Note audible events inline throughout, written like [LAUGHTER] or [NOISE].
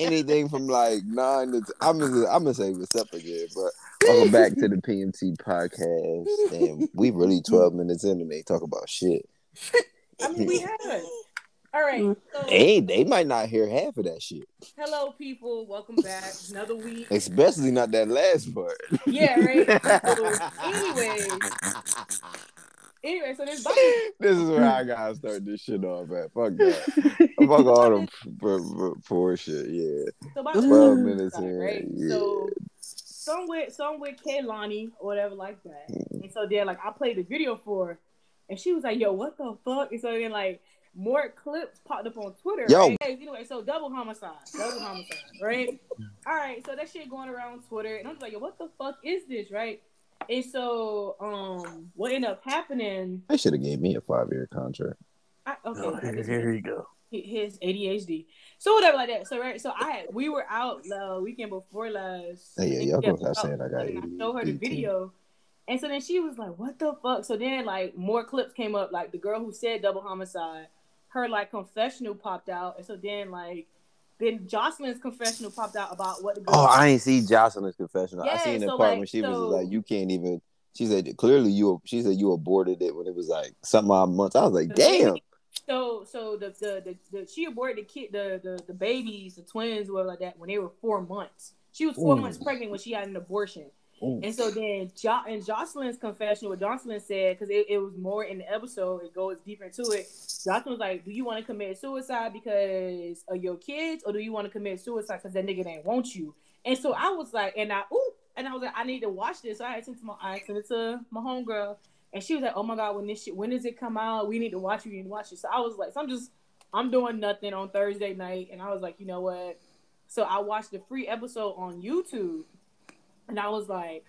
anything from like nine to. T- I'm gonna I'm gonna say what's up again, but welcome back to the PMT podcast, and we really twelve minutes in and they talk about shit. I mean, we haven't. All right. So, Hey, they might not hear half of that shit, hello, people. Welcome back. Another week. especially not that last part. Yeah, right. [LAUGHS] So, anyway, anyway, so this [LAUGHS] body. this is where I gotta [LAUGHS] start this shit off at. Fuck that. Fuck all them p- p- poor shit. Yeah, So about twelve the- minutes in. right? Yeah. So some with some with Kaylani or whatever like that. Mm. And so then like I played the video for her and she was like, Yo, what the fuck? And so then like more clips popped up on Twitter. Yo. Right? Anyway, so double homicide. Double homicide, right? [LAUGHS] All right, so that shit going around Twitter, and I'm just like, Yo, what the fuck is this, right? And so, um, what ended up happening? they should have gave me a five year contract. I, okay, Oh, here, here you go. his ADHD. So whatever like that. So right. So I had we were out the weekend before last. Hey, yeah, y'all gonna stop saying I got and I showed her the video. And so then she was like, "What the fuck?" So then, like, more clips came up. Like the girl who said double homicide, her like confessional popped out, and so then like, then Joseline's confessional popped out about what the oh, girl. Oh, I ain't see Joseline's confessional. I seen the so, part like, when she was like, "You can't even." She said, "Clearly, you." She said, "You aborted it when it was like some odd months." I was like, "Damn." So so the the, the, the she aborted the kid the, the the babies the twins whatever like that when they were four months. She was four Ooh. months pregnant when she had an abortion. Ooh. And so then jo- in Joseline's confession, what Joseline said, because it, it was more in the episode, it goes deeper into it. Joseline was like, Do you want to commit suicide because of your kids, or do you want to commit suicide because that nigga didn't want you? And so I was like, and I ooh, and I was like, I need to watch this. So I sent to my it to my homegirl, and she was like, Oh my god, when this shit when does it come out? We need to watch it, we need to watch it. So I was like, so I'm just I'm doing nothing on Thursday night, and I was like, you know what? So I watched the free episode on YouTube, and I was like,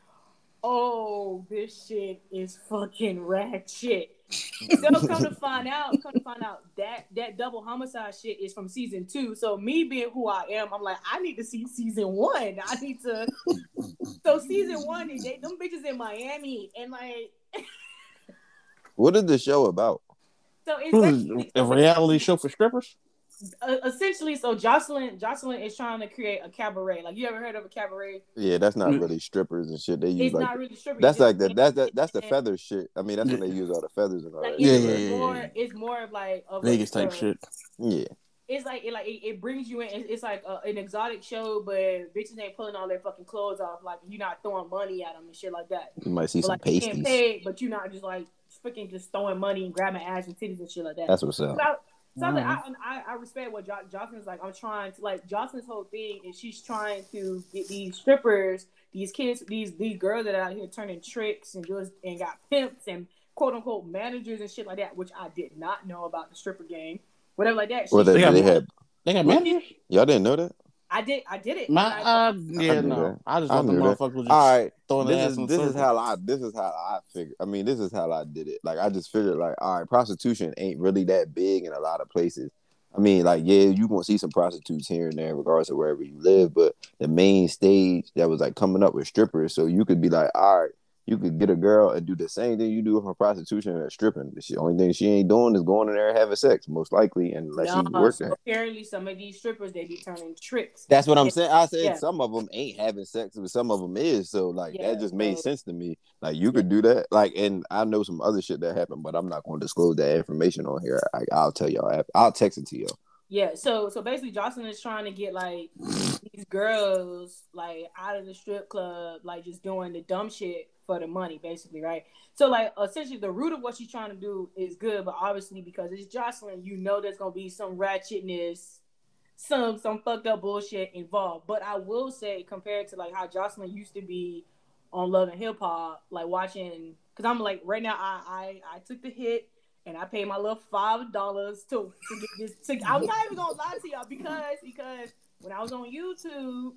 oh, this shit is fucking ratchet. so come to [LAUGHS] find out, come to find out that that double homicide shit is from season two. So me being who I am, I'm like, I need to see season one. I need to. [LAUGHS] so season one, they them bitches in Miami, and like, What is the show about? [LAUGHS] so it's What is a reality show for strippers? Uh, essentially, so Joseline, Joseline is trying to create a cabaret. Like you ever heard of a cabaret? Yeah, that's not Mm. really strippers and shit. They use It's like not really stripping. that's it's like the that's the, that's the feather shit. I mean, that's when they use all the feathers and all Like that. Yeah, it's yeah, yeah, more, yeah. it's more of like of Vegas like, type uh, shit. Yeah, It's like it like it, it brings you in. It's, it's like a, an exotic show, but bitches ain't pulling all their fucking clothes off. Like you're not throwing money at them and shit like that. you might see But, some like you getting pasties. paid, but you're not just like freaking just throwing money and grabbing ass and titties and shit like that. That's what's up. So, I- I, like. I, I, I respect what jo- Joseline's like. I'm trying to like Joseline's whole thing is she's trying to get these strippers, these kids, these these girls that are out here turning tricks and just and got pimps and quote unquote managers and shit like that, which I did not know about the stripper game, whatever like that. Well, they, They got they had They got managers? y'all didn't know that. I did, I did it. My, And I- uh, yeah, knew no. that. I just I thought the knew motherfucker was just All right, throwing this ass is in this is how I this is how I figure. I mean, this is how I did it. Like I just figured, like, all right, prostitution ain't really that big in a lot of places. I mean, like, yeah, you gonna see some prostitutes here and there, regardless of wherever you live. But the main stage that was like coming up with strippers, so you could be like, all right, you could get a girl and do the same thing you do for prostitution and stripping. The only thing she ain't doing is going in there and having sex, most likely, unless Nah, she's working. so apparently some of these strippers they be turning tricks. That's what I'm saying. I said Yeah. some of them ain't having sex, but some of them is. So like Yeah, that just made so- sense to me. Like you could do that. Like, and I know some other shit that happened, but I'm not going to disclose that information on here. I, I'll tell y'all. I'll text it to y'all. Yeah, so so basically Joseline is trying to get like [SIGHS] these girls like out of the strip club, like just doing the dumb shit for the money, basically, right? So like essentially the root of what she's trying to do is good, but obviously because it's Joseline, you know there's gonna be some ratchetness, some some fucked up bullshit involved. But I will say compared to like how Joseline used to be on Love and Hip Hop, like watching because I'm like right now I, I I took the hit and I paid my little five dollars to to get this. To, I'm not even gonna lie to y'all because because when I was on YouTube,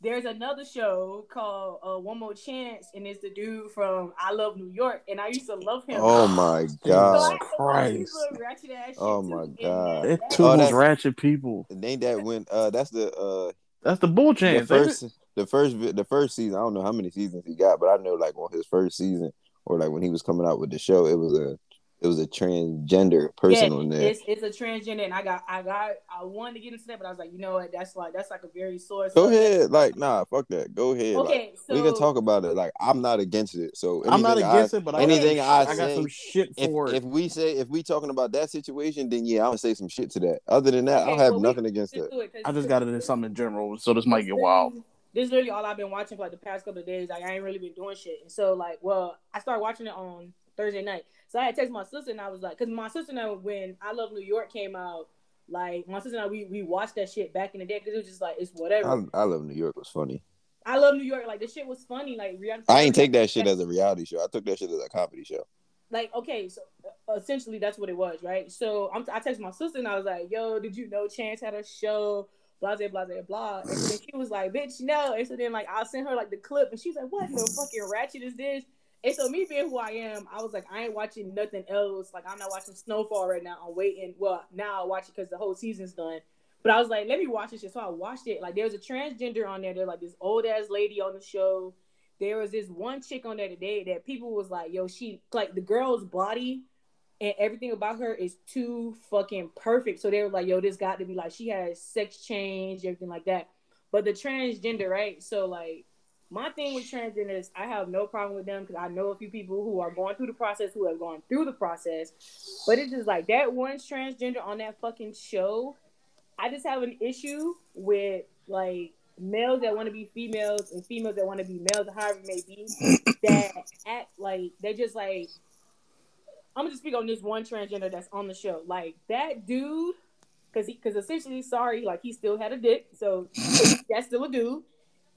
there's another show called uh, One More Chance, and it's the dude from I Love New York, and I used to love him. Oh my Jesus So god! had to watch Christ. these little ratchet ass shit Oh my and God. that- It that- two Oh, most that's- ratchet people. And ain't that when? Uh, that's the uh That's the bull the chance. ain't it? first the first the first season. I don't know how many seasons he got, but I know like on his first season or like when he was coming out with the show, it was a it was a transgender person yeah, on there. It's it's a transgender, and I got I got I wanted to get into that, but I was like, you know what? That's like that's like a very sore. Go ahead, like nah, fuck that. Go ahead. like, Okay, so we can talk about it. Like I'm not against it. So I'm not anything I- against it, but I anything got, I I got some shit for if it. If we say if we talking about that situation, then yeah, I'm gonna say some shit to that. Other than that, Okay, I'll have well, we- nothing against Just it. do it, 'cause- I just got into something in general, so this might get wild. This is literally all I've been watching for like the past couple of days. Like I ain't really been doing shit, and so like, well, I started watching it on Thursday night. So I had text my sister, and I was like, because my sister and I, when I Love New York came out, like my sister and I, we, we watched that shit back in the day because it was just like it's whatever. I, I love New York was funny. I love New York. Like the shit was funny. Like reality. I ain't take that shit as a reality show. I took that shit as a comedy show. like okay, so uh, essentially that's what it was, right? So I'm, I texted my sister and I was like, "Yo, did you know Chance had a show?" Blah blah blah blah blah. And she was like, "Bitch, no." And so then like I sent her like the clip, and she's like, "What the fucking ratchet is this?" And so me being who I am, I was like, I ain't watching nothing else. Like I'm not watching Snowfall right now. I'm waiting. Well, now I watch it because the whole season's done. But I was like, let me watch this shit. So I watched it. Like there was a transgender on there. There's like this old ass lady on the show. There was this one chick on there today that people was like, yo, she like the girl's body and everything about her is too fucking perfect. So they were like, yo, this got to be like she has sex change, everything like that. But the transgender, right? So like my thing with transgenders, I have no problem with them because I know a few people who are going through the process, who have gone through the process. But it's just like that one transgender on that fucking show. I just have an issue with like males that want to be females and females that want to be males, however it may be, [COUGHS] that act like they just like. I'm gonna just speak on this one transgender that's on the show. Like that dude, because he, because essentially, sorry, like he still had a dick, so [LAUGHS] that's still a dude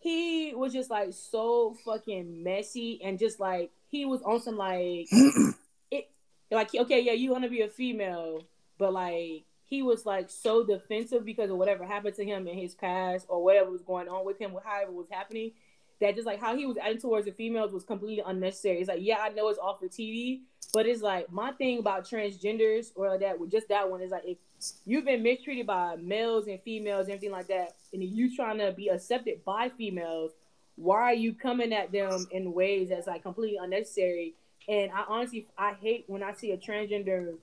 he was just like so fucking messy and just like he was on some like [CLEARS THROAT] it like okay yeah you want to be a female but like he was like so defensive because of whatever happened to him in his past or whatever was going on with him however was happening that just like how he was acting towards the females was completely unnecessary. It's like yeah i know it's all for tv but it's like my thing about transgenders or that with just that one is like you've been mistreated by males and females and everything like that and you trying to be accepted by females why are you coming at them in ways that's like completely unnecessary? And i honestly i hate when i see a transgender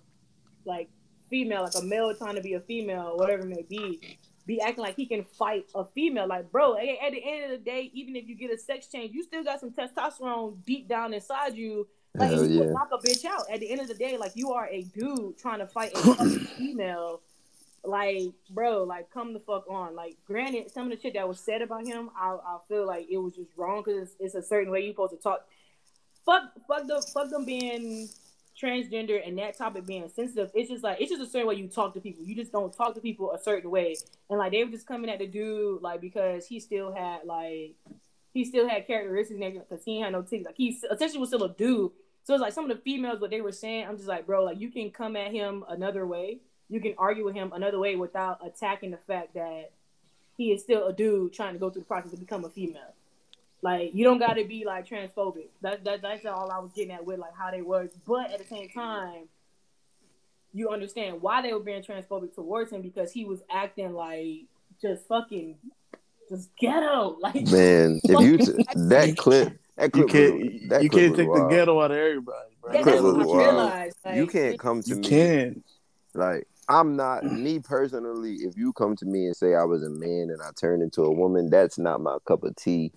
like female like a male trying to be a female whatever it may be be acting like he can fight a female. Like bro at at the end of the day even if you get a sex change you still got some testosterone deep down inside you like Hell you yeah. knock a bitch out. At the end of the day, like you are a dude trying to fight a fucking [CLEARS THROAT] female. Like, bro, like come the fuck on. Like, granted, some of the shit that was said about him, I, I feel like it was just wrong because it's, it's a certain way you supposed to talk. Fuck, fuck them, fuck them being transgender and that topic being sensitive. It's just like it's just a certain way you talk to people. You just don't talk to people a certain way. And like they were just coming at the dude like because he still had like he still had characteristics because he had no titties. Like he essentially was still a dude. So it's like some of the females, what they were saying, I'm just like, bro, like you can come at him another way. You can argue with him another way without attacking the fact that he is still a dude trying to go through the process to become a female. Like you don't got to be like transphobic. That, that that's all I was getting at with like how they were. But at the same time, you understand why they were being transphobic towards him because he was acting like just fucking just ghetto. Like Man, if you t- [LAUGHS] that clip, that You can't was, that you can't was take the ghetto out of everybody, bro. that, clip that's was what I realized. Like, You can't come to You me can. like I'm not me personally. If you come to me and say I was a man and I turned into a woman, that's not my cup of tea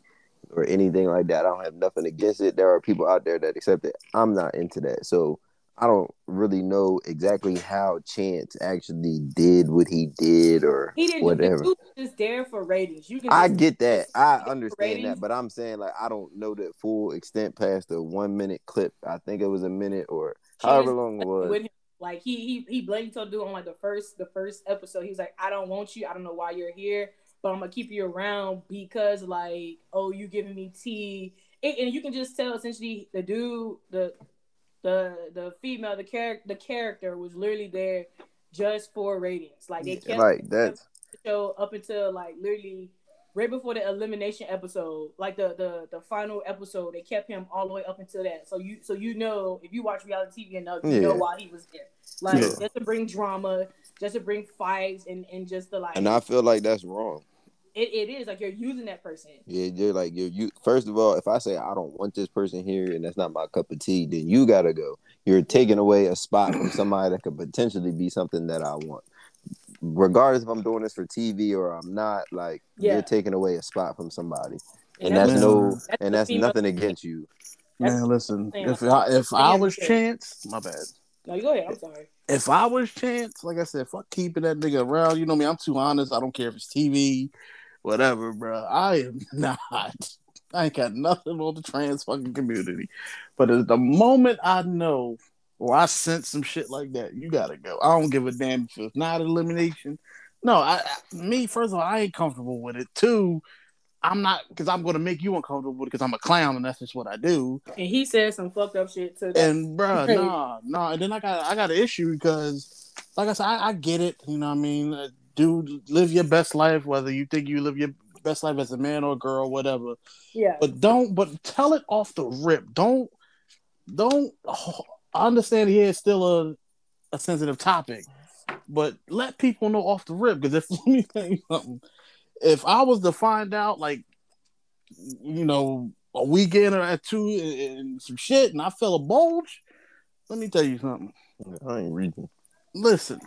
or anything like that. I don't have nothing against it. There are people out there that accept it. I'm not into that. So I don't really know exactly how Chance actually did what he did or He didn't whatever. do just there for ratings. You can I get that. I understand that, but I'm saying like I don't know the full extent past the one minute clip. I think it was a minute or however long it was. Like he he he blatantly told dude on like the first the first episode. He was like, I don't want you. I don't know why you're here, but I'm gonna keep you around because like, oh, you giving me tea, and you can just tell essentially the dude the the the female the character the character was literally there just for ratings. Like they kept Like that's the show up until like literally right before the elimination episode, like the the the final episode, they kept him all the way up until that. So you so you know if you watch reality TV enough, you know why he was there. Like Yeah. just to bring drama, just to bring fights and and just to like and I feel like that's wrong. It, it is like you're using that person. Yeah, you're like you're you. First of all, if I say I don't want this person here and that's not my cup of tea, then you gotta go. You're taking away a spot from somebody that could potentially be something that I want. Regardless if I'm doing this for TV or I'm not, like Yeah. you're taking away a spot from somebody, and, And that's, that's- no, that's and that's female- nothing against you. That's- Man, listen. If I'm if I was. Chance, my bad. No, you go ahead. I'm sorry. If I was Chance, like I said, fuck keeping that nigga around. You know me, I'm too honest. I don't care if it's TV, whatever, bro. I am [LAUGHS] not. I ain't got nothing on the trans fucking community. But at the moment I know or I sense some shit like that, you gotta go. I don't give a damn if it's not elimination. No, I, I me first of all, I ain't comfortable with it. Two, I'm not because I'm gonna make you uncomfortable because I'm a clown and that's just what I do. And he said some fucked up shit to that. And bruh, [LAUGHS] nah, nah. And then I got I got an issue because, like I said, I, I get it. You know, what I mean, dude, live your best life, whether you think you live your best life as a man or a girl, whatever. yeah. But don't, but tell it off the rip. Don't, don't. oh, I understand here is still a a sensitive topic, but let people know off the rip. Because if [LAUGHS] let me tell you something, if I was to find out, like, you know, a weekend or at two and, and some shit, and I felt a bulge, let me tell you something. I ain't reading. Listen,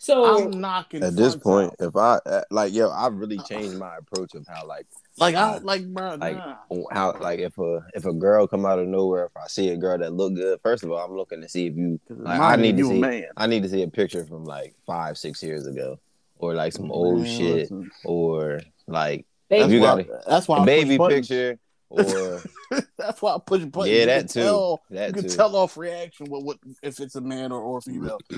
So I'm knocking At this point, out. if I uh, like, yo, I really changed my approach of how like like I like, bro, like nah. how like if a if a girl come out of nowhere, if I see a girl that look good, first of all, I'm looking to see if you. like, I need you, to you a see- man. I need to see a picture from like five, six years ago, or like some old Man, shit, listen. or like they, That's You why, gotta- that's why a I baby push buttons. picture, or [LAUGHS] that's why I push buttons. yeah, You that can too, Tell, that you can too. tell off reaction with what if it's a man or, or a female. [CLEARS THROAT]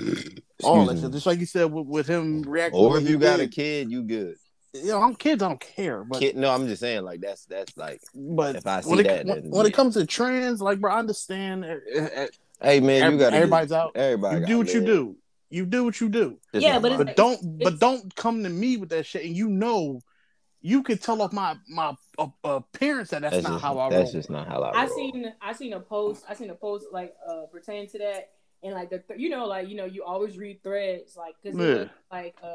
All Excuse that shit. Just like you said with, with him reacting. Or if you got a kid, you good. you know, I'm kids. I don't care, but Kid, no, I'm just saying like that's that's like, but if I see when it, that, when, when yeah. it comes to trans, like bro, I understand. uh, uh, hey man, Every- you got everybody's out. Everybody, You do what you do. You do what you do. Just Yeah, not but it's. But don't but don't come to me with that shit. And you know, you can tell off my my uh, appearance that that's, that's not just, how I that's roll. just not how I. I roll. seen I seen a post I seen a post like uh pertaining to that and like the th- you know like you know you always read threads like because Yeah. like uh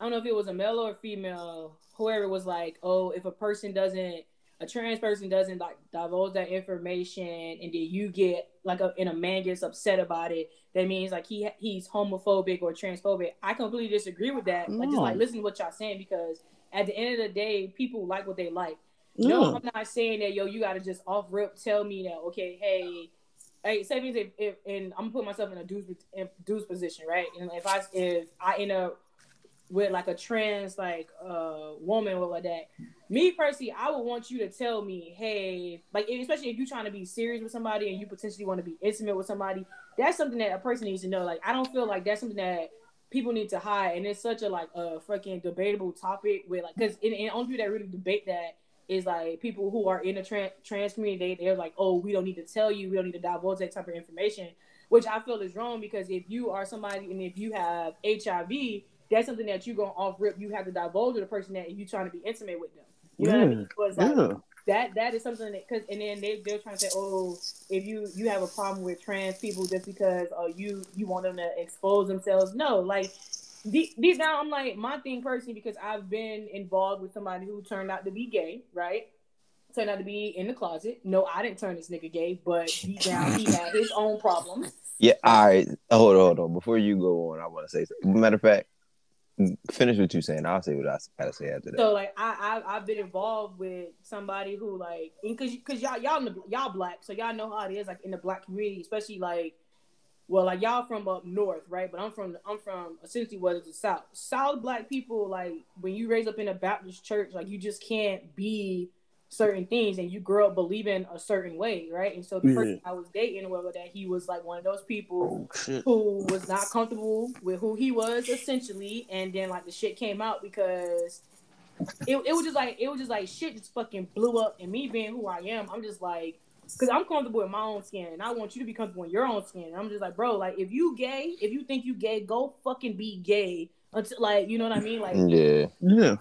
I don't know if it was a male or a female whoever was like oh if a person doesn't a trans person doesn't like divulge that information and then you get like a and a man gets upset about it that means like he he's homophobic or transphobic I completely disagree with that like just like listen to what y'all saying because at the end of the day people like what they like Yeah. no, I'm not saying that yo, you gotta just off rip tell me that okay, hey, hey, say if, if and I'm gonna put myself in a dude's in dude's position, right? And if I if I end up with like a trans like uh woman or like that, me personally, I would want you to tell me, hey, like especially if you're trying to be serious with somebody and you potentially want to be intimate with somebody, that's something that a person needs to know. Like I don't feel like that's something that people need to hide, and it's such a like a fucking debatable topic with like because and, and only people that really debate that is like people who are in the trans, trans community. They, they're like, oh, we don't need to tell you, we don't need to divulge that type of information, which I feel is wrong because if you are somebody and if you have HIV, that's something that you go off rip. You have to divulge to the person that you trying to be intimate with them. You know what I mean? Like, Yeah. That that is something that because and then they they're trying to say oh if you you have a problem with trans people just because oh you you want them to expose themselves no like deep, deep down I'm like my thing personally because I've been involved with somebody who turned out to be gay right turned out to be in the closet no I didn't turn this nigga gay but deep down he had his own problems Yeah, all right. Hold on, hold on. Before you go on, I want to say something. Matter of fact, finish what you're saying. I'll say what I gotta say after that. So like I, I I've been involved with somebody who like because because y'all y'all the, y'all black so y'all know how it is like in the black community especially like well like y'all from up north right but I'm from I'm from essentially what is the south south black people like when you raise up in a Baptist church like you just can't be certain things and you grow up believing a certain way right? And so the Yeah. person I was dating or whatever that he was like one of those people Oh who was not comfortable with who he was essentially. And then like the shit came out because it, it was just like it was just like shit just fucking blew up. And me being who I am I'm just like because I'm comfortable in my own skin. And I want you to be comfortable in your own skin. And I'm just like bro like if you gay if you think you gay go fucking be gay. Until like you know what I mean? Like yeah, Yeah.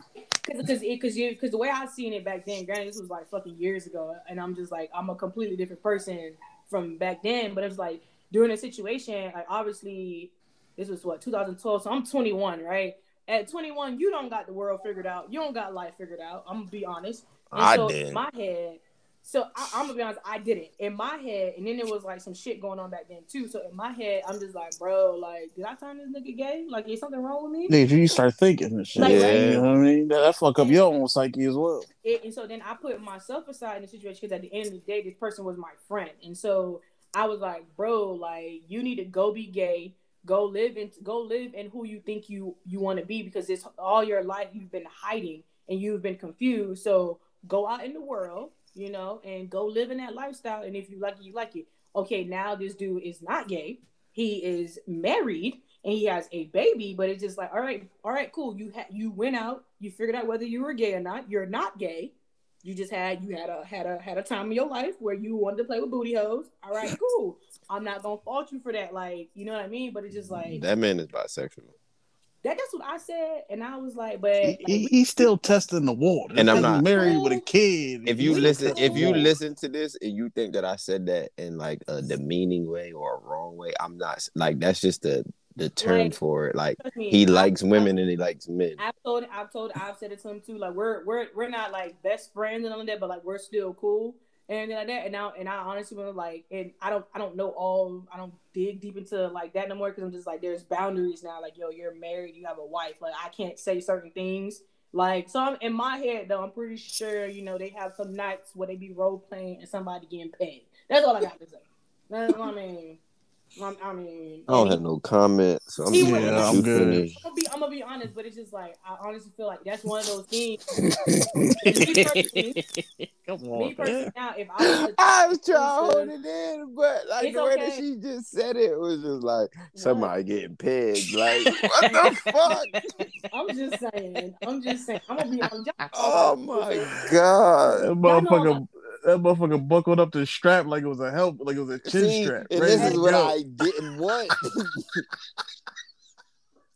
Because it because you because the way I seen it back then, granted this was like fucking years ago, and I'm just like I'm a completely different person from back then. But it was like during a situation, like obviously this was what 2012, so I'm 21, right? at 21, you don't got the world figured out. You don't got life figured out. I'm gonna be honest. And I so did. In my head, so I, I'm gonna be honest, I didn't. In my head, and then there was like some shit going on back then too. So in my head, I'm just like, bro, like, did I turn this nigga gay? Like, is something wrong with me? Nigga, you start thinking and shit. Like, You Yeah. know what I mean? That, that fuck up your own psyche as well. it, and so then I put myself aside in the situation because at the end of the day, this person was my friend, and so I was like, bro, like you need to go be gay, go live in, go live in who you think you you want to be because it's all your life you've been hiding and you've been confused. So go out in the world, you know, and go live in that lifestyle. And if you like it, you like it. Okay, now this dude is not gay. He is married and he has a baby, but it's just like, all right, all right, cool. You had you went out, you figured out whether you were gay or not. You're not gay. You just had you had a had a had a time in your life where you wanted to play with booty hoes. All right, [LAUGHS] cool. I'm not gonna fault you for that. Like, you know what I mean? But it's just like That man is bisexual. That. That's what I said, and I was like, but He, like, he- he's still testing the water. And I'm not- married with a kid. If you listen, if you listen to this and you think that I said that in like a demeaning way or a wrong way, I'm not. Like that's just the the term Like, for it. Like me, he I- likes I- women and he likes men. I've told, I've told, I've said it to him too. Like we're we're we're not like best friends and all that, but like we're still cool and like that. And now, and I honestly was like, and I don't, I don't know all, I don't dig deep into like that no more because I'm just like, there's boundaries now. Like, yo, you're married, you have a wife. Like, I can't say certain things. Like, so I'm in my head though. I'm pretty sure you know they have some nights where they be role playing and somebody getting paid. That's all I got to say. That's what I mean. I I mean, I don't have no comment, so I'm He just was- gonna Yeah, let I'm good. finish. I'm gonna be, I'm gonna be honest, but it's just like I honestly feel like that's one of those things. [LAUGHS] me personally, [LAUGHS] Come me on, personally now, if I was [LAUGHS] I was trying to hold it in, but like It's the way that she just said it was just like somebody getting pegged. Like what the fuck? I'm just saying, I'm just saying, I'm gonna be honest. y'all- Oh my god! That motherfucker, that motherfucker buckled up the strap like it was a help, like it was a chin See, strap. and this is what go. I didn't want. [LAUGHS]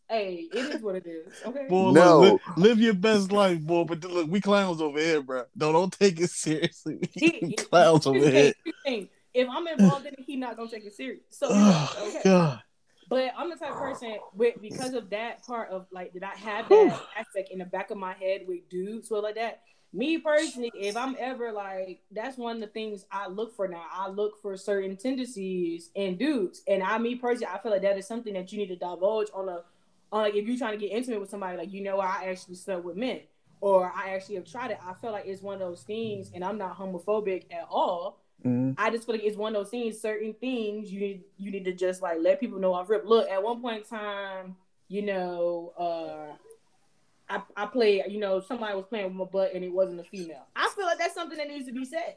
Hey, it is what it is. Okay. Boy, No. look, li- live your best life, boy. But look, we clowns over here, bro. No, don't take it [LAUGHS] seriously. He- [LAUGHS] clowns over here. thing, here's the thing. If I'm involved in it, he not gonna take it serious. So Oh okay. God. But I'm the type of person with because of that part of like did I have that aspect in the back of my head with dudes so like that. Me personally, if I'm ever like that's one of the things I look for now. I look for certain tendencies in dudes. And I me personally, I feel like that is something that you need to divulge on a on like if you're trying to get intimate with somebody, like you know I actually slept with men or I actually have tried it. I feel like it's one of those things and I'm not homophobic at all. Mhm. I just feel like it's one of those things. Certain things you need you need to just like let people know off rip. Look, at one point in time, you know, uh, I I played. You know, somebody was playing with my butt and it wasn't a female. I feel like that's something that needs to be said.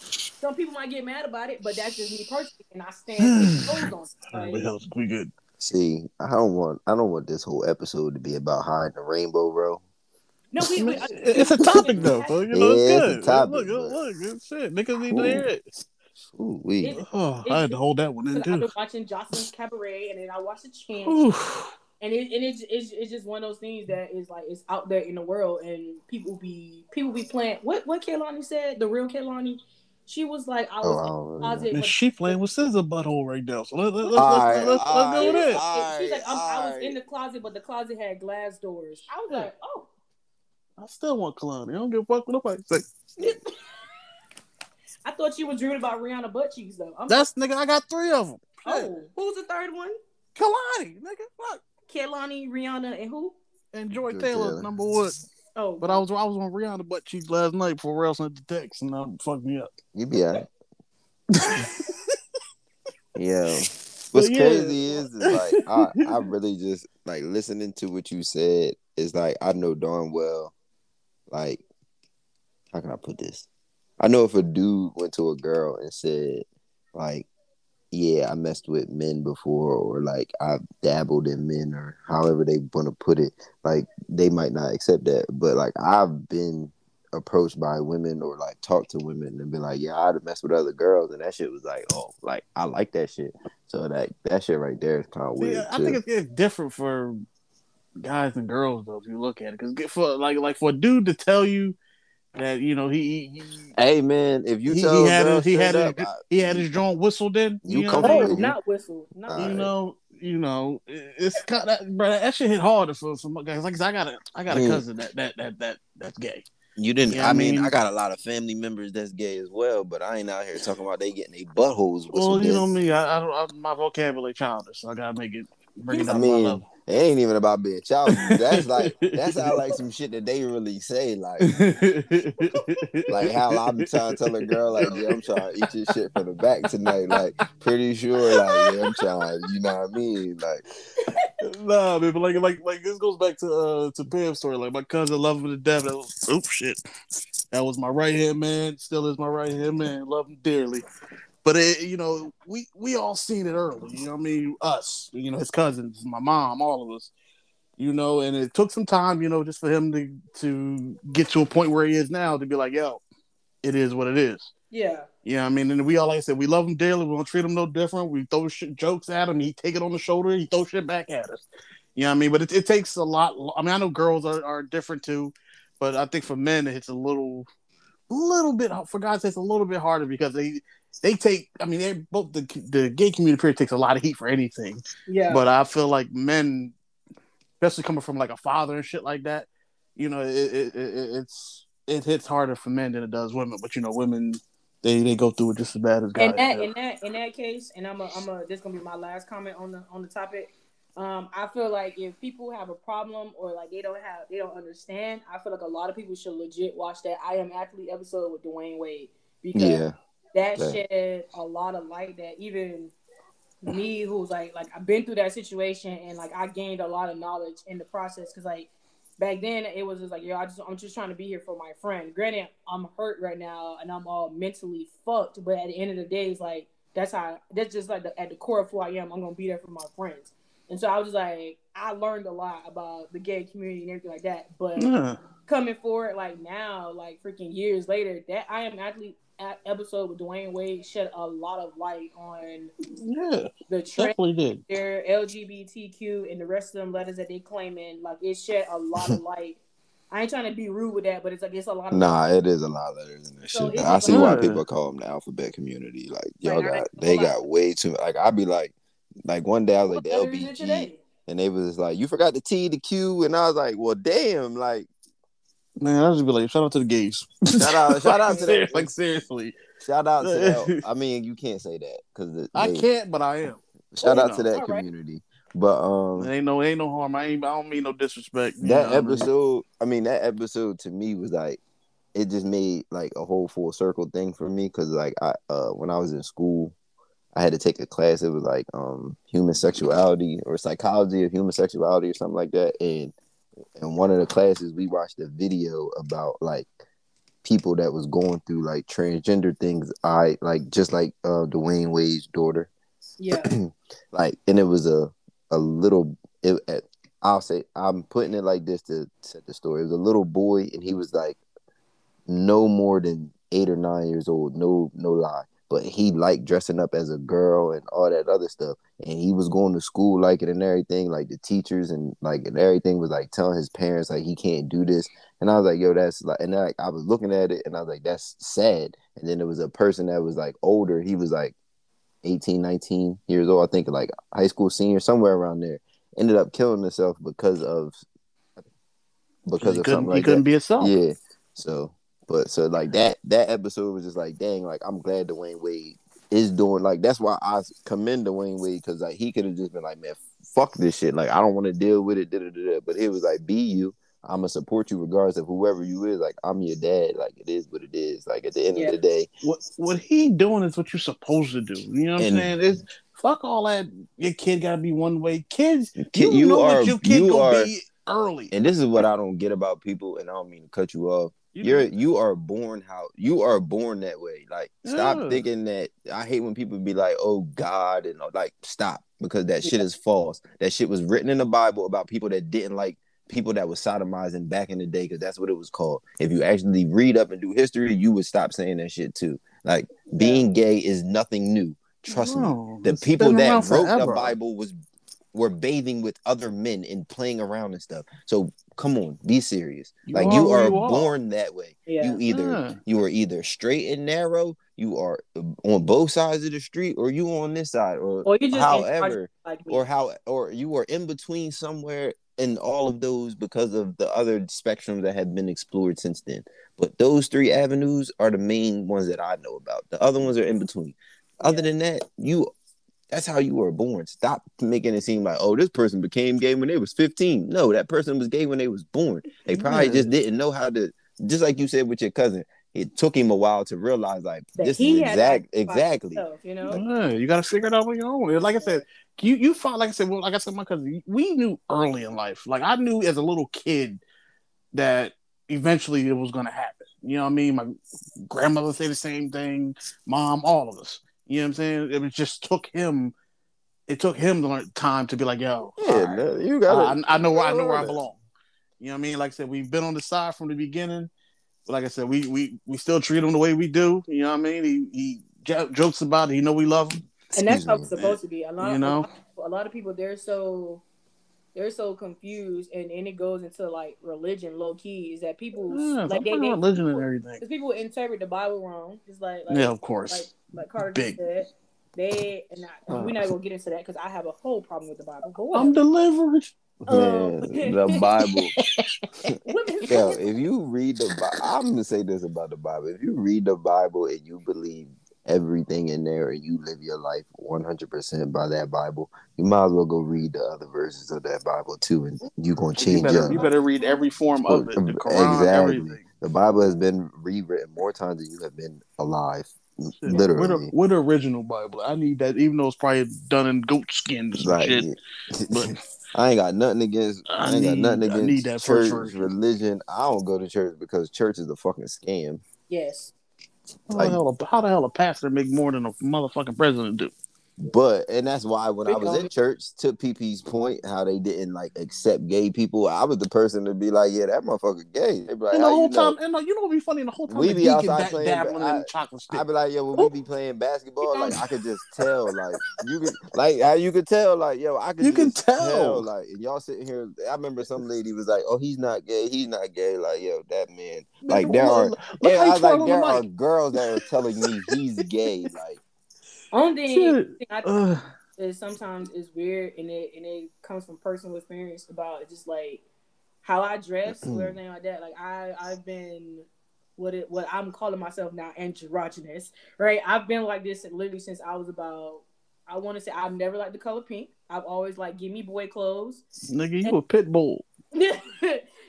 Some people might get mad about it, but that's just me personally, and I stand ten toes [SIGHS] on it. We good. See, I don't want I don't want this whole episode to be about hiding the rainbow, bro. no, we, we, uh, It's a topic though, so you know Yeah, it's it's a topic, look, but- look, good shit. Niggas need to hear it. Ooh, we It- Oh, I had to hold that one in too. I've been watching Joseline's Cabaret, and then I watched the chance. Oof. and it, and it's, it's it's just one of those things that is like it's out there in the world and people be people be playing what what Kehlani said the real Kehlani she was like I was oh, in the closet And she playing with scissor butthole right now. So let, let, let, Alright, let's, let's, let's go with it. alright. she's like I'm, I was in the closet but the closet had glass doors I was like oh I still want Kehlani. I don't give a fuck what nobody say. [LAUGHS] I thought you was dreaming about Rihanna butt cheeks though I'm, That's nigga. I got three of them. oh who's the third one Kehlani, nigga. Fuck. Kehlani Rihanna and who And Joy Joy Taylor, Taylor. number one. oh But I was I was on Rihanna butt cheeks last night before Rail sent the text and that fucked me up. You be alright. [LAUGHS] yeah. What's yeah. crazy is, is like I, I really just like listening to what you said is like I know darn well, like how can I put this? I know if a dude went to a girl and said, like, yeah, I messed with men before, or like I've dabbled in men, or however they want to put it, like they might not accept that. But like I've been approached by women or like talked to women and been like, yeah, I'd have messed with other girls, and that shit was like, oh, like I like that shit. So that that shit right there is kind of weird. Yeah, I too. think it's, it's different for guys and girls though. If you look at it, because for like like for a dude to tell you that you know he he, Hey man, if you he, tell he had girls his, he had straight his, I- he had his joint whistled in. You know, comfortable oh you- not whistle not Alright. You know, you know, it's kind of, bro, that shit hit harder for some guys. Like I got a, I got a Mm. cousin that that that that that's gay. You didn't. Yeah, I I mean, mean- I got a lot of family members that's gay as well, but I ain't out here talking about they getting their buttholes. With Well, you dick. know me, I, I don't, I, my vocabulary childish, so I gotta make it bring it I down to my level. It ain't even about being childish. That's like that's how like some shit that they really say. Like, like how I'm trying to tell a girl like, yeah, I'm trying to eat your shit from the back tonight. Like, pretty sure, like, yeah, I'm trying. You know what I mean? Like, nah, man, but like, like, like this goes back to uh to Pam's story. Like my cousin loved him to death. Oh shit, that was my right hand man. Still is my right hand man. Love him dearly. But it, you know, we we all seen it early. You know, what I mean, us, you know, his cousins, my mom, all of us. You know, and it took some time, you know, just for him to to get to a point where he is now to be like, yo, it is what it is. Yeah. Yeah, I mean, and we all like I said, we love him dearly. We don't treat him no different. We throw shit, jokes at him. He take it on the shoulder. He throw shit back at us. You know what I mean? But it, it takes a lot. I mean, I know girls are, are different too, but I think for men it's a little, little bit. For guys, it's a little bit harder because they they take. I mean, they're both the the gay community period takes a lot of heat for anything. Yeah. But I feel like men, especially coming from like a father and shit like that, you know, it, it, it it's it hits harder for men than it does women. But you know, women they they go through it just as bad as guys. in that do. in that in that case, and I'm a, I'm a this gonna be my last comment on the on the topic. Um, I feel like if people have a problem or like they don't have they don't understand, I feel like a lot of people should legit watch that I Am Athlete episode with Dwyane Wade because yeah, that Yeah. shed a lot of light that even me who's like like I've been through that situation and like I gained a lot of knowledge in the process because like back then it was just like yo I just I'm just trying to be here for my friend. Granted I'm hurt right now and I'm all mentally fucked, but at the end of the day it's like that's how that's just like the, at the core of who I am. I'm gonna be there for my friends. And so I was just like I learned a lot about the gay community and everything like that. But Yeah. coming forward like now, like freaking years later, that I am at episode with Dwyane Wade shed a lot of light on Yeah, the trend did. their LGBTQ and the rest of them letters that they claiming. Like it shed a lot of [LAUGHS] light. I ain't trying to be rude with that, but it's like it's a lot of nah, it is a lot of letters in this So shit. I see why people call them the alphabet community. Like, y'all Like, got they got way too. Like, I'd be like, like one day I was like the What letter it LBG, and they was like, you forgot the T, the Q, and I was like, well, damn, like. Man, I just be like, shout out to the gays. Shout out- shout out to Ser- [LAUGHS] them. Like seriously, Shout out to that. [LAUGHS] I mean, you can't say that because I can't, but I am. Shout You out to that All right. community. But um, It ain't no, ain't no harm. I ain't. I don't mean no disrespect. that know what I mean? episode, I mean, that episode to me was like, it just made like a whole full circle thing for me because like I uh when I was in school, I had to take a class. It was like um human sexuality or psychology of human sexuality or something like that. And in one of the classes, we watched a video about like people that was going through like transgender things. I like just like uh Dwyane Wade's daughter. Yeah. [CLEARS THROAT] like and it was a a little it, it- i'll say i'm putting it like this to set the story it was a little boy and he was like no more than eight or nine years old no no lie but he liked dressing up as a girl and all that other stuff and he was going to school like it and everything like the teachers and like and everything was like telling his parents like he can't do this and i was like yo that's like and like i was looking at it and i was like that's sad and then there was a person that was like older he was like 18, 19 years old, I think like high school senior, somewhere around there, ended up killing himself because of because he of couldn't, something he like couldn't that. be himself. Yeah. So but so like that that episode was just like, dang, like I'm glad Dwyane Wade is doing like that's why I commend Dwyane Wade because like he could have just been like, man, fuck this shit. Like I don't want to deal with it. Da, da, da, da. But he was like, be you. I'm gonna support you regardless of whoever you is. Like I'm your dad. Like it is what it is. Like at the end Yeah. of the day, What what he doing is what you're supposed to do. You know what And- I'm saying? It's fuck all that. Your kid gotta be one way. Kids, Kid- you, you know are- what your kid you gonna are- be early. and this is what I don't get about people, and I don't mean to cut you off. You You're you are born how you are born that way. Like stop Yeah. thinking that I hate when people be like, "Oh God," and uh, like stop because that shit is false. That shit was written in the Bible about people that didn't like people that was sodomizing back in the day because that's what it was called. If you actually read up and do history, you would stop saying that shit too. Like being gay is nothing new. Trust me. The people that wrote the. Bible was were bathing with other men and playing around and stuff. So come on, be serious. You like are you are you are. born that way. Yeah. You either Yeah. you are either straight and narrow, you are on both sides of the street, or you on this side, or, Or you just however, like or how, or you are in between somewhere in all of those because of the other spectrums that have been explored since then. But those three avenues are the main ones that I know about. The other ones are in between. Other Yeah. than that, you that's how you were born. Stop making it seem like, oh, this person became gay when they was 15. No, that person was gay when they was born. They probably Yeah. just didn't know how to just like you said with your cousin. It took him a while to realize like That this is exact exactly. himself, you know. Yeah, you gotta figure it out on your own. And Like I said, you you find like I said, well, like I said, my cousin, we knew early in life. Like I knew as a little kid that eventually it was gonna happen. You know what I mean? My grandmother said the same thing, mom, all of us. You know what I'm saying? It was just took him. It took him to learn time to be like, yo, Yeah, all right, no, you got I, I know where I know where I belong. You know what I mean? Like I said, we've been on the side from the beginning. But like I said, we we we still treat him the way we do. You know what I mean? He he jo- jokes about it. He know we love him. and that's Excuse how it's supposed to be. A lot, You know? a lot, a lot of people they're so they're so confused, and and it goes into like religion, low key, is that people Yeah, like they, fuck they religion and everything. because people interpret the Bible wrong. it's like, like Yeah, of course. like like Carter Big. said. They and I, Uh. we're not gonna get into that because I have a whole problem with the Bible. But I'm delivered. Um, Man, the [LAUGHS] Bible. [LAUGHS] Women- Yo, if you read the Bible, I'm gonna say this about the Bible. If you read the Bible and you believe everything in there and you live your life 100% by that Bible, you might as well go read the other verses of that Bible too, and you're gonna You change better, up. you better read every form of it. The Quran, Exactly. everything. The Bible has been rewritten more times than you have been alive, Shit, literally. With the, with original Bible. I need that, even though it's probably done in goat skin or Like, shit. [LAUGHS] But I ain't got nothing against. I, I ain't got need- nothing I against need that first church, religion. I don't go to church because church is a fucking scam. yes, how, like- the hell, a- how the hell a pastor make more than a motherfucking president do? But and that's why when I was in church, to PP's point, how they didn't like accept gay people, I was the person to be like, "Yeah, that motherfucker gay." Like, and the whole you know?" time, and uh, you know what be funny? The whole time We be outside playing, I- chocolate stick. I be like, "Yo, when we be playing basketball, like I could just [LAUGHS] tell, like you could, like how you could tell, like yo, I could You can just tell. like and y'all sitting here. I remember some lady was like, "Oh, he's not gay, he's not gay." Like yo, that man, like there are, yeah, I was like, there are girls that are telling me he's [LAUGHS] gay, like. Only thing, I Ugh. is sometimes it's weird and it and it comes from personal experience about just like how I dress or everything like that. Like I I've been what it what I'm calling myself now androgynous, right? I've been like this literally since I was about I want to say I've never liked the color pink. I've always like give me boy clothes. Nigga, you a pit bull. [LAUGHS]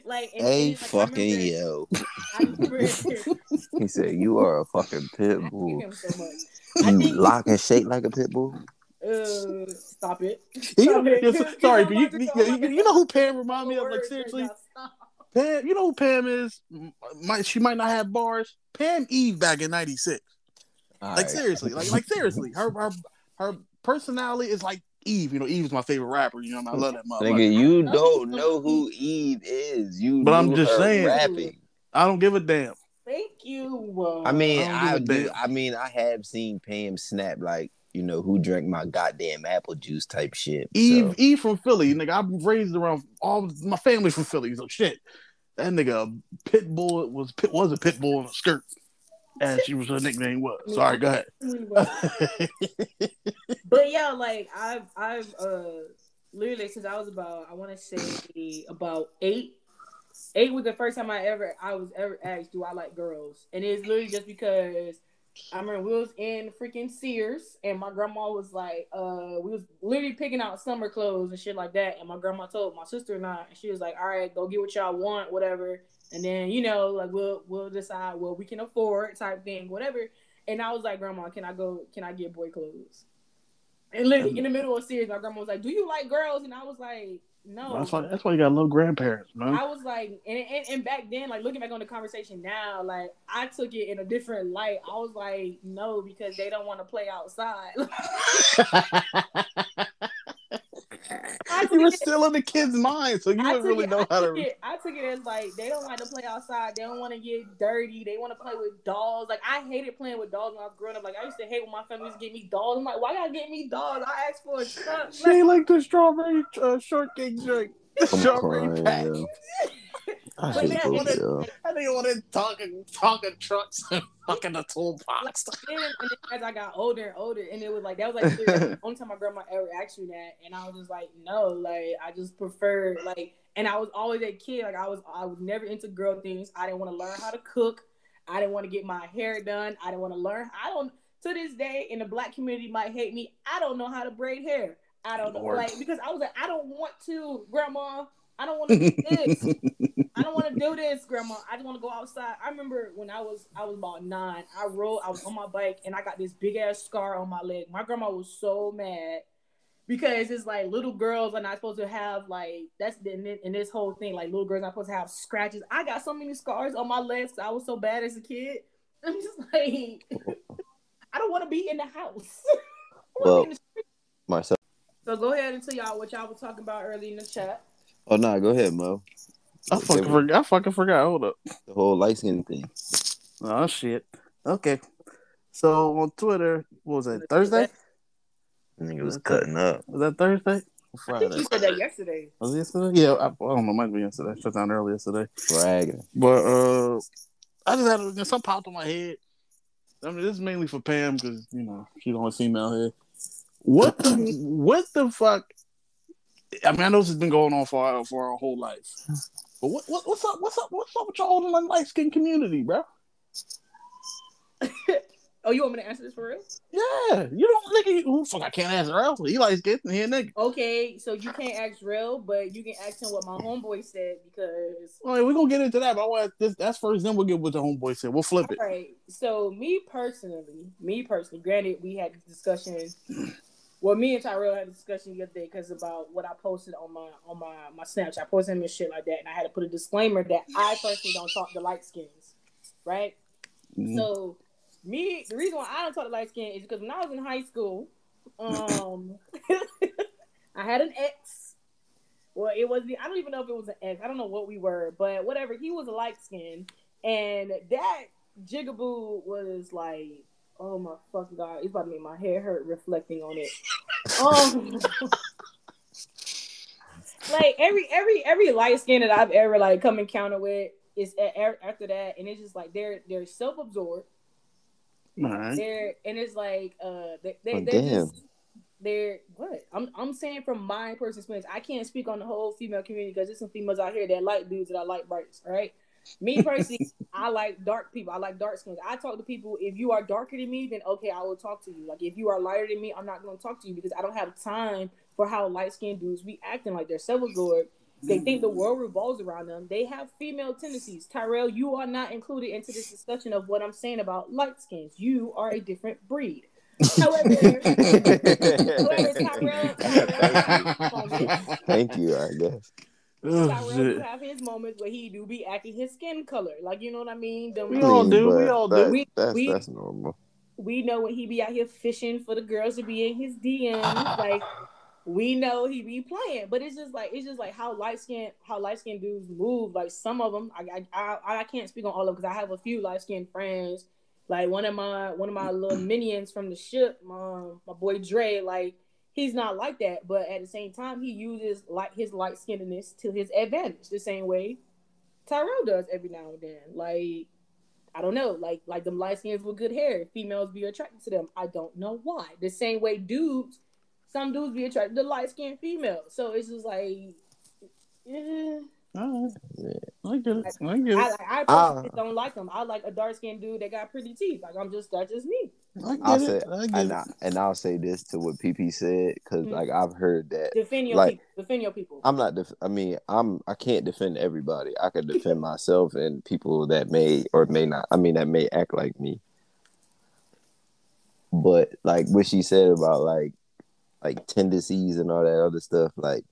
like and- Hey, like, fucking remember- yo. [LAUGHS] [LAUGHS] He said, "You are a fucking pit [LAUGHS] bull. him so You lock and shake like a pit bull." Uh, stop it. You, Stop it. yes, sorry, but you, I'm you, about to go- you, you know who Pam remind me of? Like Words right seriously, Pam. You know who Pam is? M- Might she might not have bars. Pam Eve back in '96. Like seriously, like like seriously, her her her personality is like Eve. You know, Eve is my favorite rapper. You know, I love that [LAUGHS] motherfucker. Nigga, you don't know who Eve is. You, But I'm just saying. rapping. I don't give a damn. Thank you. Uh, I mean, I don't give I a do. damn. I mean, I have seen Pam snap like you know who drank my goddamn apple juice type shit. Eve so. Eve from Philly, nigga. I'm raised around all my family from Philly, so shit. That nigga pit bull was pit was a pit bull in a skirt, as she was her nickname was. [LAUGHS] Sorry, go ahead. [LAUGHS] but yeah, like I've I've uh literally since I was about I want to say about eight. Eight was the first time I ever I was ever asked, "Do I like girls?" And it's literally just because I remember we was in freaking Sears, and my grandma was like, "Uh, we was literally picking out summer clothes and shit like that." And my grandma told my sister and I, and she was like, "All right, go get what y'all want, whatever." And then you know, like we'll we'll decide what we can afford, type thing, whatever. And I was like, Grandma, can I go? Can I get boy clothes? And literally in the middle of Sears, my grandma was like, "Do you like girls?" And I was like, "No." That's why that's why you gotta love grandparents, man. I was like, and, and, and back then, like looking back on the conversation now, like I took it in a different light. I was like, no, because they don't want to play outside. [LAUGHS] [LAUGHS] I you were it- still in the kid's mind, so you I didn't really it- know I how to. It, I took took it as like they don't like to play outside. They don't want to get dirty. They want to play with dolls. Like I hated playing with dolls when I was growing up. Like I used to hate when my family used to get me dolls. I'm like, why y'all get me dolls? I asked for a truck. She ain't like the strawberry uh, shortcake drink. The [LAUGHS] I'm strawberry crying, pack. yo. [LAUGHS] I But hate that both one of is- y'all. I think want to talking talking trucks and [LAUGHS] fucking the toolbox. then, and then as I got older and older, and it was like that was like the [LAUGHS] only time my grandma ever asked me that, and I was just like, no, like I just prefer like, and I was always a kid, like I was I was never into girl things. I didn't want to learn how to cook. I didn't want to get my hair done. I didn't want to learn. I don't to this day, in the black community might hate me. I don't know how to braid hair. I don't know, like because I was like, I don't want to, grandma. I don't want to do this. [LAUGHS] I don't want to do this, Grandma. I just want to go outside. I remember when I was I was about nine. I rode. I was on my bike and I got this big ass scar on my leg. My grandma was so mad because it's like little girls are not supposed to have like that's the in, this whole thing. Like little girls are not supposed to have scratches. I got so many scars on my legs. I was so bad as a kid. [LAUGHS] I'm just like, I don't want to be in the house. [LAUGHS] I wanna be Well- in the street. Myself. so go ahead and tell y'all what y'all were talking about early in the chat. Oh no, nah, go ahead, Mo. I fucking forgot. I fucking forgot. Hold up. The whole light skin thing. Oh shit. Okay. So on Twitter, what was that? Thursday? I think it was cutting up. Was that Thursday? I think Friday. you said that yesterday. Was it yesterday? Yeah, I, I don't know. Might be yesterday. Shut down early yesterday. Bragging. But uh, I just had a, something popped in my head. I mean, this is mainly for Pam because you know she's the only female here. What the what the fuck? I mean, I know this has been going on for our, for our whole life. [LAUGHS] But what, what what's up? What's up? What's up with y'all in the light skin community, bro? [LAUGHS] Oh, you want me to answer this for real? Yeah, you don't nigga. Fuck? I can't ask else. He likes getting here, nigga. Okay, so you can't ask real, but you can ask him what my homeboy said because. All right, we're gonna get into that. But I want this. That's first. Then we'll get what the homeboy said. We'll flip it. All right, so me personally, me personally, granted, we had this discussion. Well, me and Tyrell had a discussion the other day because about what I posted on my on my my Snapchat. I posted him and shit like that, and I had to put a disclaimer that I personally don't talk to light skins, right? Mhm. So me, the reason why I don't talk to light skin is because when I was in high school, um, [LAUGHS] I had an ex. Well, it was the I don't even know if it was an ex. I don't know what we were, but whatever. He was a light skin, and that jigaboo was like, oh my fucking god, it's about to make my hair hurt reflecting on it. Um, [LAUGHS] like every every every light skin that I've ever like come encounter with is a- a- after that, and it's just like they're they're self absorbed. All right. They're and it's like uh they they Oh, they're damn. just they're what I'm I'm saying from my personal experience. I can't speak on the whole female community because there's some females out here that like dudes that I like brights. All right. Me personally, I like dark people. I like dark skins. I talk to people. If you are darker than me, then okay, I will talk to you. Like if you are lighter than me, I'm not going to talk to you because I don't have time for how light skinned dudes be acting like they're self-absorbed. They think the world revolves around them. They have female tendencies. Tyrell, you are not included into this discussion of what I'm saying about light skins. You are a different breed. However, [LAUGHS] however, Tyrell, Tyrell, Thank you, I guess. Tyrell shit. do have his moments where he do be acting his skin color. Like you know what I mean? Them- We all do, we but all do. We- That's we- that's normal. we know when he be out here fishing for the girls to be in his DMs. [SIGHS] like we know he be playing, but it's just like it's just like how light skin how light skinned dudes move. Like some of them, I I I, I can't speak on all of them because I have a few light skinned friends. Like one of my one of my little minions from the ship, my my boy Dre. Like he's not like that, but at the same time, he uses like his light skinnedness to his advantage. The same way Tyrell does every now and then. Like I don't know, like like them light skins with good hair, females be attracted to them. I don't know why. The same way dudes, some dudes be attracted to light skinned females. So it's just like. All right. Yeah. I get it. I get I, it. like, I Ah. personally don't like them. I like a dark skinned dude that got pretty teeth. Like I'm just that's just me. I I'll get say, it. I get and, it. I, and I'll say this to what PP said because Mhm. like I've heard that. Defend your Like- people. Defend your people. I'm not. Def- I mean, I'm. I can't defend everybody. I could defend myself and people that may or may not. I mean, that may act like me. But like what she said about like, like tendencies and all that other stuff, like,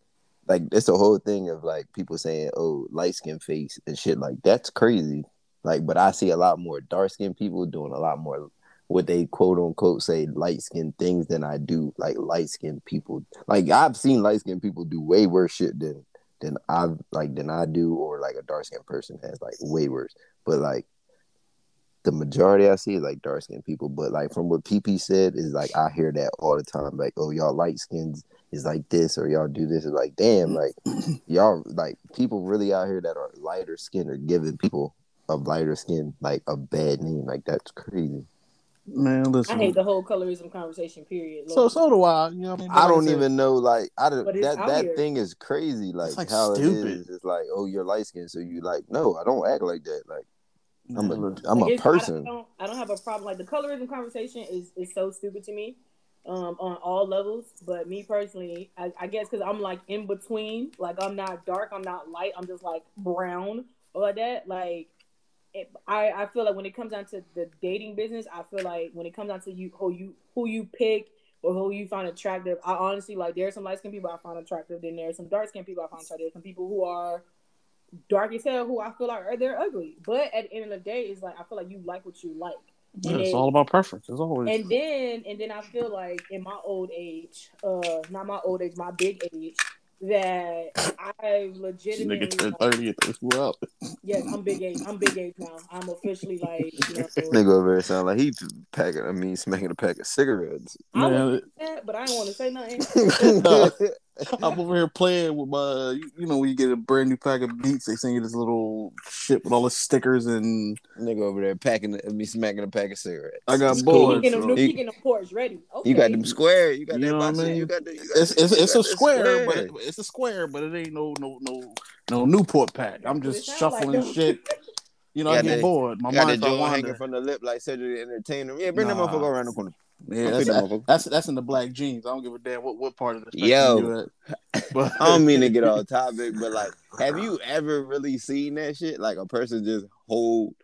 like it's a whole thing of like people saying, "Oh, light skin face" and shit. Like that's crazy. Like, but I see a lot more dark skinned people doing a lot more what they quote unquote say light skinned things than I do like light skinned people. Like I've seen light skinned people do way worse shit than than I like than I do, or like a dark skinned person has like way worse. But like the majority I see is like dark skinned people. But like from what PP said is like I hear that all the time. Like, oh y'all light skins is like this or y'all do this. It's like damn, like [CLEARS THROAT] y'all like people really out here that are lighter skin are giving people of lighter skin like a bad name. Like that's crazy. Man, listen. I hate the whole colorism conversation. Period. So Look, so do I. You know what I mean? I don't said, even know like I don't that that here. thing is crazy. Like, like, how stupid. it is. It's like oh you're light skinned so you like no I don't act like that. Like I'm Man, a look. I'm like, a it's- I don't- person. I don't, I don't have a problem. Like the colorism conversation is is so stupid to me, um, on all levels. But me personally, I, I guess because I'm like in between. Like I'm not dark, I'm not light. I'm just like brown or like that. Like it, I I feel like when it comes down to the dating business, I feel like when it comes down to you who you who you pick. Or who you find attractive? I honestly like. There are some light skinned people I find attractive. Then there are some dark skinned people I find attractive. There's some people who are dark as hell who I feel like are they're ugly. But at the end of the day, it's like I feel like you like what you like. Yeah, it's all about preference. It's always. And then and then I feel like in my old age, uh not my old age, my big age, that I legitimately Nigga turned thirty and threw up. yes, I'm big age. I'm big age now. I'm officially like you know Nigga over there sound like he packing. I mean, smacking a pack of cigarettes. I Man, that, but I didn't want to say nothing. [LAUGHS] [LAUGHS] I'm over here playing with my, you you know, when you get a brand new pack of beats, they send you this little shit with all the stickers, and Nigga over there packing. I mean, smacking a pack of cigarettes. I got It's bored. cool. He getting them, so- he getting them ports ready. Okay. You got them square. You got You that know what I mean? You got the. You got it's the- it's, you it's got a the square, but it, it's a square, but it ain't no no no no Newport pack. I'm just it sound like, shuffling shit. You know, I get they- bored. My You got mind that hanging wandering. from the lip like Cedric the Entertainer. Yeah, bring that motherfucker around the corner. Yeah, that's, pick that's that's in the black jeans. I don't give a damn what, what part of the spectrum Yo. [LAUGHS] But I don't mean to get off topic, but like, have you ever really seen that shit? Like a person just hold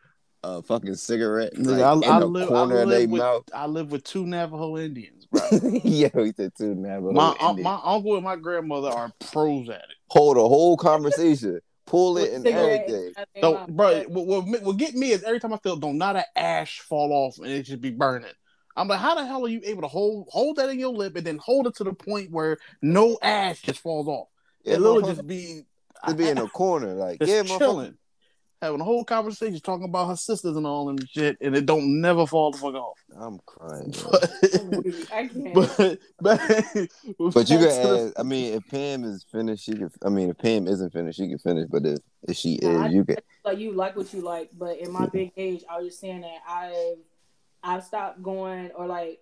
a fucking cigarette like, I, I in the live, I corner of their with mouth. I live with two Navajo Indians, bro. [LAUGHS] Yo, he said two Navajo my un- Indians. my uncle and my grandmother are pros at it. Hold a whole conversation, pull it and everything. in their So, bro, what, what, what get me is every time I feel don't not an ash fall off and it just be burning. I'm like, how the hell are you able to hold hold that in your lip and then hold it to the point where no ash just falls off? Yeah, it literally motherfucker, just be to be in a corner, like just yeah, [LAUGHS] motherfucker. chilling, having a whole conversation talking about her sisters and all and shit, and it don't never fall the fuck off. I'm crying. [LAUGHS] But I can't. but but, But you can back to the- ask. I mean, if Pam is finished, she can. I mean, if Pam isn't finished, she can finish. But if if she Nah, I- is, you can. like you like what you like, but in my big age, I was just saying that I've I've stopped going or like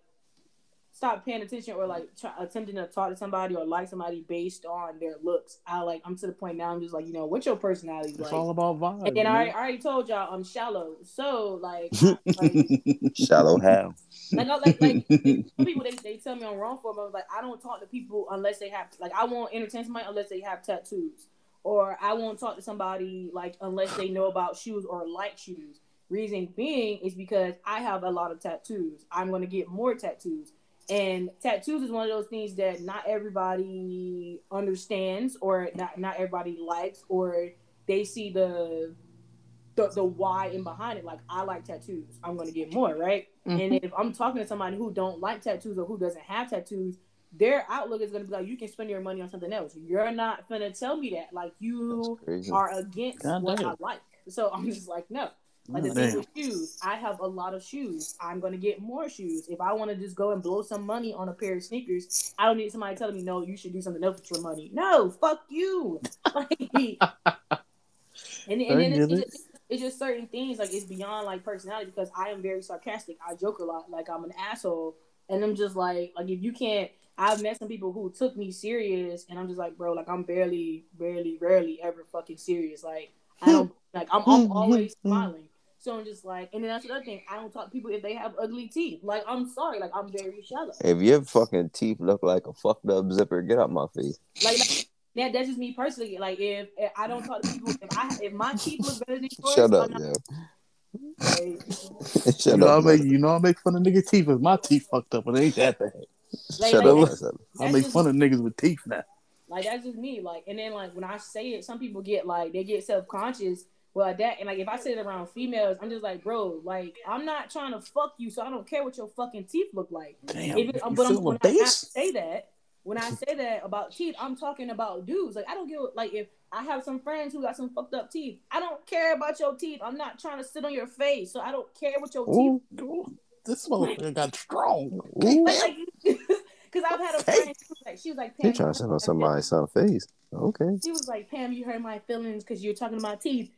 stopped paying attention or like try, attempting to talk to somebody or like somebody based on their looks. I like I'm to the point now. I'm just like you know what's your personality It's like. all about vibes. and then I already, I already told y'all I'm shallow, so like, like [LAUGHS] Shallow how? like, I, like, like some people they, they tell me I'm wrong for, them. I was like, I don't talk to people unless they have like I won't entertain somebody unless they have tattoos, or I won't talk to somebody like unless they know about shoes or like shoes. Reason being is because I have a lot of tattoos. I'm gonna get more tattoos, and tattoos is one of those things that not everybody understands, or not not everybody likes, or they see the the, the why in behind it. Like I like tattoos, I'm gonna get more, right? And if I'm talking to somebody who don't like tattoos or who doesn't have tattoos, their outlook is gonna be like, you can spend your money on something else. You're not gonna tell me that. Like you are against God what. I like. So I'm just like, no. Like the God thing with shoes, I have a lot of shoes. I'm gonna get more shoes. If I want to just go and blow some money on a pair of sneakers, I don't need somebody telling me no. You should do something else with your money. No, fuck you. [LAUGHS] Like, and, and then it's, get it's, just, it's just certain things like it's beyond like personality because I am very sarcastic. I joke a lot. Like I'm an asshole, and I'm just like like if you can't. I've met some people who took me serious, and I'm just like, bro, like I'm barely, barely, rarely ever fucking serious. Like I don't like I'm, I'm always smiling. So I'm just like, and then that's another thing. I don't talk to people if they have ugly teeth. Like I'm sorry, like I'm very shallow. If your fucking teeth look like a fucked up zipper, get out my face. Like that, that's just me personally. Like if, if I don't talk to people, if I if my teeth look better than yours, Shut up, I'm not, like, [LAUGHS] Shut You know, I up. make you know I make fun of niggas' teeth with my teeth fucked up, and it ain't that bad. like, Shut like, up. that's- Shut. I make just- fun of niggas with teeth now. Like that's just me. Like, and then like when I say it, some people get like they get self conscious. Well, that and like if I say it around females, I'm just like, bro, like I'm not trying to fuck you, so I don't care what your fucking teeth look like. Damn, If it, you um, but I'm, feel when the I have say that, when I say that about teeth, I'm talking about dudes. Like I don't give like if I have some friends who got some fucked up teeth. I don't care about your teeth. I'm not trying to sit on your face, so I don't care what your Ooh, teeth. ooh, this motherfucker got strong. [LAUGHS] Cause I've had a friend. She was like, she was like, he Pam, trying to sit on my somebody's son face. Okay. She was like, Pam, you hurt my feelings because you're talking about teeth.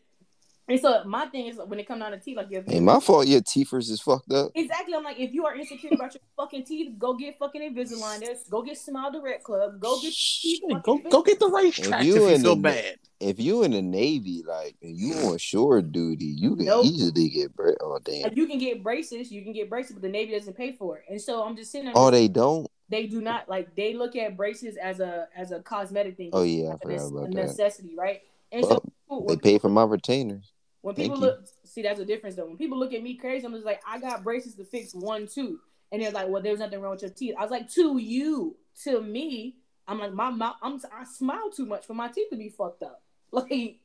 And so my thing is when it comes down to teeth, like if Ain't my fault. Your teethers is fucked up. Exactly. I'm like, if you are insecure about your fucking teeth, go get fucking Invisalign. There's go get Smile Direct Club. Go get teeth. Go fixed. go get the racetrack If if you you, in feel the- bad. If you in the Navy, like and you on shore duty, you can Nope. easily get bread. Oh damn. Like, you can get braces. You can get braces, but the Navy doesn't pay for it. And so I'm just sitting there. Oh, they don't. they do not like they look at braces as a as a cosmetic thing. Oh yeah, I a, forgot nece- about a that. necessity, right? And Well, so They pay for my retainers. When thank people you. look, see that's a difference though. When people look at me crazy, I'm just like, I got braces to fix one tooth, and they're like, well, there's nothing wrong with your teeth. I was like, to you, to me, I'm like, my mouth, I'm I smile too much for my teeth to be fucked up. [LAUGHS] Like,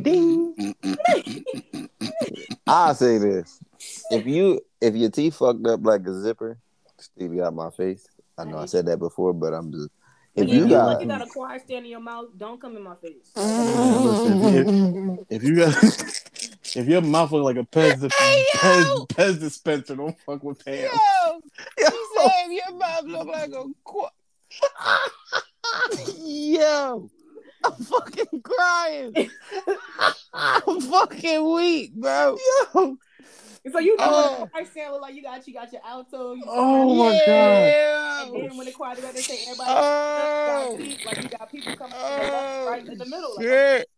Ding. [LAUGHS] I'll say this: if you if your teeth fucked up like a zipper, Stevie got my face. I know I said that before, but I'm just if if you you, got you got a choir stand in your mouth, don't come in my face. [LAUGHS] Listen, if, if you got [LAUGHS] if your mouth look like a Pez, Pez, Pez dispenser, don't fuck with Pam. Yo, she [LAUGHS] said your mouth look like a qu- Yo, I'm fucking crying. I'm fucking weak, bro. Yo, So you know Oh. what a choir stand like? You got you got your alto. You Oh my God. And then when the choir together, they say everybody Oh. got teeth, like you got people coming from the left, oh, right, in the middle. Like, Shit.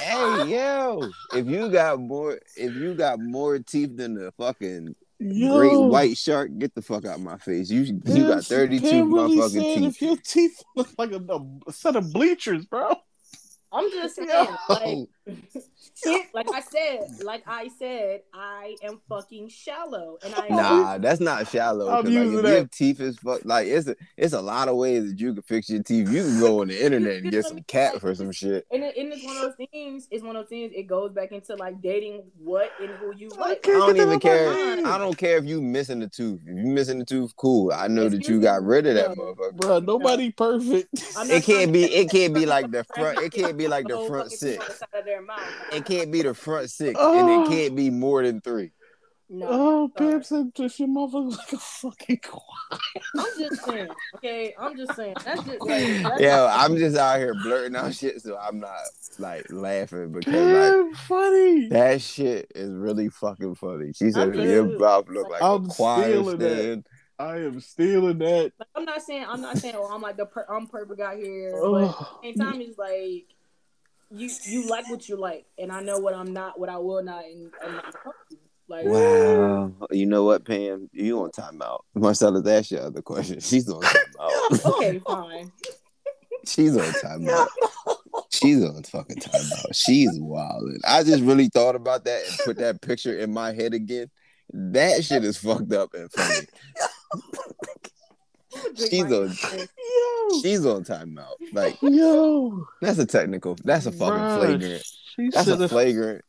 hey yo, if you got more, if you got more teeth than the fucking Yo. great white shark, get the fuck out of my face. You you Pam- got thirty two Pam really motherfucking teeth. If your teeth look like a, a set of bleachers, bro. I'm just saying, Yo. like, [LAUGHS] it, [LAUGHS] like I said, like I said, I am fucking shallow, and I Nah, that's not shallow. I'm 'cause, like, if that. your teeth is fuck, like it's a, it's a lot of ways that you can fix your teeth. You can go on the internet and get some cat for some shit. And, it, and it's one of those things. It's one of those things. It goes back into like dating what and who you like. I Okay. don't even care. out my head. I don't care if you missing the tooth. If you missing the tooth, cool. I know that Excuse you got rid of that No. motherfucker. Bro, nobody perfect. It can't be. It can't be [LAUGHS] like the front. It can't be like the front fucking teeth on six. the side of their mouth. It can't be the front six, and Oh. it can't be more than three. No, Oh, sorry. Pam said if your mouth like a fucking choir. I'm just saying. Okay, I'm just saying. That's just like, [LAUGHS] that's Yeah, I'm just out here blurting out shit, so I'm not like laughing because like funny. that shit is really fucking funny. She said I'm your mouth look like I'm a choir stealing that. stand. I am stealing that. I'm not saying I'm not saying oh I'm like the per- I'm perfect out here, but at Oh, the same time it's like you you like what you like, and I know what I'm not, what I will not, and I'm not. Like Wow, you know what, Pam? You on timeout. [LAUGHS] Marcella's asked your other question. [LAUGHS] She's on timeout. [LAUGHS] okay, fine. She's on timeout. She's on fucking timeout. She's wilding. I just really thought about that and put that picture in my head again. That shit is fucked up and funny. She's on yo, she's on timeout. Like yo. that's a technical. That's a fucking Bruh, flagrant. She That's said a if- flagrant.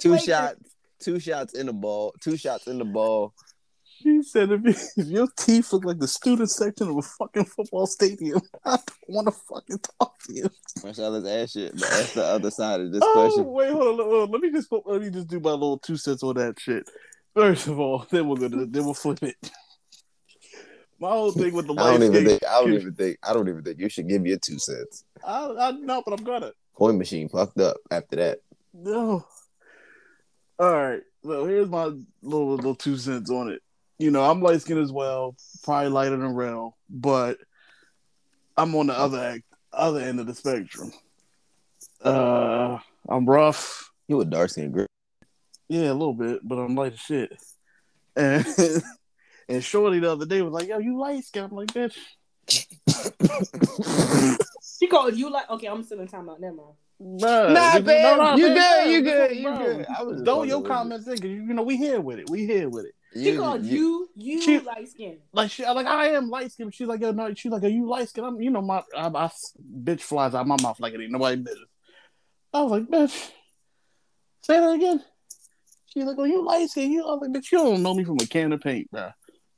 Two shots. Two shots in the ball. Two shots in the ball. She said if, if your teeth look like the student section of a fucking football stadium, [LAUGHS] I don't want to fucking talk to you. Marcella's ass shit. But that's the other side of this Oh question. wait, hold on, hold on. Let me just let me just do my little two cents on that shit. First of all, then we're gonna then we'll flip it. My whole thing with the I don't light even skin, think. I don't [LAUGHS] even think. I don't even think you should give me your two cents. I, I know, but I'm gonna. Coin machine fucked up after that. No. All right. So here's my little little two cents on it. You know, I'm light skinned as well, probably lighter than Rel, but I'm on the other act, other end of the spectrum. Uh, I'm rough, You a dark skin girl. yeah, a little bit, but I'm light as shit. And [LAUGHS] and Shorty the other day was like, "Yo, you light skinned." I'm like, "Bitch." She called you like okay. I'm still in timeout. Never mind. Bruh, Nah, you- babe, no, no, you babe, good, no, you listen, good, you bro. good. I was just Throw your comments in, cause you know we here with it. We here with it. She You- called you you, She- light skin. like she like I am light skinned. She's like, yo, no, she's like, are you light skinned? I'm, you know, my I, I bitch flies out my mouth like it ain't nobody business. I was like, bitch, say that again. She's like, oh, you light skinned. You I was like, bitch, you don't know me from a can of paint, bro.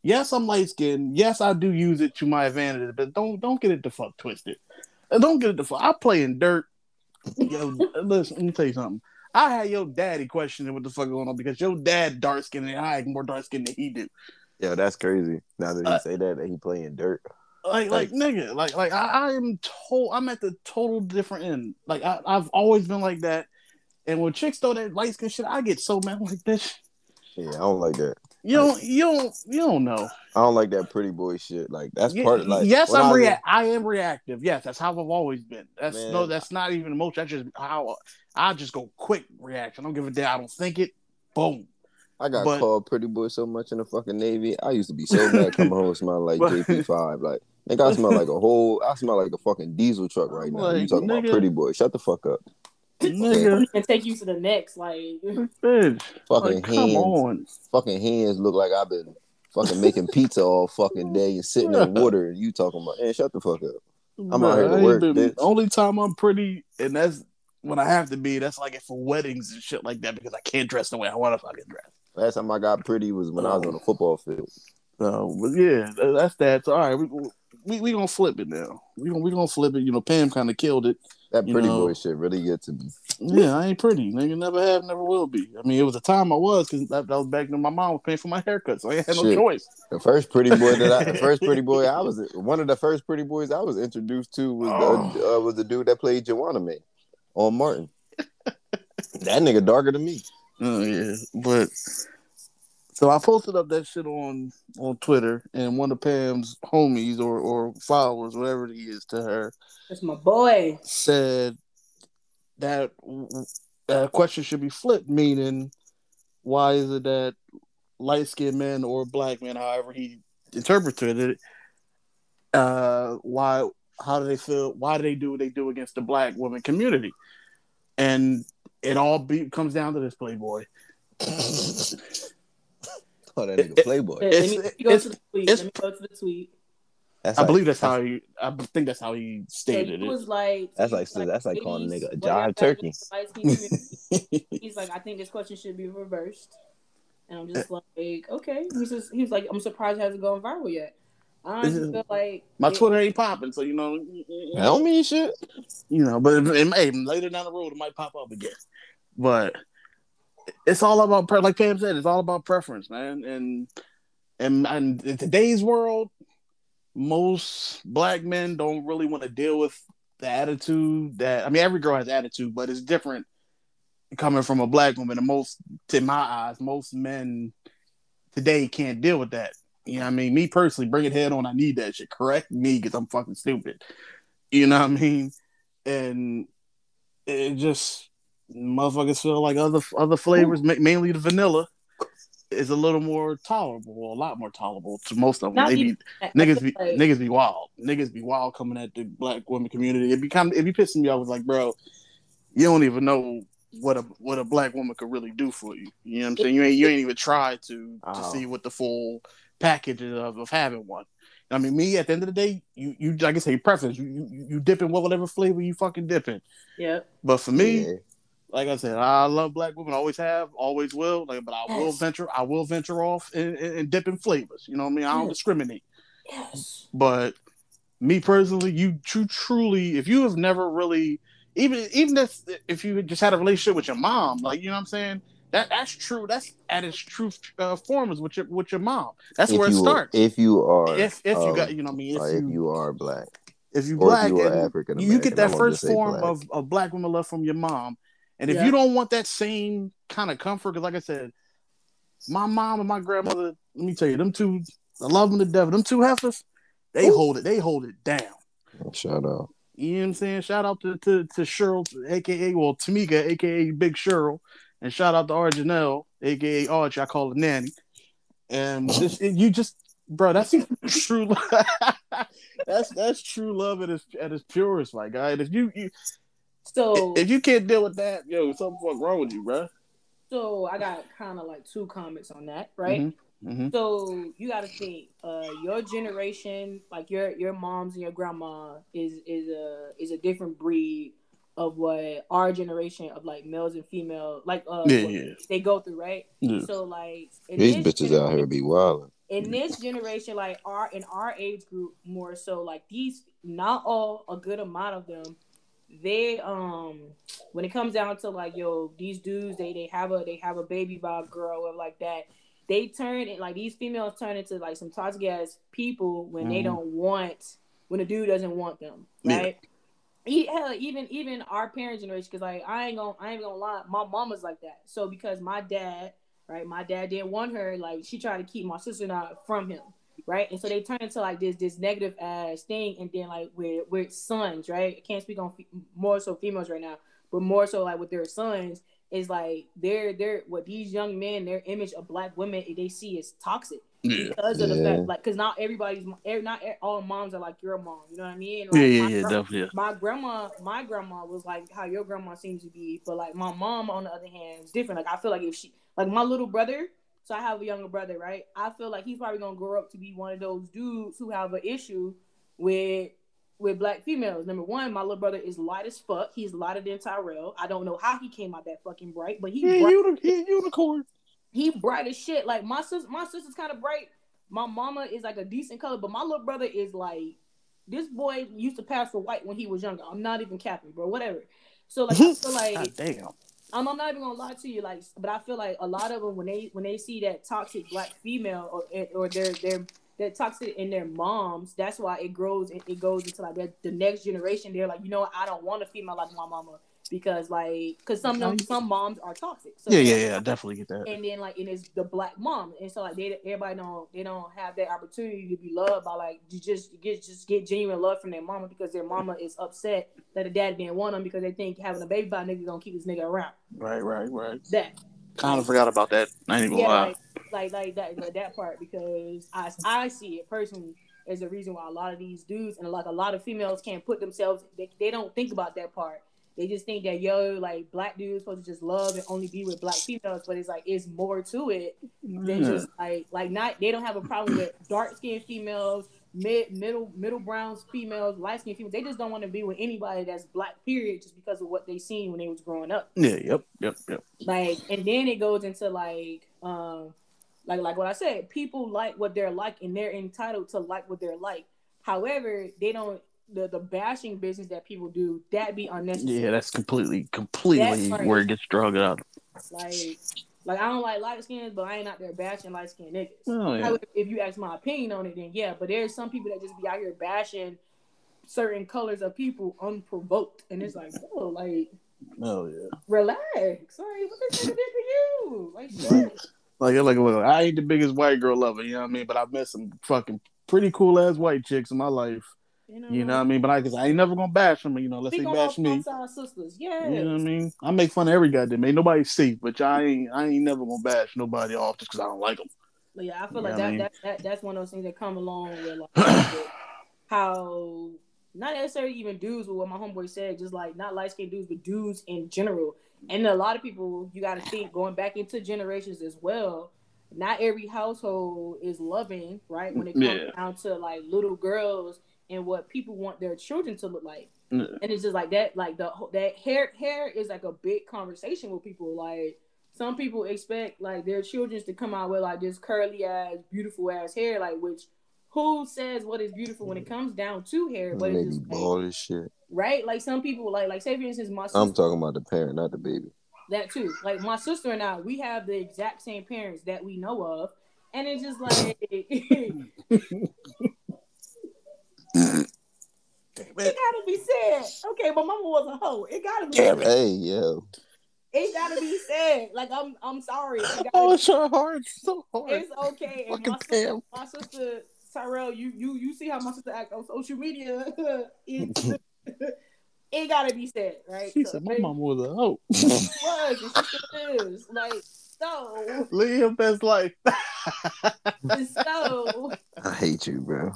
Yes, I'm light skinned. Yes, I do use it to my advantage, but don't don't get it the fuck twisted. Don't get it the fuck. I play in dirt. Yo, listen, let me tell you something. I had your daddy questioning what the fuck going on because your dad dark skinned and I more dark skinned than he do. Yeah, that's crazy. Now that you Uh, say that, that he playing dirt. Like, like, nigga, like, like, I, I am told I'm at the total different end. Like, I, I've always been like that. And when chicks throw that light skin shit, I get so mad. [LAUGHS] Like, this. Yeah, I don't like that. You don't, you don't, you don't know. I don't like that pretty boy shit. Like that's part of like. yes, I'm I was- react. I am reactive. Yes, that's how I've always been. That's Man. no, that's not even emotion. That's just how I just go quick reaction. I don't give a damn. I don't think it. Boom. I got But- called pretty boy so much in the fucking Navy. I used to be so mad coming home smelling like [LAUGHS] But- JP5. Like, nigga, I smell like a whole, I smell like a fucking diesel truck right now. you Like, talking about pretty boy? Shut the fuck up. Nigga, and take you to the next. Like, bitch. Fucking Like, come hands, on. fucking hands look like I've been fucking making pizza all fucking day and sitting in [LAUGHS] water. And you talking about, man, shut the fuck up. I'm out here to Bruh, I ain't work, been- bitch. Only time I'm pretty, and that's when I have to be. That's like it for weddings and shit like that because I can't dress the way I want to fucking dress. Last time I got pretty was when I was on the oh. football field. So, but yeah, tha- that's that. So, all right, we we we gonna flip it now. We gonna we gonna flip it. You know, Pam kind of killed it. That You pretty know. boy shit really get to me. Yeah, I ain't pretty. Nigga, never have, never will be. I mean, it was a time I was because that, that was back when my mom was paying for my haircut, so I had no Shit. choice. The first pretty boy that I, the [LAUGHS] first pretty boy I was, one of the first pretty boys I was introduced to was the, uh, was the dude that played Joanna May on Martin. that nigga darker than me. Oh yeah, but so I posted up that shit on on Twitter, and one of Pam's homies or or followers, whatever he is to her, that's my boy. said that that question should be flipped, meaning why is it that light skinned men or black men, however he interpreted it, uh, why how do they feel? Why do they do what they do against the black woman community? And it all be, comes down to this Playboy. [LAUGHS] Oh, that nigga Playboy. Let me, let me go to the tweet. Let me go to the tweet. That's I like- believe that's how he. I think that's how he So stated he it. was like, That's he like- that's like calling a nigga a what jive turkey." against the light-skinned community?" He's like, I think this question should be reversed. And I'm just like, okay. He's just, he was like, I'm surprised it hasn't gone viral yet. I just feel like My it- Twitter ain't popping, so you know, I don't mean shit. you know. But it, it may later down the road it might pop up again. But it's all about like Pam said, it's all about preference, man. And and and in today's world, most black men don't really want to deal with the attitude that I mean, every girl has attitude, but it's different coming from a black woman. And most, to my eyes, most men today can't deal with that. You know what I mean? Me personally, bring it head on. I need that shit. Correct me because I'm fucking stupid. You know what I mean? And it just motherfuckers feel like other other flavors, ma- mainly the vanilla, is a little more tolerable, a lot more tolerable to most of them. Not They be, niggas feel be like- niggas be wild. Niggas be wild coming at the black women community. It be kind of, it be pissing me off. It's like, bro, you don't even know what a what a black woman could really do for you. You know what I'm saying? You ain't you ain't even try to to Oh. see what the full package is of, of having one. I mean, me at the end of the day, you you like I say, preference. You you, you dip in whatever flavor you fucking dip in. Yep. But for me, Yeah. Like I said, I love black women. Always have, always will. Like, but I will venture. I will venture off and, and, and dip in flavors. You know what I mean? I don't Yes. discriminate. Yes. But me personally, you true truly, if you have never really, even even if if you just had a relationship with your mom, like you know what I'm saying, that that's true. That's at its true uh, form is with your with your mom. That's if where it you starts. if you are if if you um, got you know what I mean if or you, if you are black if you or black if you are and African you get that American, first form of, of black woman love from your mom and if Yeah. you don't want that same kind of comfort because like i said my mom and my grandmother let me tell you them two i love them to death them two heifers they Ooh. hold it they hold it down shout out. you know what i'm saying shout out to to, to cheryl aka well tamika aka big cheryl and shout out to arjanelle aka arch i call her nanny and [LAUGHS] this you just bro that's [LAUGHS] true [LAUGHS] that's that's true love at its at its purest my guy and if you, you So if you can't deal with that, yo, something fuck wrong with you, bro. so I got kind of like two comments on that, right? Mm-hmm. So you got to think, uh, your generation, like your your moms and your grandma, is is a is a different breed of what our generation of like males and female like uh Yeah, yeah. they go through, right? Yeah. So like in These this bitches out here be wilding. in this generation, like our in our age group, more so like these, not all, a good amount of them, they um when it comes down to like yo, these dudes, they they have a they have a baby by a girl or like that. They turn it like these females turn into like some toxic ass people when mm-hmm. they don't want when a dude doesn't want them, right? Yeah. hell, even even our parents' generation, because like I ain't gonna I ain't gonna lie, my mama's like that. So because my dad right? My dad didn't want her. Like she tried to keep my sister and I from him, right? And so they turn into like this this negative ass thing. And then like with with sons, right? I can't speak on fe- more so females right now, but more so like with their sons is like they're they're what these young men their image of black women they see is toxic yeah. because of the fact like because not everybody's er, not all moms are like your mom you know what i mean like, yeah yeah, yeah definitely my grandma my grandma was like how your grandma seems to be but like my mom on the other hand is different like i feel like if she like my little brother, so I have a younger brother, right? I feel like he's probably gonna grow up to be one of those dudes who have an issue with with black females. Number one, my little brother is light as fuck. He's lighter than Tyrell. I don't know how he came out that fucking bright, but he yeah, bright. he unicorn. He bright as shit. Like my sister, my sister's kind of bright. My mama is like a decent color, but my little brother is like this boy used to pass for white when he was younger. I'm not even capping, bro. Whatever. So like I feel [LAUGHS] like God damn. I'm, I'm not even gonna lie to you, like, but I feel like a lot of them when they when they see that toxic black female or eh, or they're they're they're toxic in their moms, that's why it grows it goes into like that the next generation. They're like, you know, what? I don't want a female like my mama because like because some them, some moms are toxic. So yeah, yeah, yeah, I definitely get that. And then like and it's the black mom, and so like they everybody don't they don't have that opportunity to be loved by like just get just get genuine love from their mama because their mama is upset that the dad didn't want them because they think having a baby by a nigga gonna keep this nigga around. Right, right, right. That kind of forgot about that. I ain't gonna yeah, lie. Like, like like that like that part because I I see it personally as the reason why a lot of these dudes and like a lot of females can't put themselves they, they don't think about that part they just think that yo, like black dudes supposed to just love and only be with black females, but it's like it's more to it than just like like not. They don't have a problem with dark skinned females, mid middle middle browns females, light skinned females. They just don't want to be with anybody that's black. Period, just because of what they seen when they was growing up. Yeah. Yep. Yep. Yep. Like, and then it goes into like um like like what I said, people like what they're like and they're entitled to like what they're like. However, they don't the the bashing business that people do, that be unnecessary. Yeah, that's completely completely that's where it gets drug up. Like like I don't like light skins, but I ain't out there bashing light skinned niggas. Oh, yeah. if you ask my opinion on it, then yeah. But there's some people that just be out here bashing certain colors of people unprovoked, and it's like, oh, like, oh yeah, relax. Like, what this nigga did to you? Like, shit. [LAUGHS] Like, like, look, I ain't the biggest white girl lover, you know what I mean? But I've met some fucking pretty cool ass white chicks in my life you know, you know what I mean? But I, cause I ain't never gonna bash them. You know, let's say bash me. Sisters. Yeah. You know what I mean? I make fun of every goddamn. Ain't nobody see, but I ain't. I ain't never gonna bash nobody off just because I don't like them. But yeah, I feel you like that, that, that that's one of those things that come along with like [CLEARS THROAT] how not necessarily even dudes with what my homeboy said, just like not light skinned dudes, but dudes in general. And a lot of people, you got to think going back into generations as well. Not every household is loving, right? When it comes yeah. down to like little girls and what people want their children to look like. Mm. And it's just like that, like the that hair hair is like a big conversation with people. Like some people expect like their children to come out with like this curly ass, beautiful ass hair, like which who says what is beautiful when it comes down to hair? But it's just bald as shit. Right? Like some people like like say for instance my sister, I'm talking about the parent, not the baby. That too. Like my sister and I, we have the exact same parents that we know of. And it's just like [LAUGHS] [LAUGHS] it. it gotta be said. Okay, my mama was a hoe. It gotta be Damn said. Hey, yo. It gotta be said. Like I'm I'm sorry. oh, it's so hard. so hard. It's okay. And my sister, my sister Tyrell, you you you see how my sister act on social media. [LAUGHS] it, [LAUGHS] it gotta be said, right? She so, said my mama was a hoe. was, and she still is. Like so live your best life. [LAUGHS] so I hate you, bro.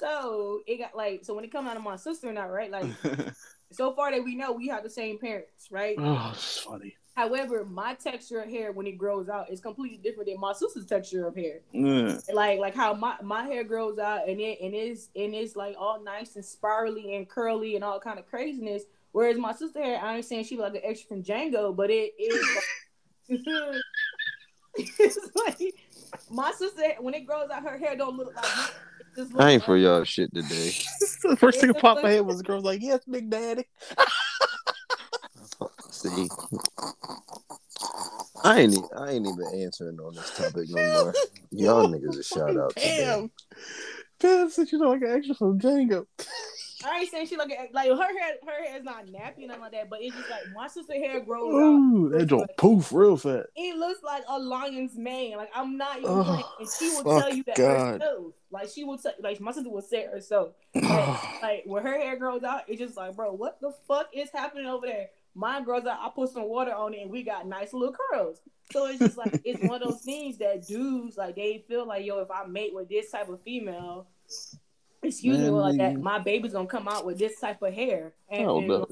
So it got like so when it comes out of my sister and I, right? Like [LAUGHS] so far that we know we have the same parents, right? Oh, it's funny. However, my texture of hair when it grows out is completely different than my sister's texture of hair. Mm. Like like how my, my hair grows out and it and it's and it's like all nice and spirally and curly and all kind of craziness. Whereas my sister hair, I ain't saying she like an extra from Django, but it is like, [LAUGHS] [LAUGHS] it's like My sister, when it grows out, her hair don't look like. Me. It just look I ain't for y'all shit today. [LAUGHS] the first thing that popped my head was the girl's like, "Yes, Big Daddy." [LAUGHS] See, I ain't I ain't even answering on this topic no more. [LAUGHS] Y'all niggas a shout out today. Damn. Damn, since you know like an extra from Django. I ain't saying she look at, like her hair. Her hair is not nappy or nothing like that, but it's just like my sister hair grows out. Ooh, that joint poof real fast. It looks like a lion's mane. Like I'm not even Oh, playing. And she will tell you that God. herself. Like she will tell. Like my sister will say it herself. Like, [SIGHS] like when her hair grows out, it's just like, bro, what the fuck is happening over there? Mine grows out. I put some water on it, and we got nice little curls. So it's just like it's one of those things that dudes like they feel like, yo, if I mate with this type of female, excuse me, Man, like that, my baby's gonna come out with this type of hair. And, Oh, and, no.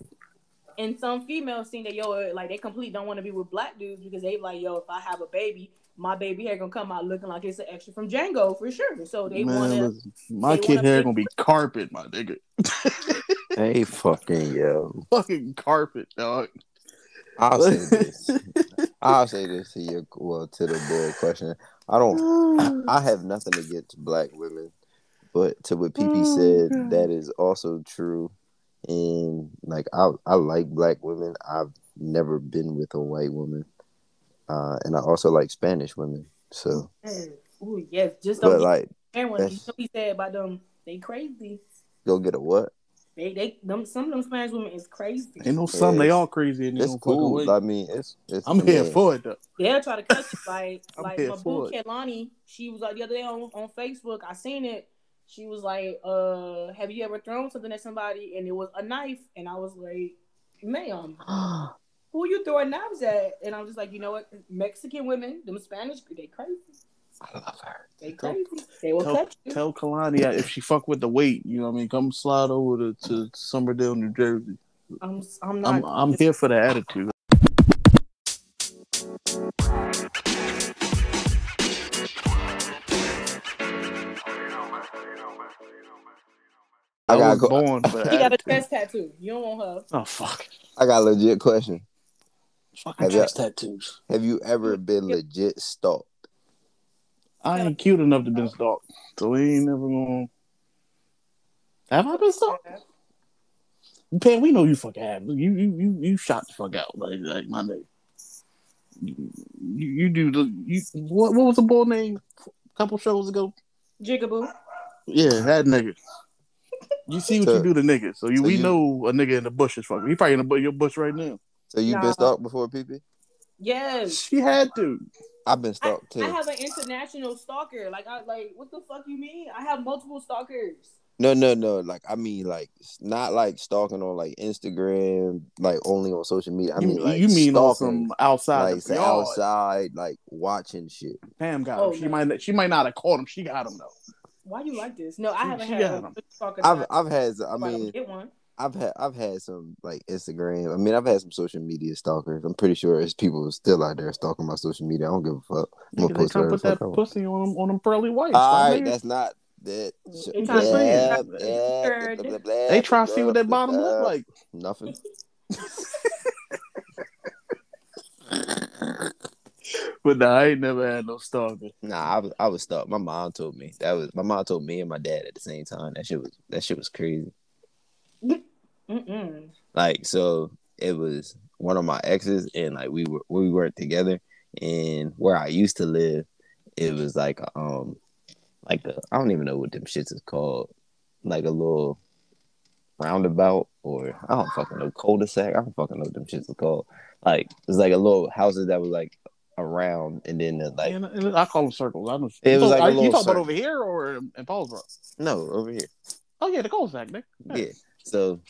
and some females think that yo, like they completely don't want to be with black dudes because they like, yo, if I have a baby, my baby hair gonna come out looking like it's an extra from Django for sure. So they want to. my they kid wanna hair pick- gonna be carpet, my nigga. [LAUGHS] Hey, fucking yo. Fucking carpet, dog. I'll say [LAUGHS] this. I'll say this to your well to the boy question. I don't. I have nothing against black women, but to what PP Oh, said, God. that is also true. And like I, I like black women. I've never been with a white woman, uh, and I also like Spanish women. So, Ooh, yes, just don't but like, that one. You know he said about them, they crazy. go get a what? They they them some of them Spanish women is crazy. Ain't no some, they all crazy and they It's don't cool. wait. I mean, it's. it's I'm I here for it though. They'll try to cut you like [LAUGHS] like my boo it. Kehlani. She was like the other day on, on Facebook. I seen it. She was like, "Uh, have you ever thrown something at somebody and it was a knife?" And I was like, "Ma'am, [GASPS] [GASPS] who you throwing knives at?" And I'm just like, you know what? Mexican women, them Spanish, they crazy. I love her. They Tell- crazy. They will Tell, cut you. tell Kehlani if she fuck with the weight, you know what I mean, come slide over to, to Somerdale, New Jersey. I'm I'm not. I'm I'm here for the attitude. I I gotta was go. born for He got a chest tattoo. You don't want her. Oh fuck. I got a legit question. Fucking Have chest tattoos. Have you ever been legit stalked? I ain't cute enough to be stalked. So we ain't never gonna Have I been stalked? Pan, we know you fucking have. You you you you shot the fuck out like like my nigga. You, you you do the you what what was the boy name a couple shows ago? Jigaboo. Yeah, that nigga. You see what So- you do to niggas. So you so we you- know a nigga in the bush is fucking. He probably in the your bush right now. So you Nah. been stalked before, PP? Yes. She had to. I've been I, stalked too. I have an international stalker. Like I like what the fuck you mean? I have multiple stalkers. No, no, no. Like I mean, like not like stalking on like Instagram, like only on social media. I you, mean, like you mean on stalking, some outside like the say yard. outside, like watching shit. Pam got Oh, him. She no. might she might not have caught him. She got him though. Why you like this? No, I haven't she had got a him. stalker. I've I've had, I I mean, get one. I've had I've had some like Instagram. I mean, I've had some social media stalkers. I'm pretty sure there's people still out there stalking my social media. I don't give a fuck. I'm gonna post trying put that fuck pussy on them on them pearly whites. All my right, nigga. that's not that. They trying to yeah, see- blah, blah, blah, they trying to see what that bottom blah. look like. Nothing. [LAUGHS] [LAUGHS] But nah, I ain't never had no stalker. Nah, I was I was stuck. My mom told me that was my mom told me and my dad at the same time. That shit was that shit was crazy. Mm-mm. Like so, it was one of my exes, and like we were we worked together, and where I used to live, it was like a, um like a I don't even know what them shits is called, like a little roundabout or I don't fucking know cul-de-sac. I don't fucking know what them shits is called. Like it's like a little houses that was like around, and then the, like and I call them circles. I don't. It was talk- like a you talking about over here or in, Paulsboro? no over here. Oh yeah, the cul-de-sac. Yeah. So,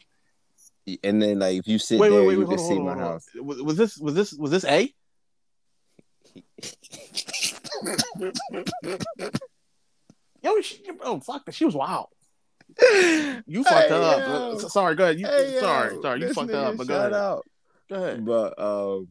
and then like if you sit Wait, there, wait, wait, you can on, see my house. Was, was this was this was this A? [LAUGHS] Yo, she, oh fuck, she was wild. [LAUGHS] You fucked Hey, up. yo. Uh, sorry, go ahead. You, Hey, sorry, yo, sorry, you this fucked up. But go ahead. out. Go ahead. But um,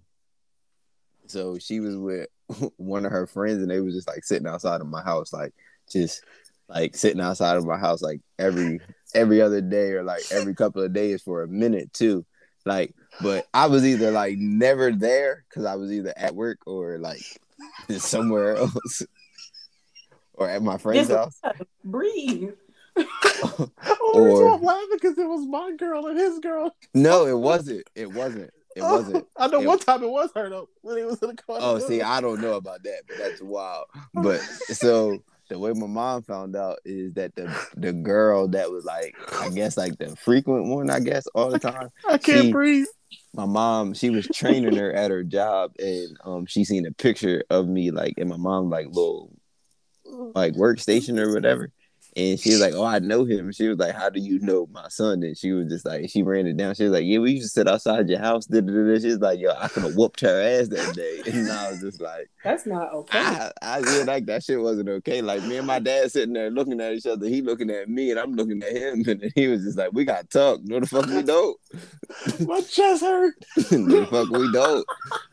so she was with [LAUGHS] one of her friends, and they was just like sitting outside of my house, like just like sitting outside of my house, like every every other day or like every couple of days for a minute too. Like, but I was either like never there because I was either at work or like [LAUGHS] somewhere else. [LAUGHS] or at my friend's Just house. breathe. Oh, Or- I'm laughing because it was my girl and his girl. No, it wasn't. It wasn't. It wasn't. [LAUGHS] I know It- one time it was her though when he was in the car. Oh, see, I don't know about that, but that's wild. But [LAUGHS] so the way my mom found out is that the the girl that was like, I guess like the frequent one, I guess all the time. [LAUGHS] I can't she- breathe. My mom, she was training her at her job, and um, she seen a picture of me like in my mom like little like workstation or whatever. And she was like, "Oh, I know him." She was like, "How do you know my son?" And she was just like, she ran it down. She was like, "Yeah, we used to sit outside your house." She was like, "Yo, I could have whooped her ass that day." [LAUGHS] And I was just like, That's not okay. I, I feel like that shit wasn't okay. Like me and my dad sitting there looking at each other. He looking at me, and I'm looking at him, [LAUGHS] and he was just like, "We got to talk." No, [LAUGHS] the fuck we don't. My chest hurt. no, the fuck we don't.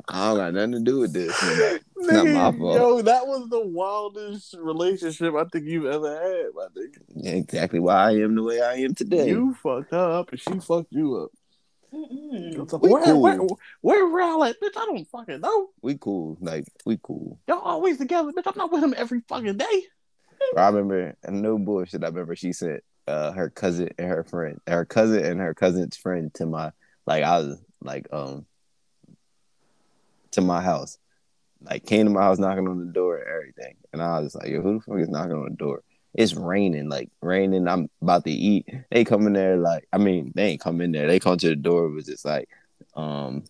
I don't got nothing to do with this. And, It's not [LAUGHS] my fault. Yo, that was the wildest relationship I think you've ever had, my nigga. exactly why I am the way I am today. You fucked her up and she fucked you up. We where, cool. where, where Raul at? Bitch, I don't fucking know. we cool. Like we cool. Y'all always together, bitch. I'm not with him every fucking day. I remember, and no bullshit. I remember she sent uh, her cousin and her friend, her cousin and her cousin's friend to my like I was like um to my house, like came to my house knocking on the door and everything, and I was like, yo, who the fuck is knocking on the door? It's raining, like raining. I'm about to eat. They come in there like, I mean, they ain't come in there. They come to the door. It was just like, um,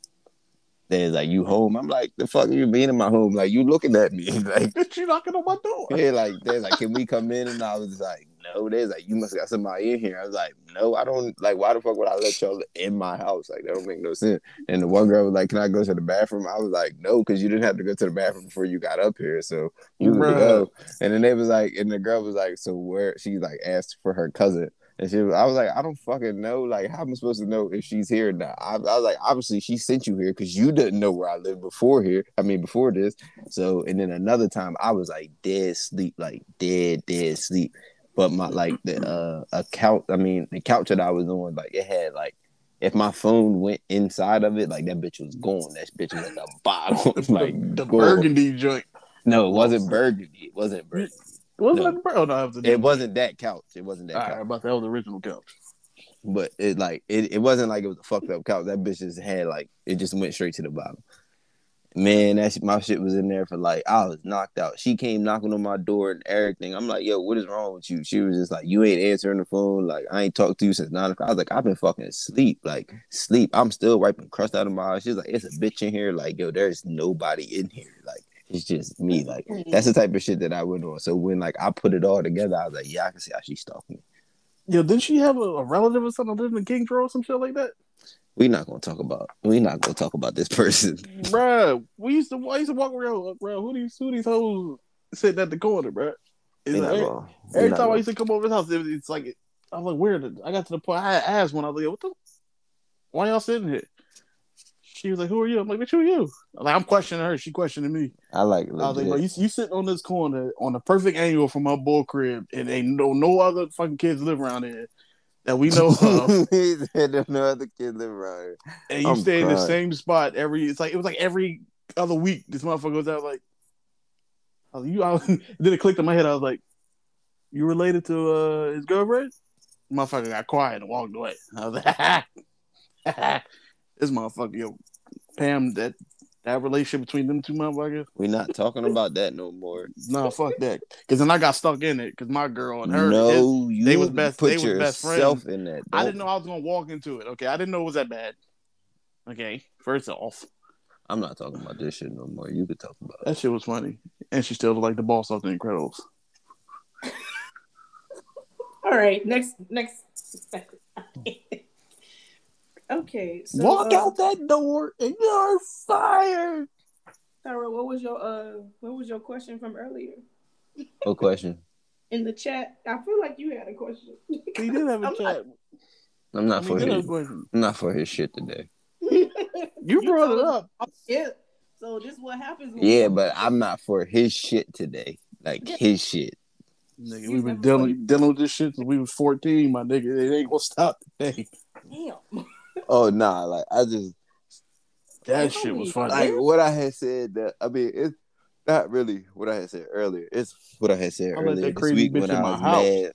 they're like, you home? I'm like, the fuck you being in my home? Like you looking at me? [LAUGHS] like [LAUGHS] Bitch, you knocking on my door. yeah, like they're like, can we come in? And I was like, no. They're like, you must have got somebody in here. I was like, no, I don't. Like, why the fuck would I let y'all in my house? Like, that don't make no sense. And the one girl was like, can I go to the bathroom? I was like, no, because you didn't have to go to the bathroom before you got up here, so you Bruh. go. And then they was like, and the girl was like, so where? She like asked for her cousin. And she was, I was like, I don't fucking know. Like, how am I supposed to know if she's here or not? I, I was like, obviously she sent you here because you didn't know where I lived before here. I mean, before this. So, and then another time I was like dead sleep, like dead, dead sleep. But my like the uh account, I mean, the couch that I was on, like it had like if my phone went inside of it, like that bitch was gone. That bitch was at the [LAUGHS] bottom, [LAUGHS] like the gone. burgundy joint. No, it wasn't burgundy. It wasn't burgundy. Was No. it? Oh, no, it the It wasn't that couch. It wasn't that All couch. right, about that was the original couch. but it like it, it wasn't like it was a fucked up couch. That bitch just had like it just went straight to the bottom. Man, that my shit was in there for like I was knocked out. She came knocking on my door and everything. I'm like, yo, what is wrong with you? She was just like, you ain't answering the phone. Like I ain't talked to you since nine o'clock. I was like, I've been fucking sleep. like sleep. I'm still wiping crust out of my eyes. She's like, it's a bitch in here. Like yo, there's nobody in here. Like it's just me. Like that's the type of shit that I went on. So when like I put it all together, I was like, yeah, I can see how she stalked me. Yo, didn't she have a, a relative or something living in Road or some shit like that? We not gonna talk about. We not gonna talk about this [LAUGHS] person. Bruh, we used to I used to walk around, uh, bro. Who these who these hoes sitting at the corner, bruh? Like, every every time I gonna- used to come over his house, it it's like I was like, where? the- I got to the point I asked when I was like, what the? Why y'all sitting here? She was like, who are you? I'm like, bitch, who are you? I'm like, I'm questioning her. She questioning me. I like. I was like, bro, you, you sitting on this corner on the perfect angle from my bull crib, and ain't no no other fucking kids live around here that we know of. [LAUGHS] he said there's no other kid live around here. and you I'm stay in the same spot every. It's like it was like every other week. This motherfucker was out like, I was, you. I was, then [LAUGHS] it clicked in my head. I was like, you related to uh, his girlfriend? Motherfucker got quiet and walked away. [LAUGHS] I was like, this motherfucker, yo, Pam, that that relationship between them two motherfuckers. We're not talking about that no more. No, fuck that. Because then I got stuck in it. Because my girl and her, his- no, you they was best- Put they was best yourself friends. in that. I Don't- didn't know I was gonna walk into it. Okay, I didn't know it was that bad. Okay, first off, I'm not talking about this shit no more. You could talk about it. that shit was funny, and she still like the boss off the Incredibles. [LAUGHS] All right, next next. [LAUGHS] okay, so Walk uh, out that door and you're fired. Tyra, what was your uh what was your question from earlier No question. in the chat? I feel like you had a question. He did have a [LAUGHS] I'm chat. I'm I not for have his. a question. I'm not for his shit today. [LAUGHS] You brought it up. us- Yeah. So this what happens. when Yeah, we- but I'm not for his shit today. Like Yeah. his shit. Nigga, we've been dealing dealing with this shit since we was fourteen, my nigga. It ain't gonna stop today. Damn. Oh nah, like I just That shit was funny. like what I had said that I mean it's not really what I had said earlier. It's what I had said I let earlier this week when I was house. mad.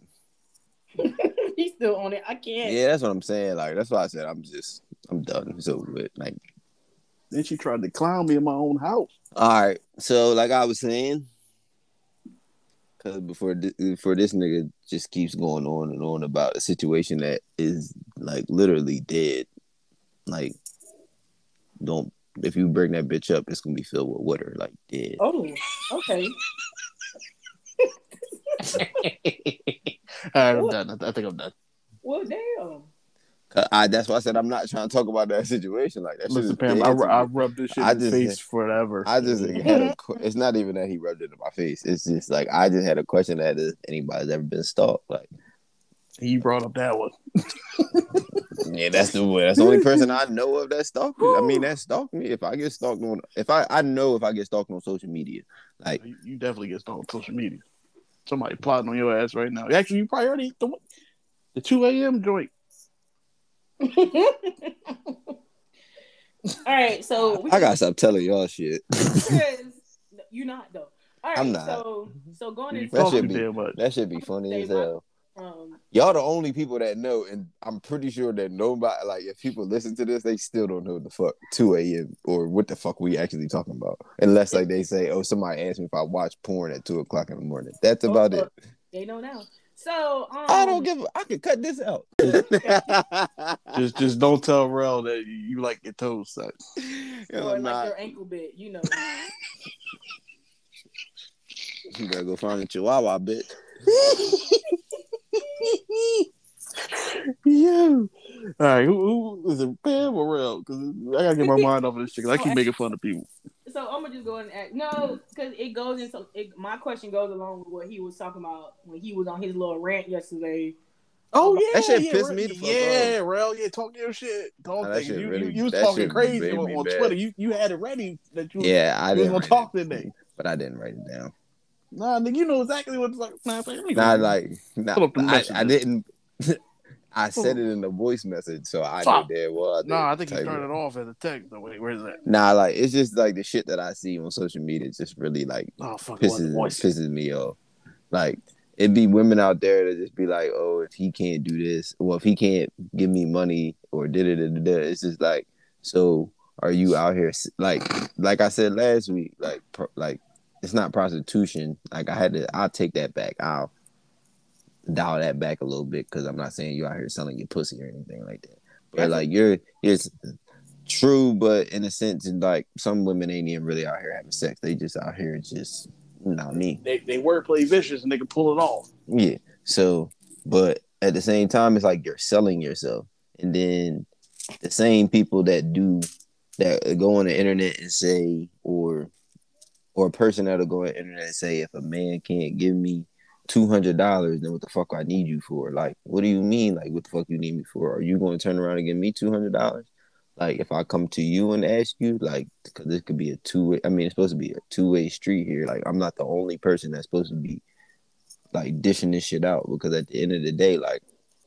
[LAUGHS] He's still on it. I can't. Yeah, that's what I'm saying. Like that's why I said I'm just I'm done. It's over with. Like Then she tried to clown me in my own house. all right. So like I was saying, because before thi- before this nigga just keeps going on and on about a situation that is like literally dead. Like don't if you bring that bitch up, it's gonna be filled with water, like dead. Oh, okay. [LAUGHS] All right, I'm done. I think I'm done. Well, damn. I, that's why I said I'm not trying to talk about that situation. Like that shit Listen, Pam, dead I, to. I rubbed this shit I in just- face forever. I just had a. [LAUGHS] que- It's not even that he rubbed it in my face. It's just like I just had a question that if anybody's ever been stalked. Like, he brought up that one. yeah, that's the way. That's the only [LAUGHS] person I know of that stalked me. I mean, that stalked me. If I get stalked on, if I I know if I get stalked on social media, like You, you definitely get stalked on social media. Somebody plotting on your ass right now. Actually, you probably already the, the 2 a.m. joint. [LAUGHS] All right, so we I gotta stop telling y'all shit. you're not though. All right, I'm not. so so going You into That should be- damn much. That should be funny as hell. Um Y'all the only people that know, and I'm pretty sure that nobody like if people listen to this, they still don't know the fuck 2 a.m. or what the fuck we actually talking about. Unless like they say, oh, somebody asked me if I watch porn at two o'clock in the morning. That's about oh, it. They know now. So um, I don't give. a I could cut this out. Just, [LAUGHS] just don't tell Rel that you, you like your toes sucked. Yo, or like nah. your ankle bit, you know. [LAUGHS] You better go find a chihuahua, bitch. [LAUGHS] [LAUGHS] Yo. All right, who, who is it, Pam or Rel? Because I gotta get my mind off of this shit. 'cause I [LAUGHS] keep making fun of people. So I'm gonna just go and act. No, because it goes into it, my question goes along with what he was talking about when he was on his little rant yesterday. Oh yeah, That shit yeah, pissed Rel- me the fuck Yeah, Rel, yeah, talk your shit. Don't Nah, that think shit you, really- you, you was talking crazy on, on. Twitter. You you had it ready that you Yeah, I you was didn't. gonna talk it, today. but I didn't write it down. Nah, nigga, you know exactly what it's like. Nah, let me like, nah, Pull up the I, I didn't. [LAUGHS] I said it in the voice message, so I know Fuck. was. well. I Nah, I didn't think you type started off as a text. though. wait, where's that? Nah, like it's just like the shit that I see on social media just really like Oh fuck, it was the pisses pisses me off. Like it'd be women out there that just be like, oh, if he can't do this, well, if he can't give me money, or da da da da. da," It's just like, so are you out here like like I said last week, like like it's not prostitution. Like I had to, I'll take that back. I'll dial that back a little bit because I'm not saying you out here selling your pussy or anything like that. But That's- like you're, it's true, but in a sense, like some women ain't even really out here having sex. They just out here just not me. They they wordplay vicious and they can pull it off. Yeah. So, but at the same time, it's like you're selling yourself, and then the same people that do that go on the internet and say, or or a person that'll go on the internet and say, if a man can't give me two hundred dollars, then what the fuck I need you for? Like, what do you mean? Like, what the fuck you need me for? Are you going to turn around and give me two hundred dollars? Like, if I come to you and ask you, like, because this could be a two way. I mean, it's supposed to be a two way street here. Like, I'm not the only person that's supposed to be like dishing this shit out because at the end of the day, like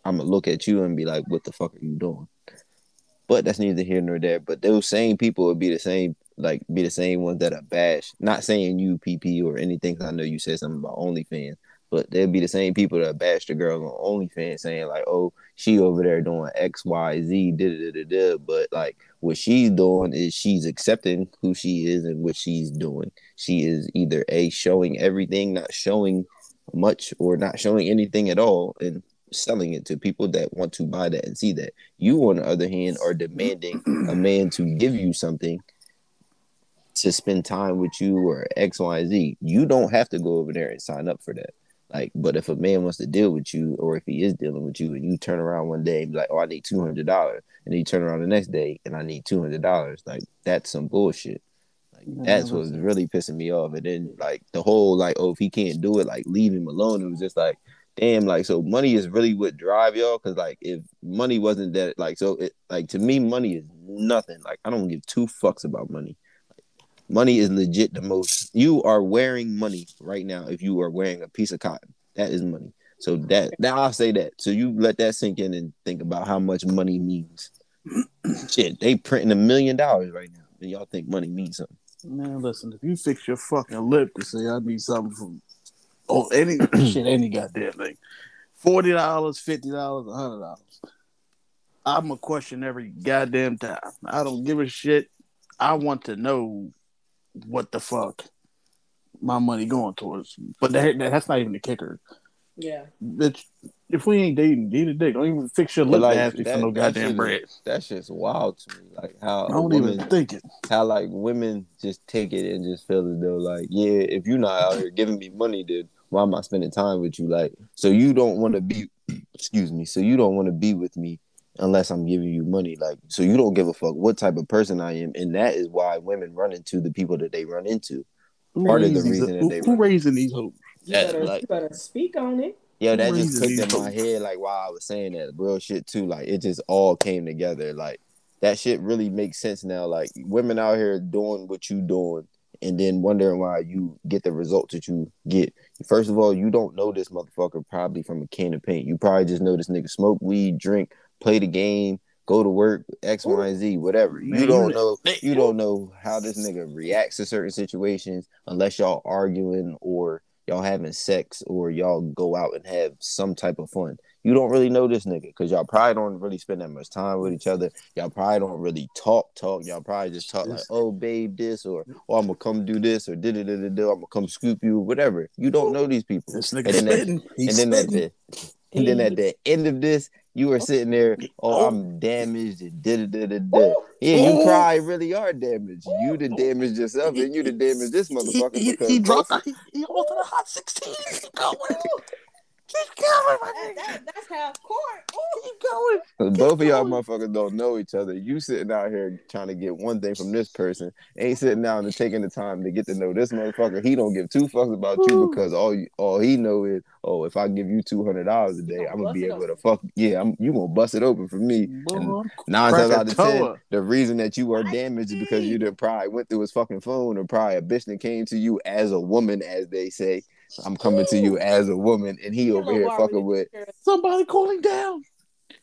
I'm gonna look at you and be like, "What the fuck are you doing?" But that's neither here nor there. But those same people would be the same, like be the same ones that are bash. Not saying you PP or anything. I know you said something about OnlyFans, but they'll be the same people that bash the girl on OnlyFans, saying like, "Oh, she over there doing X, Y, Z, da da da da." But like what she's doing is she's accepting who she is and what she's doing. She is either a showing everything, not showing much or not showing anything at all and selling it to people that want to buy that and see that. You, on the other hand, are demanding a man to give you something to spend time with you or X, Y, Z. You don't have to go over there and sign up for that. Like, but if a man wants to deal with you, or if he is dealing with you, and you turn around one day and be like, "Oh, I need two hundred dollars," and then you turn around the next day and I need two hundred dollars, like that's some bullshit. Like that's what's really pissing me off. And then like the whole like, oh, if he can't do it, like leave him alone. It was just like, damn, like so money is really what drive y'all. Cause like if money wasn't that like so it like to me, money is nothing. Like I don't give two fucks about money. Money is legit the most. You are wearing money right now. If you are wearing a piece of cotton, that is money. So that now I'll say that. So you let that sink in and think about how much money means. [CLEARS THROAT] Shit, they printing a million dollars right now, and y'all think money means something. Man, listen, if you fix your fucking lip to say I need something from oh any [CLEARS THROAT] shit, any goddamn thing. Forty dollars, fifty dollars, a hundred dollars. I'm a question every goddamn time. I don't give a shit. I want to know what the fuck my money going towards. But that, that's not even the kicker. Yeah. Bitch, if we ain't dating, eat a dick. Don't even fix your But, lip like, ask me that- for no goddamn shit bread. is- That shit's wild to me. Like how I don't woman, even think it. how like women just take it and just feel as though like, yeah, if you're not out here giving me money, then why am I spending time with you? Like, so you don't want to be, [CLEARS THROAT] excuse me, so you don't want to be with me unless I'm giving you money. Like, so you don't give a fuck what type of person I am, and that is why women run into the people that they run into. Who Part of the raised these- reason that they who run- raising these hoes? You, Yeah, better, like- you better speak on it. Yo, that Crazy just clicked in my head like while I was saying that real shit too. Like it just all came together. Like that shit really makes sense now. Like women out here doing what you doing and then wondering why you get the results that you get. First of all, you don't know this motherfucker probably from a can of paint. You probably just know this nigga smoke weed, drink, play the game, go to work, X, Y, and Z, whatever. Man, you don't know you don't know how this nigga reacts to certain situations unless y'all arguing or y'all having sex or y'all go out and have some type of fun. You don't really know this nigga because y'all probably don't really spend that much time with each other. Y'all probably don't really talk, talk. Y'all probably just talk like, oh, babe, this or, oh, I'm gonna come do this or did it, did it, I'm gonna come scoop you, whatever. You don't know these people. This And nigga then, that, and then at spitting. The and then at the end of this, you were sitting there, oh, oh. I'm damaged and did it, did it, did. Yeah, you probably really are damaged. You done damaged yourself and you done damaged this motherfucker He, he, he dropped. He, he almost to the hot sixteen. [LAUGHS] Keep going. My That, that, that's half court. Ooh. Keep going. Cause both of y'all motherfuckers don't know each other. You sitting out here trying to get one thing from this person, ain't sitting down and taking the time to get to know this motherfucker. He don't give two fucks about you because all you, all he know is, oh, if I give you two hundred dollars a day, I'm gonna be able to fuck. Yeah, I'm, you gonna bust it open for me. Boy, And Nine times out of ten, the reason that you are damaged is because you done probably went through his fucking phone or probably a bitch that came to you as a woman, as they say. I'm coming to you as a woman, and he over here fucking with Somebody calling down.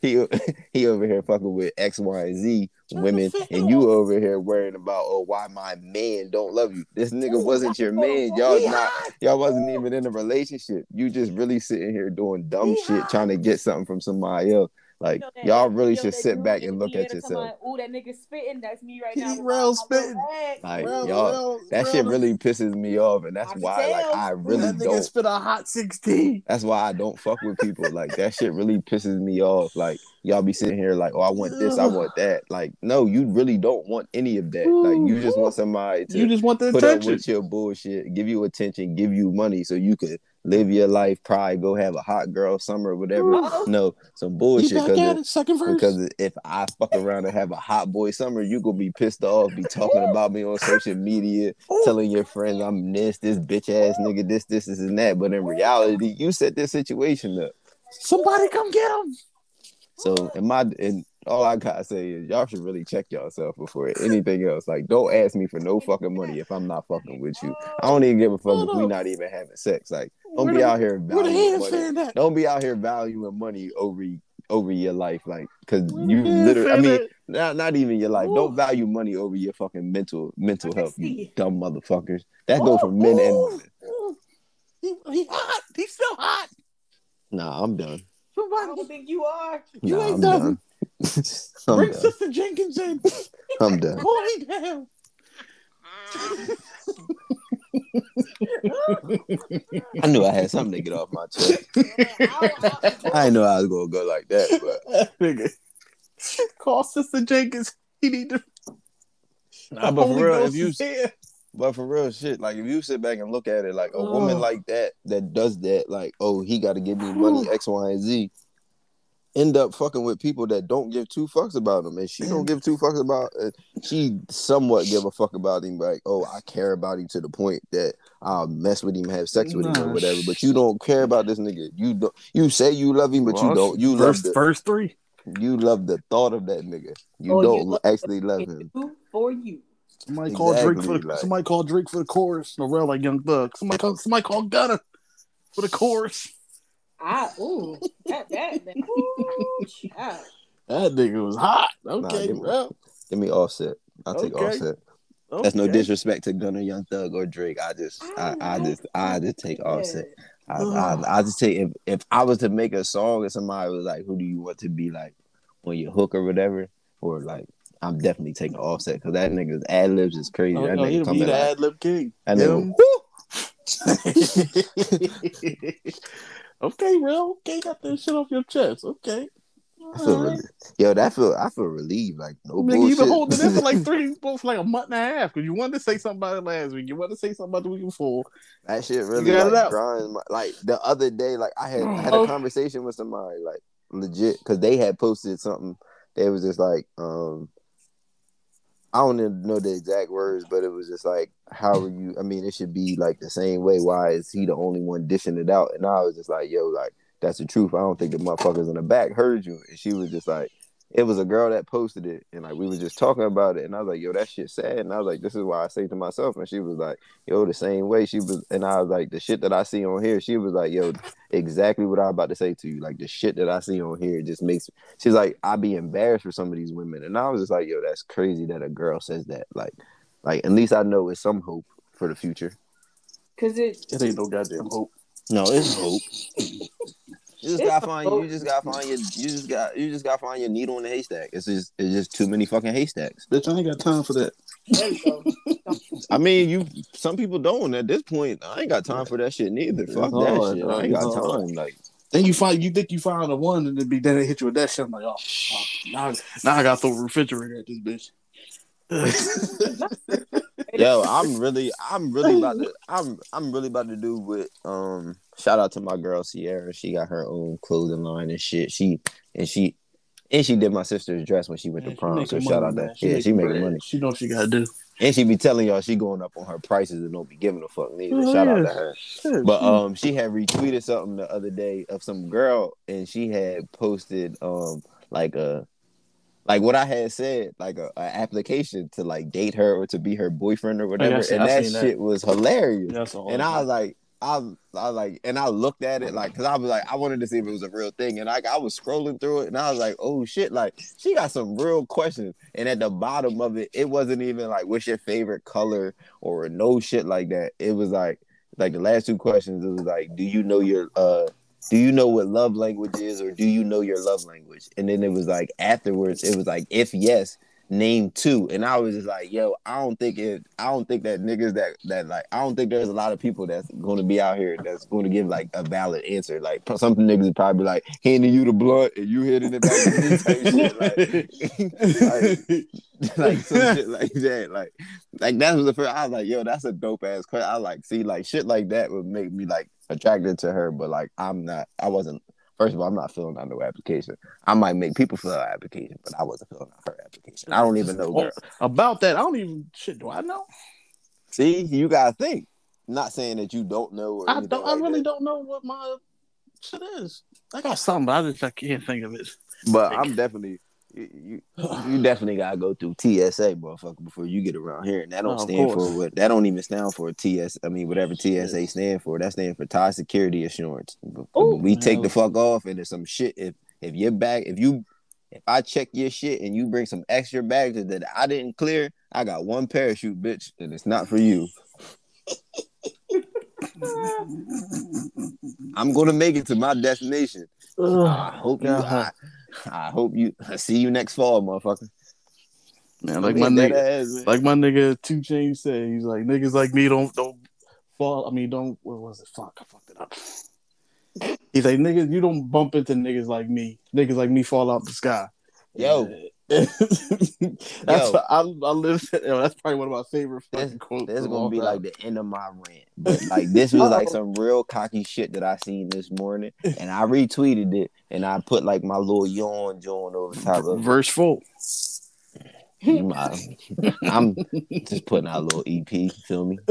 he [LAUGHS] he over here fucking with X, Y, and Z women, and you over here worrying about oh why my man don't love you. This nigga wasn't your man. Y'all not [LAUGHS] y'all wasn't even in a relationship. You just really sitting here doing dumb shit, trying to get something from somebody else. Like you know y'all really you know should sit dude back and look at yourself. about, Ooh, that nigga spitting. That's me right He now. with real my- my spitting. Like Real, y'all, real, that real. shit really pisses me off, and that's I why like. I really that nigga don't. spit a hot sixteen. That's why I don't fuck with people. Like that shit really pisses me off. Like y'all be sitting here like, oh, I want this, I want that. Like, no, you really don't want any of that. Like you just want somebody to You just want the put up attention. with your bullshit, give you attention, give you money so you could live your life, probably go have a hot girl summer or whatever. Uh-oh. No, some bullshit because it. Second verse. because if I fuck around and have a hot boy summer, you gonna be pissed off, be talking about me on social media, telling your friends I'm this, this bitch ass nigga, this, this, this, and that. But in reality, you set this situation up. Somebody come get him. So in my and all I gotta say is y'all should really check yourself before anything else. Like, don't ask me for no fucking money if I'm not fucking with you. I don't even give a fuck if we not even having sex. Like, don't Where be the- out here valuing money. fan at? Don't be out here valuing money over over your life, like, cause Where you literally. I mean, at? not not even your life. Ooh. Don't value money over your fucking mental mental health. You dumb motherfuckers. That goes for men and women. Ooh. He, he hot. He's still hot. Nah, I'm done. I don't think you are. You nah, ain't I'm done. done. [LAUGHS] I'm bring done. Sister Jenkins in. I'm done. Pull him down. [LAUGHS] [LAUGHS] I knew I had something to get off my chest. I, I didn't know I was gonna go like that, but Nigga. Call Sister Jenkins. He need to. Nah, but for real, Ghost if you is but for real shit, like if you sit back and look at it, like a woman like that that does that, like oh he got to give me money X, Y, and Z, end up fucking with people that don't give two fucks about him, and she don't give two fucks about. Uh, she somewhat give a fuck about him, like oh I care about him to the point that I'll mess with him, have sex with him or whatever. But you don't care about this nigga. You don't. You say you love him, but you don't. You verse, love the verse three. you love the thought of that nigga. You Oh, don't love- actually love him. for you. Somebody call Drake for the, like- somebody call Drake for the chorus. Norel like Young Thug. Somebody call somebody call Gunna for the chorus. I ooh that that, that ooh, child. That nigga was hot. Nah, Okay, give me- Give me offset. I'll take Okay. offset. That's no disrespect to Gunna, Young Thug, or Drake. I just, I, I just, I just take Offset. I, I, I just take if if I was to make a song and somebody was like, "Who do you want to be like on your hook or whatever?" or like, I'm definitely taking Offset because that nigga's ad libs is crazy. Oh, that no, nigga he'll be coming the ad lib king. that Him. [LAUGHS] [LAUGHS] [LAUGHS] okay, real. Okay, got that shit off your chest. Okay. I feel really, yo, that feel I feel relieved. Like no Nigga, bullshit. you been holding this for like [LAUGHS] three, for like a month and a half because you wanted to say something about it last week. You wanted to say something about the week before. That shit really like grinds my like the other day, like I had I had Oh. a conversation with somebody like legit because they had posted something. They was just like, um I don't even know the exact words, but it was just like, how are you? I mean, it should be like the same way. Why is he the only one dishing it out? And I was just like, yo, like that's the truth. I don't think the motherfuckers in the back heard you. And she was just like, it was a girl that posted it, and like we were just talking about it, and I was like, yo, that shit sad. And I was like, this is why I say to myself. And she was like, yo, the same way. She was, and I was like, the shit that I see on here. She was like, yo, exactly what I'm about to say to you. Like the shit that I see on here just makes. She's like, I'd be embarrassed for some of these women, and I was just like, yo, that's crazy that a girl says that. Like, like at least I know it's some hope for the future. Cause it It ain't no goddamn hope. No, it's hope. [LAUGHS] You just gotta find you just gotta find your you just got you just gotta find your needle in the haystack. It's just it's just too many fucking haystacks. Bitch, I ain't got time for that. there we go. I mean, you some people don't at this point. I ain't got time for that shit neither. It's Fuck hard, that shit. dog. I ain't got It's hard. time. Like Then you find you think you found the one and then be then they hit you with that shit. I'm like, oh, fuck. now, now I gotta throw a refrigerator at this bitch. [LAUGHS] [LAUGHS] yo, [LAUGHS] I'm really I'm really about to I'm I'm really about to do with um shout out to my girl Sierra. She got her own clothing line and shit. She and she and she did my sister's dress when she went Man, to prom. So shout money, out man. that. yeah, she making bread. money. She know what she gotta do. And she be telling y'all she going up on her prices and don't be giving a fuck neither. Oh, Shout yeah. out to her. Shit, But she- um, she had retweeted something the other day of some girl, and she had posted um like a like what I had said, like a, a application to like date her or to be her boyfriend or whatever, I see- and that that. shit was hilarious. And I was like, I, I was like, and I looked at it like, cause I was like, I wanted to see if it was a real thing, and like, I was scrolling through it, and I was like, oh shit, like, she got some real questions, and at the bottom of it, it wasn't even like, what's your favorite color or no shit like that. It was like, like the last two questions, it was like, do you know your, uh, do you know what love language is, or do you know your love language? And then it was like afterwards, it was like, if yes, name two. And i was just like yo i don't think it i don't think that niggas that that like i don't think there's a lot of people that's going to be out here that's going to give like a valid answer. Like some niggas probably like handing you the blunt and you hitting it back shit [LAUGHS] like, like some shit like that like like that was the first i was like yo that's a dope ass question. I like see like shit like that would make me like attracted to her but like i'm not i wasn't First of all, I'm not filling out no application. I might make people fill out application, but I wasn't filling out her application. I don't even know, girl. about that. I don't even shit. Do I know? See, you gotta think. Not saying that you don't know. Or I don't. like I really that. don't know what my shit is. I got something, but I just I can't think of it. But I'm definitely. You, [SIGHS] you, definitely gotta go through TSA, motherfucker, before you get around here, and that don't of stand for what. That don't even stand for TS. I mean, whatever TSA stand for, that stands for Tie Security Assurance. Ooh. we take the fuck off, and there's some shit. If if your bag, if you, if I check your shit and you bring some extra bags that I didn't clear, I got one parachute, bitch, and it's not for you. [LAUGHS] I'm gonna make it to my destination. I hope you. I, I hope you. See you next fall, motherfucker. Man, like my nigga, ass, like my nigga 2 Chainz said, he's like niggas like me don't don't fall. I mean, don't what was it? Fuck, I fucked it up. He's like niggas, you don't bump into niggas like me. Niggas like me fall out the sky. Yo. [LAUGHS] that's Yo. what I, I live. [LAUGHS] Yo, that's probably one of my favorite This- quotes. This is gonna be time. like the end of my rant, but like this was like some [LAUGHS] real cocky shit that I seen this morning, and I retweeted it, and I put like my little yawn joint over top of it. verse four. [LAUGHS] I'm just putting out a little EP, feel me? [LAUGHS]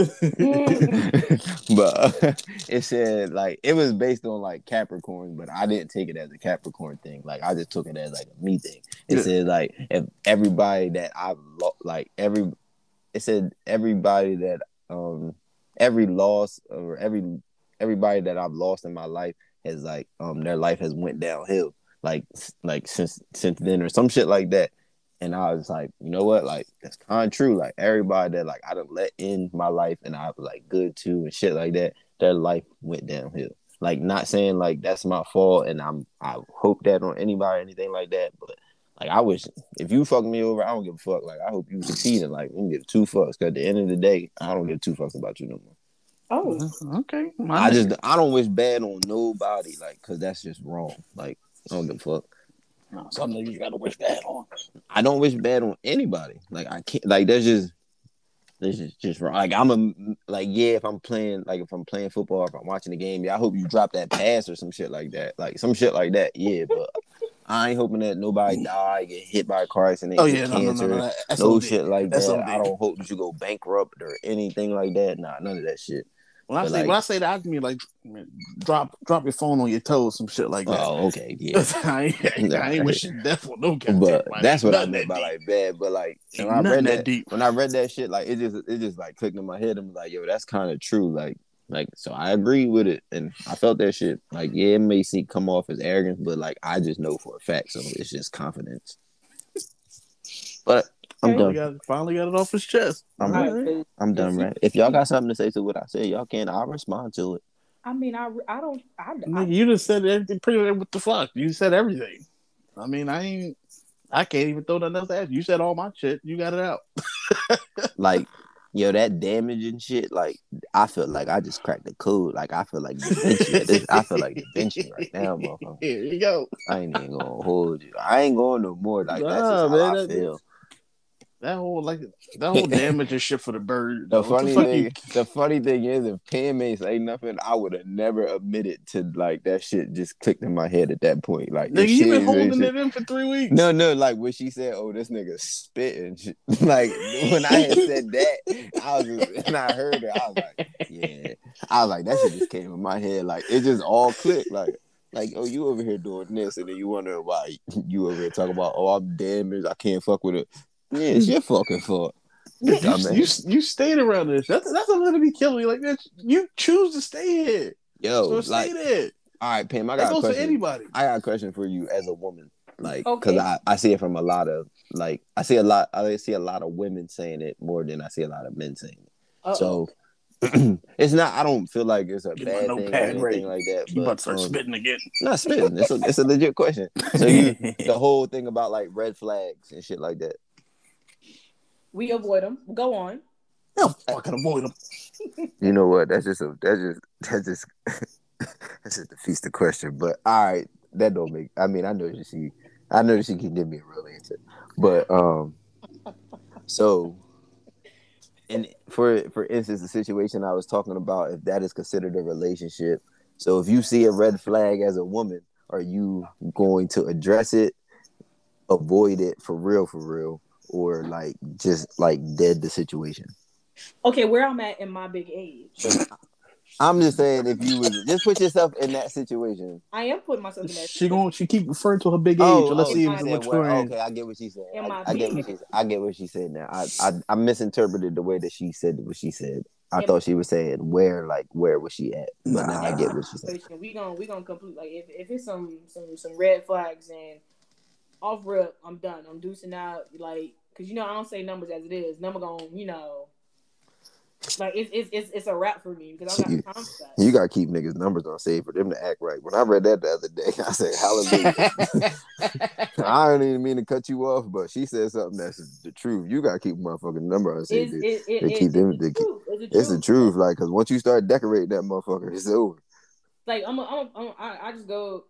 but uh, [LAUGHS] it said like it was based on like Capricorn, but I didn't take it as a Capricorn thing. Like I just took it as like a me thing. It Yeah. said like if everybody that I've lo- like every it said everybody that um every loss or every everybody that I've lost in my life has like um their life has went downhill like like since since then or some shit like that. And I was like, you know what? Like that's kind of true. Like everybody that like I done let in my life and I was like good too and shit like that. Their life went downhill. Like not saying like that's my fault and I'm I hope that on anybody or anything like that, but like I wish if you fuck me over, I don't give a fuck. Like I hope you succeed and like we don't give two fucks. Cause at the end of the day, I don't give two fucks about you no more. Oh, mm-hmm. Okay. My I just I don't wish bad on nobody, like, cause that's just wrong. Like I don't give a fuck. No, some niggas you gotta wish bad on. I don't wish bad on anybody. Like I can't. Like that's just this is just wrong. Like I'm a like yeah. If I'm playing like if I'm playing football, if I'm watching the game, yeah. I hope you drop that pass or some shit like that. Like some shit like that. Yeah, but I ain't hoping that nobody die, get hit by a car accident, Oh yeah, no, cancer, no, no. No shit like That's that. I don't hope that you go bankrupt or anything like that. Nah, none of that shit. When I But, say like- when I say that, I mean like drop drop your phone on your toes, some shit like that. Oh, okay, [LAUGHS] yeah. I, ain't, I ain't wishing death on no goddamn But body. that's what I meant by deep. like bad. But like when I read that that, deep. when I read that shit, like it just it just like clicked in my head. I'm like, yo, that's kind of true. Like like so I agree with it, and I felt that shit. Like yeah, it may see come off as arrogance, but like I just know for a fact, so it's just confidence. But I'm done. got, finally got it off his chest. I'm all All right, right. 'cause- I'm done, right? If y'all got something to say to what I said, y'all can. I'll respond to it. I mean, I, I don't, I, I Nigga, you just said everything. Pretty much what the fuck? You said everything. I mean, I ain't. I can't even throw nothing else at you. You said all my shit. You got it out. [LAUGHS] Like. Yo, that damage and shit, like I feel like I just cracked the code. Like I feel like Da Vinci. at this- I feel like Da Vinci right now, [LAUGHS] motherfucker. Here you go. I ain't even gonna hold you. I ain't going no more. Like that's just how man, I that- feel. That whole like that whole [LAUGHS] damage and shit for the bird. The. Funny fuck thing, you- the funny thing is, if Pam ain't say nothing, I would have never admitted to like that shit. Just clicked in my head at that point. Like, nigga, you been holding shit- it in for three weeks. No, no, like when she said, "Oh, this nigga spitting," [LAUGHS] like when I had said [LAUGHS] that, I was just, and I heard it, I was like, "Yeah," I was like, "That shit just came in my head." Like it just all clicked. Like, like, oh, you over here doing this, and then you wonder why you over here talking about, "Oh, I'm damaged. I can't fuck with it." Yeah, it's your fucking fault. You, you, you, you stayed around this. That's that's going to be killing me Like that, you choose to stay here. Yo, so like, stay there. all right, Pam, I That got a goes for question. anybody. I got a question for you as a woman, like, because Okay. I, I see it from a lot of like I see a lot I see a lot of women saying it more than I see a lot of men saying it. Uh-oh. So [CLEARS THROAT] it's not. I don't feel like it's a Get my bad thing or anything ready. like that. You about But to start um, spitting again. not spitting. It's a it's a legit question. So you [LAUGHS] the whole thing about like red flags and shit like that. We avoid them. Go on. Hell, fucking avoid them. [LAUGHS] You know what? That's just a that's just that's just [LAUGHS] that's just defeats the question. But all right, that don't make. I mean, I know that she, I know that she can give me a real answer. But um, so, and for for instance, the situation I was talking about, if that is considered a relationship, so if you see a red flag as a woman, are you going to address it, avoid it for real, for real, or like just like dead the situation? Okay, where I'm at in my big age, I'm just saying, if you was just put yourself in that situation. I am putting myself in that. She going she keep referring to her big oh, age. Oh, Let's oh, see you if said what's okay, I get what she said. I, I get what she. I get what she said now. I, I I misinterpreted the way that she said what she said. I Yeah. thought she was saying where, like where was she at? But now I get what she said. situation. We gonna we gonna complete like if, if it's some some some red flags and off rip, I'm done. I'm deucing out like because you know I don't say numbers as it is. Number gonna you know like it's it's it's, it's a wrap for me because I'm not time for that. You gotta keep niggas' numbers on save for them to act right. When I read that the other day, [LAUGHS] I said, "Hallelujah." [LAUGHS] I don't even mean to cut you off, but she said something that's the truth. You gotta keep a motherfucking number on It's, save. it, dude. it, They it, keep them- it's, they the keep- truth. It's the It's the truth. truth, like, cause once you start decorating that motherfucker, it's over. like I'm, a, I'm, a, I'm a, I, I just go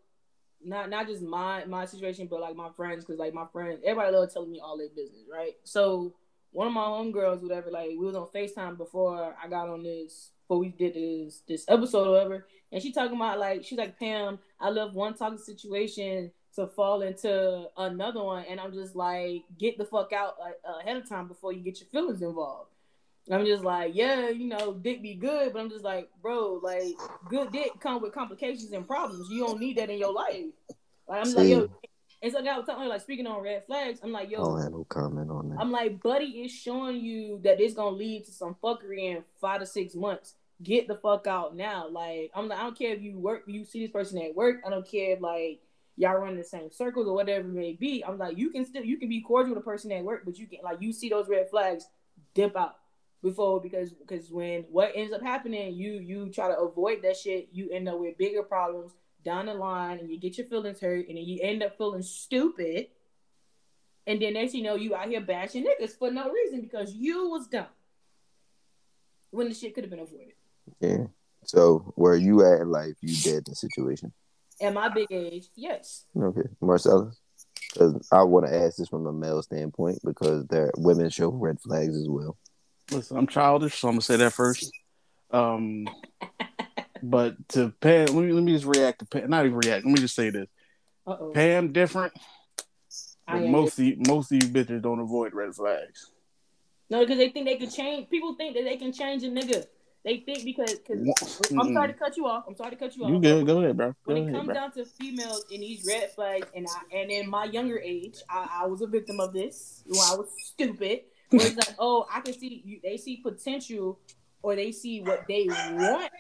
not not just my my situation, but like my friends, because like my friends, everybody love telling me all their business, right? So one of my homegirls, whatever, like we was on Facetime before I got on this, before we did this this episode or whatever, and she talking about like she's like Pam, I love one toxic situation to fall into another one, and I'm just like get the fuck out ahead of time before you get your feelings involved. I'm just like, yeah, you know, dick be good, but I'm just like, bro, like, good dick come with complications and problems. You don't need that in your life. Like, I'm like, yo, and so I was telling her, like, speaking on red flags, I'm like, yo, I don't have no comment on that. I'm like, buddy is showing you that it's gonna lead to some fuckery in five to six months. Get the fuck out now. Like, I'm like, I don't care if you work, you see this person at work. I don't care if like y'all run the same circles or whatever it may be. I'm like, you can still you can be cordial with a person at work, but you can like you see those red flags, dip out before because because when what ends up happening, you you try to avoid that shit, you end up with bigger problems down the line, and you get your feelings hurt, and then you end up feeling stupid. And then next you know, you out here bashing niggas for no reason because you was dumb when the shit could have been avoided. Yeah. So where you at in life, you dead in the situation. At my big age, yes. Okay, Marcella? Because I want to ask this from a male standpoint because there women show red flags as well. Listen, I'm childish, so I'm gonna say that first. Um, but to Pam, let me let me just react to Pam. Not even react. Let me just say this: Uh-oh. Pam different. Most of you, most of you bitches don't avoid red flags. No, because they think they can change. People think that they can change a nigga. They think because because I'm sorry to cut you off. I'm sorry to cut you off. You good? Go ahead, bro. Go When it ahead, comes bro. down to females in these red flags, and I and in my younger age, I, I was a victim of this when I was stupid. It's like, oh, I can see you. They see potential, or they see what they want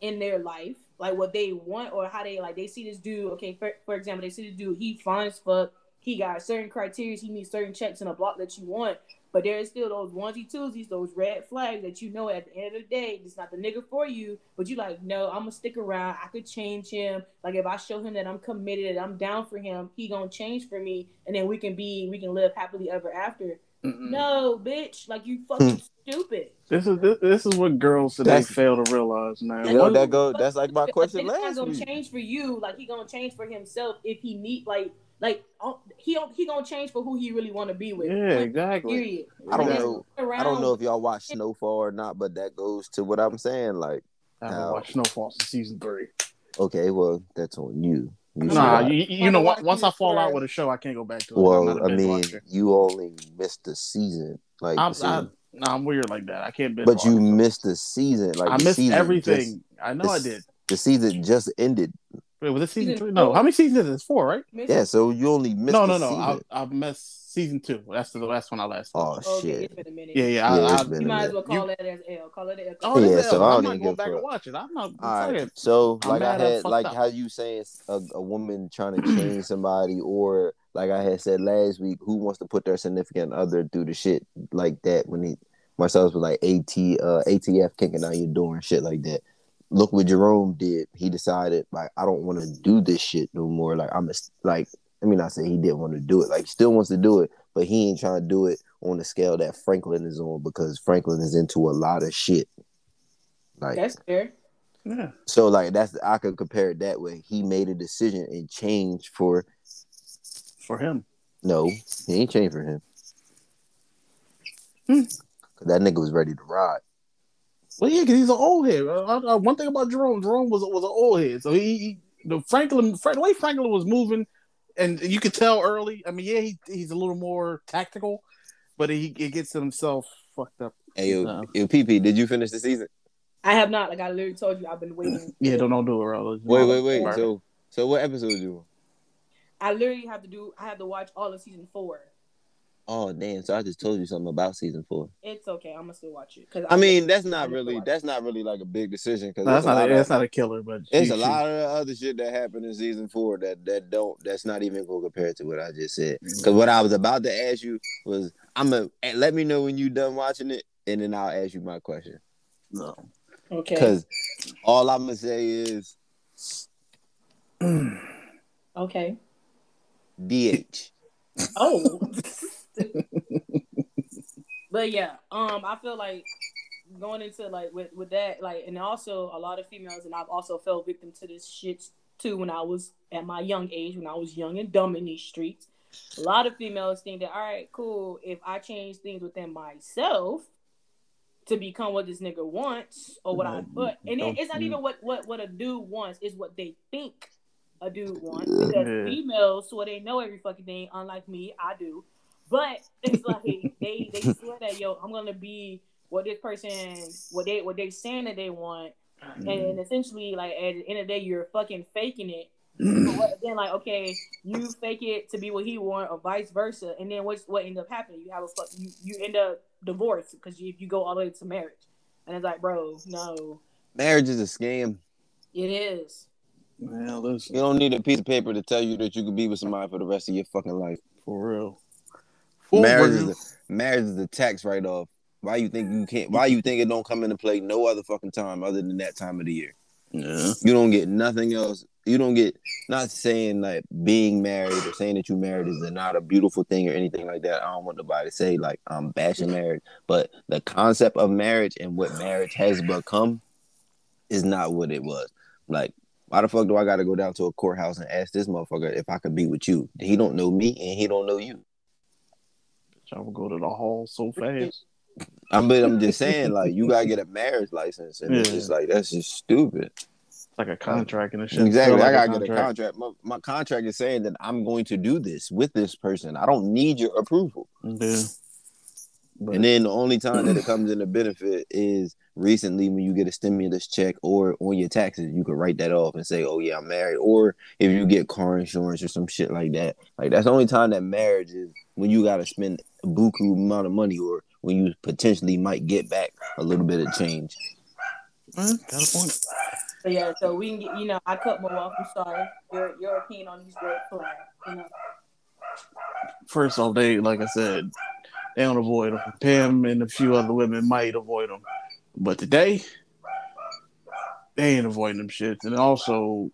in their life, like what they want, or how they like. They see this dude. Okay, for, for example, they see this dude. He fine as fuck. He got certain criteria. He meets certain checks in a block that you want. But there is still those onesie twosies, those red flags that you know at the end of the day, it's not the nigga for you. But you like, no, I'm gonna stick around. I could change him. Like if I show him that I'm committed, that I'm down for him, he gonna change for me, and then we can be, we can live happily ever after. Mm-mm. No, bitch, like you fucking hmm. stupid. This is this, this is what girls today That's- fail to realize, man. Like, know, What- that go. That's like my question nigga not last gonna week. change for you, like he gonna change for himself if he need, like, like oh, he don't, he gonna change for who he really want to be with. yeah, exactly. Period. I don't know. around- I don't know if y'all watch Snowfall or not, but that goes to what I'm saying. Like, I haven't How? watched Snowfall since season three. okay, well, that's on you. You Nah, watch- you, you know, Wanna once once I fall out with a show, I can't go back to it. Well, not a I binge mean, watcher. you only missed the season. Like, I'm, the season. I, nah, I'm weird like that. I can't binge but you watch. missed the season. Like, I the missed everything. just- I know I did. the season just ended. Wait, was it season, Season three? No. four. How many seasons is it? Four, right? Miss- Yeah, so you only missed. no, the no, no. I, Season. I missed season two. That's the last one I last. Oh Okay, shit. it's been a minute. yeah, yeah. Yeah, I, it's I, been You a might as well call You- it as L. Call it L. oh, Yeah, this so L. I I'm don't not even going back and watch it. I'm not. I'm All right. saying, So, I'm like I had, like up. how you saying a, a woman trying to change [CLEARS THROAT] somebody, or like I had said last week, who wants to put their significant other through the shit like that when he Marcellus was like AT uh ATF kicking out your door and shit like that. Look what Jerome did. He decided like I don't want to do this shit no more. Like I'm a, like I mean I say he didn't want to do it. Like he still wants to do it, but he ain't trying to do it on the scale that Franklin is on because Franklin is into a lot of shit. Like That's fair. yeah. so like that's I could compare it that way. He made a decision and changed for For him. no, he ain't changed for him. Hmm. Cause that nigga was ready to ride. Well, yeah, because he's an old head. Uh, uh, one thing about Jerome, Jerome was was an old head. So he, he the Franklin, Frank, the way Franklin was moving, and you could tell early. I mean, yeah, he, he's a little more tactical, but he, he gets himself fucked up. Hey yo, No. yo, PP, did you finish the season? I have not. Like I literally told you, I've been waiting. [LAUGHS] Yeah, don't don't do it, bro. Wait, wait, wait. Right. So so what episode do you on? I literally have to do. I have to watch all of season four. Oh damn! So I just told you something about season four. It's okay. I'm gonna still watch it. Cause I mean, that's not really that's not really like a big decision because No, that's not a, that's of, not a killer, but [LAUGHS] There's a lot of other shit that happened in season four that that don't that's not even going to compare to what I just said. Mm-hmm. Because what I was about to ask you was, I'm gonna let me know when you done watching it, and then I'll ask you my question. No. Okay. Because all I'm gonna say is [CLEARS THROAT] Okay. DH. Oh. [LAUGHS] [LAUGHS] but yeah, um, I feel like going into like with with that, like, and also a lot of females, and I've also fell victim to this shit too when I was at my young age, when I was young and dumb in these streets. A lot of females think that, all right, cool, if I change things within myself to become what this nigga wants or what I No, put, and it, it's not even what what what a dude wants, is what they think a dude wants. Because Yeah. females swear they know every fucking thing, unlike me, I do. But it's like they they swear that yo, I'm gonna be what this person what they what they saying that they want, Mm-hmm. and essentially like at the end of the day you're fucking faking it. But what, then like okay, you fake it to be what he want, or vice versa, and then what's what end up happening? You have a fuck, you you end up divorced because you, you go all the way to marriage, and it's like, bro, no, Marriage is a scam. it is. Man, listen, You don't need a piece of paper to tell you that you could be with somebody for the rest of your fucking life. for real. Marriage is a, marriage is a tax write off. Why you think you can't? Why you think it don't come into play no other fucking time other than that time of the year? yeah. You don't get nothing else. You don't get not saying like being married or saying that you married is not a beautiful thing or anything like that. I don't want nobody to say like I'm bashing marriage, but the concept of marriage and what marriage has become is not what it was. Like, why the fuck do I got to go down to a courthouse and ask this motherfucker if I could be with you? He don't know me and he don't know you. I will go to the hall so [LAUGHS] fast. I'm, but I'm just saying, like, you gotta get a marriage license, and it's just like that's just stupid. It's like a contract and a shit. Exactly. Feel I gotta get a contract. My, my contract is saying that I'm going to do this with this person. I don't need your approval. Yeah. But, And then the only time that it comes into benefit is recently when you get a stimulus check or on your taxes, you can write that off and say, "Oh yeah, I'm married." Or if you get car insurance or some shit like that, like that's the only time that marriage is when you got to spend a buku amount of money, or when you potentially might get back a little bit of change. Eh, got a point. So yeah, so we can get you know, I cut more off. I'm sorry. Your your opinion on these red flags. You know. First off, they like I said, they don't avoid them. Pam and a few other women might avoid them, but today they ain't avoiding them shits. And also,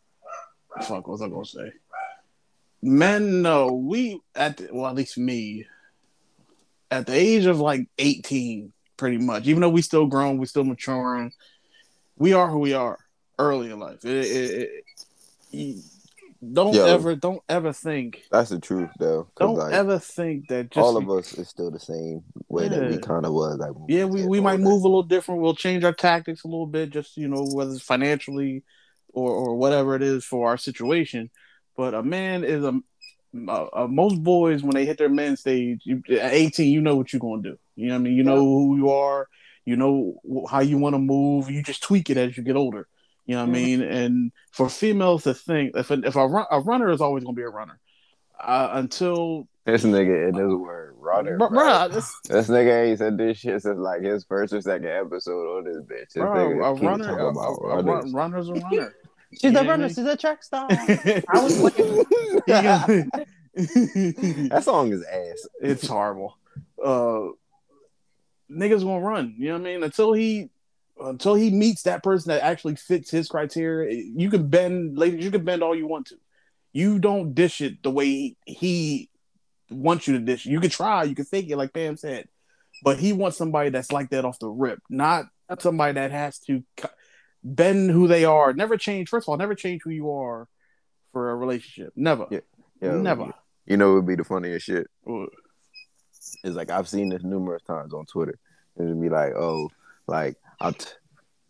fuck, what was I gonna say? Men, no, we at the, well, at least me, at the age of like eighteen, pretty much. Even though we still grown, we still maturing. We are who we are early in life. It, it, it, don't Yo. ever, don't ever think That's the truth, though. don't like, ever think that just all of us is still the same way that we kind of was. Like, yeah we, we might that. move a little different we'll change our tactics a little bit just you know whether it's financially or or whatever it is for our situation but a man is a, a, a- most boys when they hit their man stage you, at 18 you know what you're going to do you know what i mean you know who you are you know how you want to move you just tweak it as you get older you know what i Mhm. mean and for females to think if a, if a, run, a runner is always going to be a runner uh, until This nigga in his word, runner. Bruh, bro. bruh, this- This nigga ain't said this shit since like his first or second episode on this bitch. This Bro, nigga a keep runner, talking a, about a- a runners. run, runner's a runner. [LAUGHS] She's You a know I runner. mean? She's a track star. [LAUGHS] I was waiting. [LAUGHS] that song is ass. it's horrible. Uh, niggas gonna run. You know what I mean? Until he, until he meets that person that actually fits his criteria. You can bend, ladies. You can bend all you want to. You don't dish it the way he wants you to dish. it. You can try. You can fake it, like Pam said, but he wants somebody that's like that off the rip, not somebody that has to bend who they are. Never change. First of all, never change who you are for a relationship. Never. Yeah. Yo, Never. You know, it would be the funniest shit. Uh, It's like I've seen this numerous times on Twitter. It'd be like, oh, like I, t-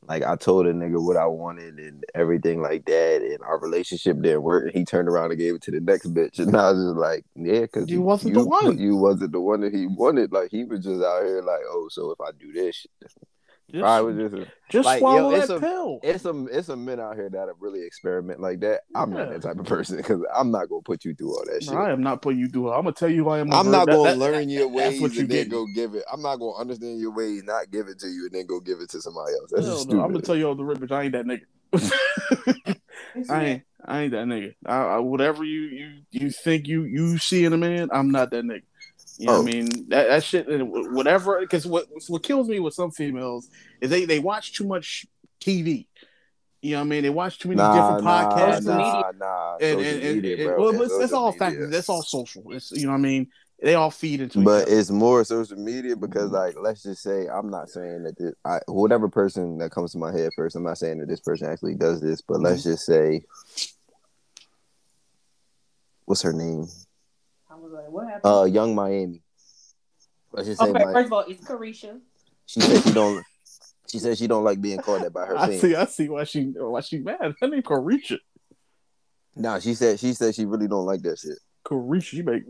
like I told a nigga what I wanted and everything like that, and our relationship didn't work. And he turned around and gave it to the next bitch, and I was just like, yeah, because You wasn't the one. You wasn't the one that he wanted. Like he was just out here like, oh, so if I do this, Just, I was just. just like, yo, swallow it's that a- pill. It's some it's some men out here that really experiment like that. I'm not that type of person because I'm not gonna put you through all that shit. I am not putting you through. it. I'm gonna tell you who I am. I'm not that- gonna that- learn your that's ways what you and then go give it. I'm not gonna understand your ways, not give it to you, and then go give it to somebody else. That's Hell just no, I'm gonna tell you all the rip, bitch. I ain't that nigga. [LAUGHS] I ain't. I ain't that nigga. I, I, whatever you you you think you you see in a man, I'm not that nigga. You know Oh. what I mean? That, that shit, whatever. Because what what kills me with some females is they they watch too much TV. You know what I mean? They watch too many Nah, different nah, podcasts. Media. nah, nah. and, social and, and, media, and- bro. well, It's it's, all media. factors. That's all social. It's you know what I mean. They all feed into each But other. it's more social media because, like, let's just say I'm not saying that this, I, whatever person that comes to my head first. I'm not saying that this person actually does this, but let's Mm-hmm. just say, what's her name? I was like, what happened? Uh, Yung Miami. Let's just say okay, my, first of all, it's Caresha. she said she don't. She said she don't like being called that by her I fans. see. I see why she why she mad. Her name Caresha. Nah, she said she said she really don't like that shit. Caresha. She make.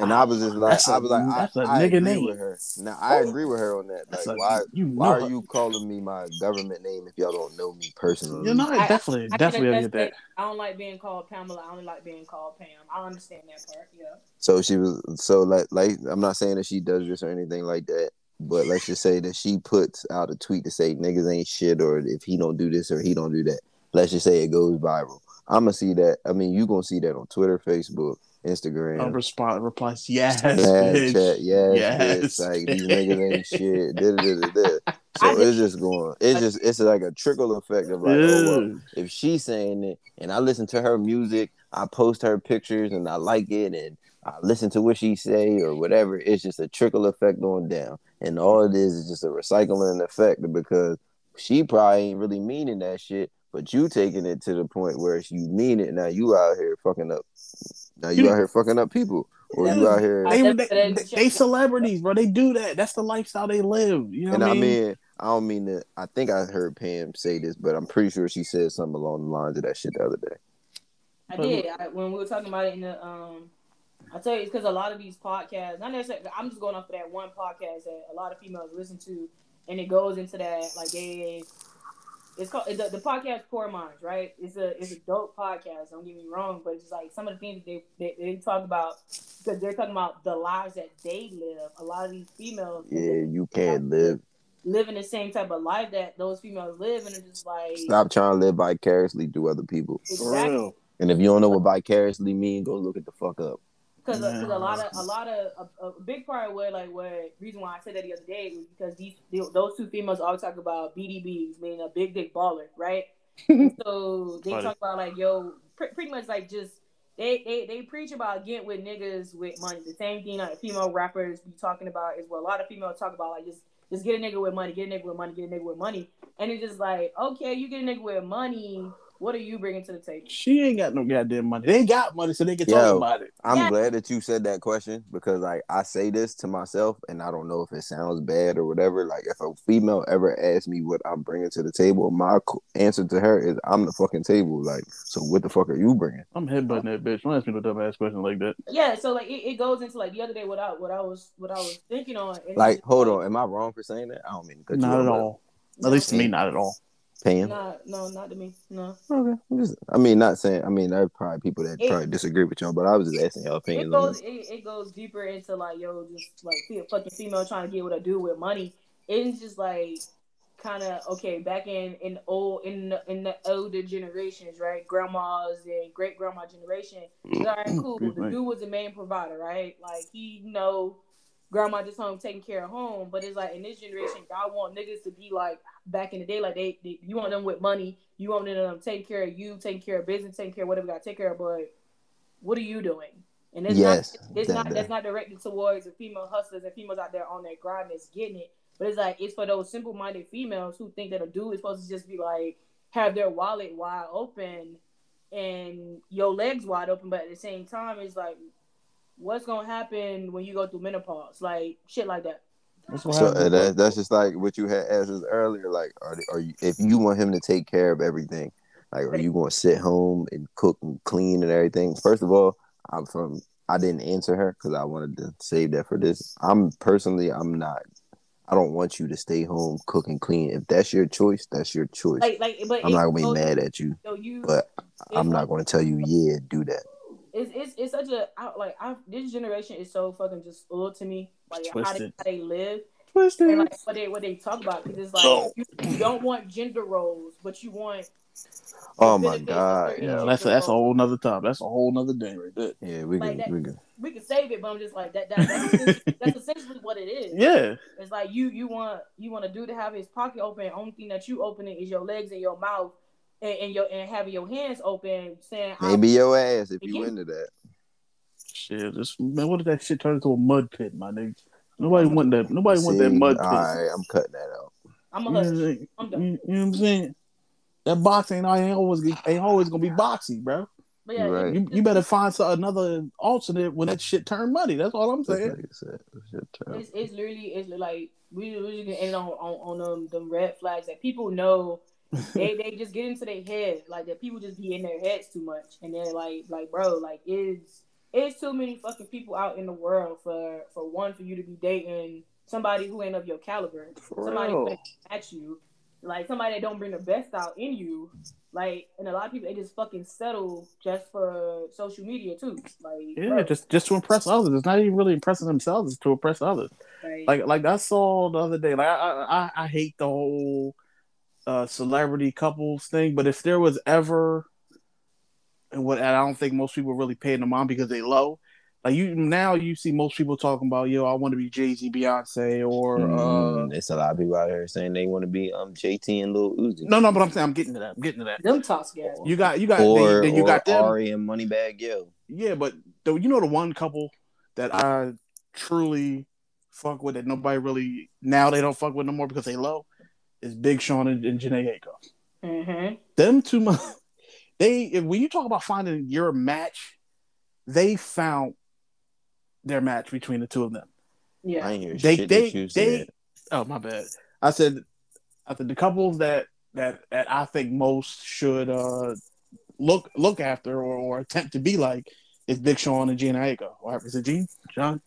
And I was just like, That's a- I was like, that's a I, I nigga agree name. with her. Now I agree with her on that. That's Like, a- why, you know why her. are you calling me my government name if y'all don't know me personally? You know, I- definitely, I definitely I get that. I don't like being called Pamela. I only like being called Pam. I understand that part. Yeah. So she was so like like I'm not saying that she does this or anything like that, but let's just say that she puts out a tweet to say niggas ain't shit or if he don't do this or he don't do that. let's just say it goes viral. I'm gonna see that. I mean, you gonna see that on Twitter, Facebook, Instagram. I'll respond, replies, yes, Snapchat, bitch. yes, Yes, bitch. Like these niggas ain't [LAUGHS] shit. Da, da, da, da, da. I So it's just going. It's just it's like a trickle effect of like, oh, well, if she's saying it and I listen to her music, I post her pictures and I like it and I listen to what she say or whatever. It's just a trickle effect on down, and all it is is just a recycling effect because she probably ain't really meaning that shit, but you taking it to the point where you mean it. Now you out here fucking up. Now you You- out here fucking up people, or you out here. They, they, they, they celebrities, bro. They do that. That's the lifestyle they live. You know and what I I mean? mean, I don't mean to. I think I heard Pam say this, but I'm pretty sure she said something along the lines of that shit the other day. I did I, when we were talking about it in the um. I tell you, it's because a lot of these podcasts, not necessarily. I'm just going off of that one podcast that a lot of females listen to, and it goes into that like they. It's called the, the podcast Poor Minds, right? It's a it's a dope podcast. Don't get me wrong, but it's like some of the things they they, they talk about because they're talking about the lives that they live. A lot of these females, Yeah, you can't live. living the same type of life that those females live, and it's just like Stop trying to live vicariously through other people. For exactly. real. And if you don't know what vicariously mean, go look it the fuck up. Because uh, Yeah. a lot of a lot of a, a big part of what like what reason why I said that the other day was because these those two females always talk about BDBs, meaning a big dick baller, right? [LAUGHS] so they Funny. talk about like yo, pre- pretty much like just they, they they preach about getting with niggas with money. The same thing like female rappers be talking about is what a lot of females talk about like just just get a nigga with money, get a nigga with money, get a nigga with money, and it's just like okay, you get a nigga with money, what are you bringing to the table? She ain't got no goddamn money. They got money, so they can Yo. talk about it. I'm Yeah. glad that you said that question because like I say this to myself and I don't know if it sounds bad or whatever. Like if a female ever asks me what I'm bringing to the table, my answer to her is I'm the fucking table. Like, so what the fuck are you bringing? I'm headbutting that bitch. Don't ask me no dumb ass question like that. Yeah, so like it, it goes into like the other day what I what I was what I was thinking on. Like, hold like, on, am I wrong for saying that? I don't mean to cut Not off, at but all. At least to me, not at all. Pam. Nah, no, not to me. No. Okay. Just, I mean, not saying. I mean, there's probably people that It- probably disagree with y'all, but I was just asking y'all It opinions. on goes it, it goes deeper into like yo, just like fe- fucking female trying to get what I do with money. It's just like kind of okay back in in old in the, in the older generations, right? Grandmas and great grandma generation. All right, cool. The dude was the main provider, right? Like he you know grandma just home taking care of home. But it's like in this generation, y'all want niggas to be like back in the day, like they, they you want them with money, you want them um, to take care of you, take care of business, take care of whatever you got to take care of. But what are you doing? And it's Yes, not it's that- not that- that's not directed towards the female hustlers and females out there on their grind that's getting it. But it's like it's for those simple minded females who think that a dude is supposed to just be like have their wallet wide open and your legs wide open, but at the same time it's like what's gonna happen when you go through menopause? Like shit like that. That's what So happens. that, that's just like what you had asked us earlier. Like, are, they- are you if you want him to take care of everything, like, are you going to sit home and cook and clean and everything? First of all, I'm from. I didn't answer her because I wanted to save that for this. I'm personally, I'm not. I don't want you to stay home, cook and clean. If that's your choice, that's your choice. Like like but I'm not gonna be mad at you, So you but I'm not going to tell you, yeah, do that. It's it's it's such a I, like I this generation is so fucking just old to me. Like how they, how they live Twisted. and like what they what they talk about because it's like Oh. you, you don't want gender roles, but you want. Oh my god, yeah, yeah, that's a, that's a whole nother time. That's a whole nother day right there. yeah. We Like can, that- we can. We can save it, but I'm just like that. that that's, essentially, [LAUGHS] that's essentially what it is. Yeah. It's like you you want you want a dude to have his pocket open. Only thing that you opening is your legs and your mouth, and, and your and having your hands open, saying I- Maybe your ass if you Yeah. into that. Shit. This man, what did that shit turn into a mud pit, my nigga? Nobody want that. Nobody want that mud pit. All right, I'm cutting that out. I'm You a know, what hush. I'm done. You, you know what I'm saying? That box ain't, ain't always ain't always gonna be boxy, bro. But yeah, Right. You, you better find some, another alternate when that shit turn money. That's all I'm saying. like said. It's, it's literally it's like we we just gonna end on on, on them, them red flags that people know they [LAUGHS] they just get into their head like that people just be in their heads too much and then like like bro like it's it's too many fucking people out in the world for for one for you to be dating somebody who ain't of your caliber For somebody who at you like somebody that don't bring the best out in you like and a lot of people they just fucking settle just for social media too like Yeah, bro, just just to impress others. It's not even really impressing themselves. It's to impress others. like, Like like I saw the other day. Like I I, I hate the whole uh celebrity couples thing, but if there was ever and what and I don't think most people really paying them on because they low. Like you now you see most people talking about, yo, I want to be Jay Z, Beyonce, or uh Mm, it's a lot of people out here saying they want to be um JT and Lil Uzi. no, no, but I'm saying I'm getting to that. I'm getting to that. Them toss gas. You got you got or, they, then you or got them. Ari and Moneybagg Yo. Yeah, but the, you know the one couple that I truly fuck with that nobody really now they don't fuck with no more because they low is Big Sean and, and Jhené Aiko. Mm-hmm. Them two, mu- [LAUGHS] they if, when you talk about finding your match, they found their match between the two of them. Yeah. I hear They shit they that they. said. Oh my bad. I said, I said the couples that that that I think most should uh look look after or, or attempt to be like is Big Sean and Gina Aiko. Or is it Gene? John?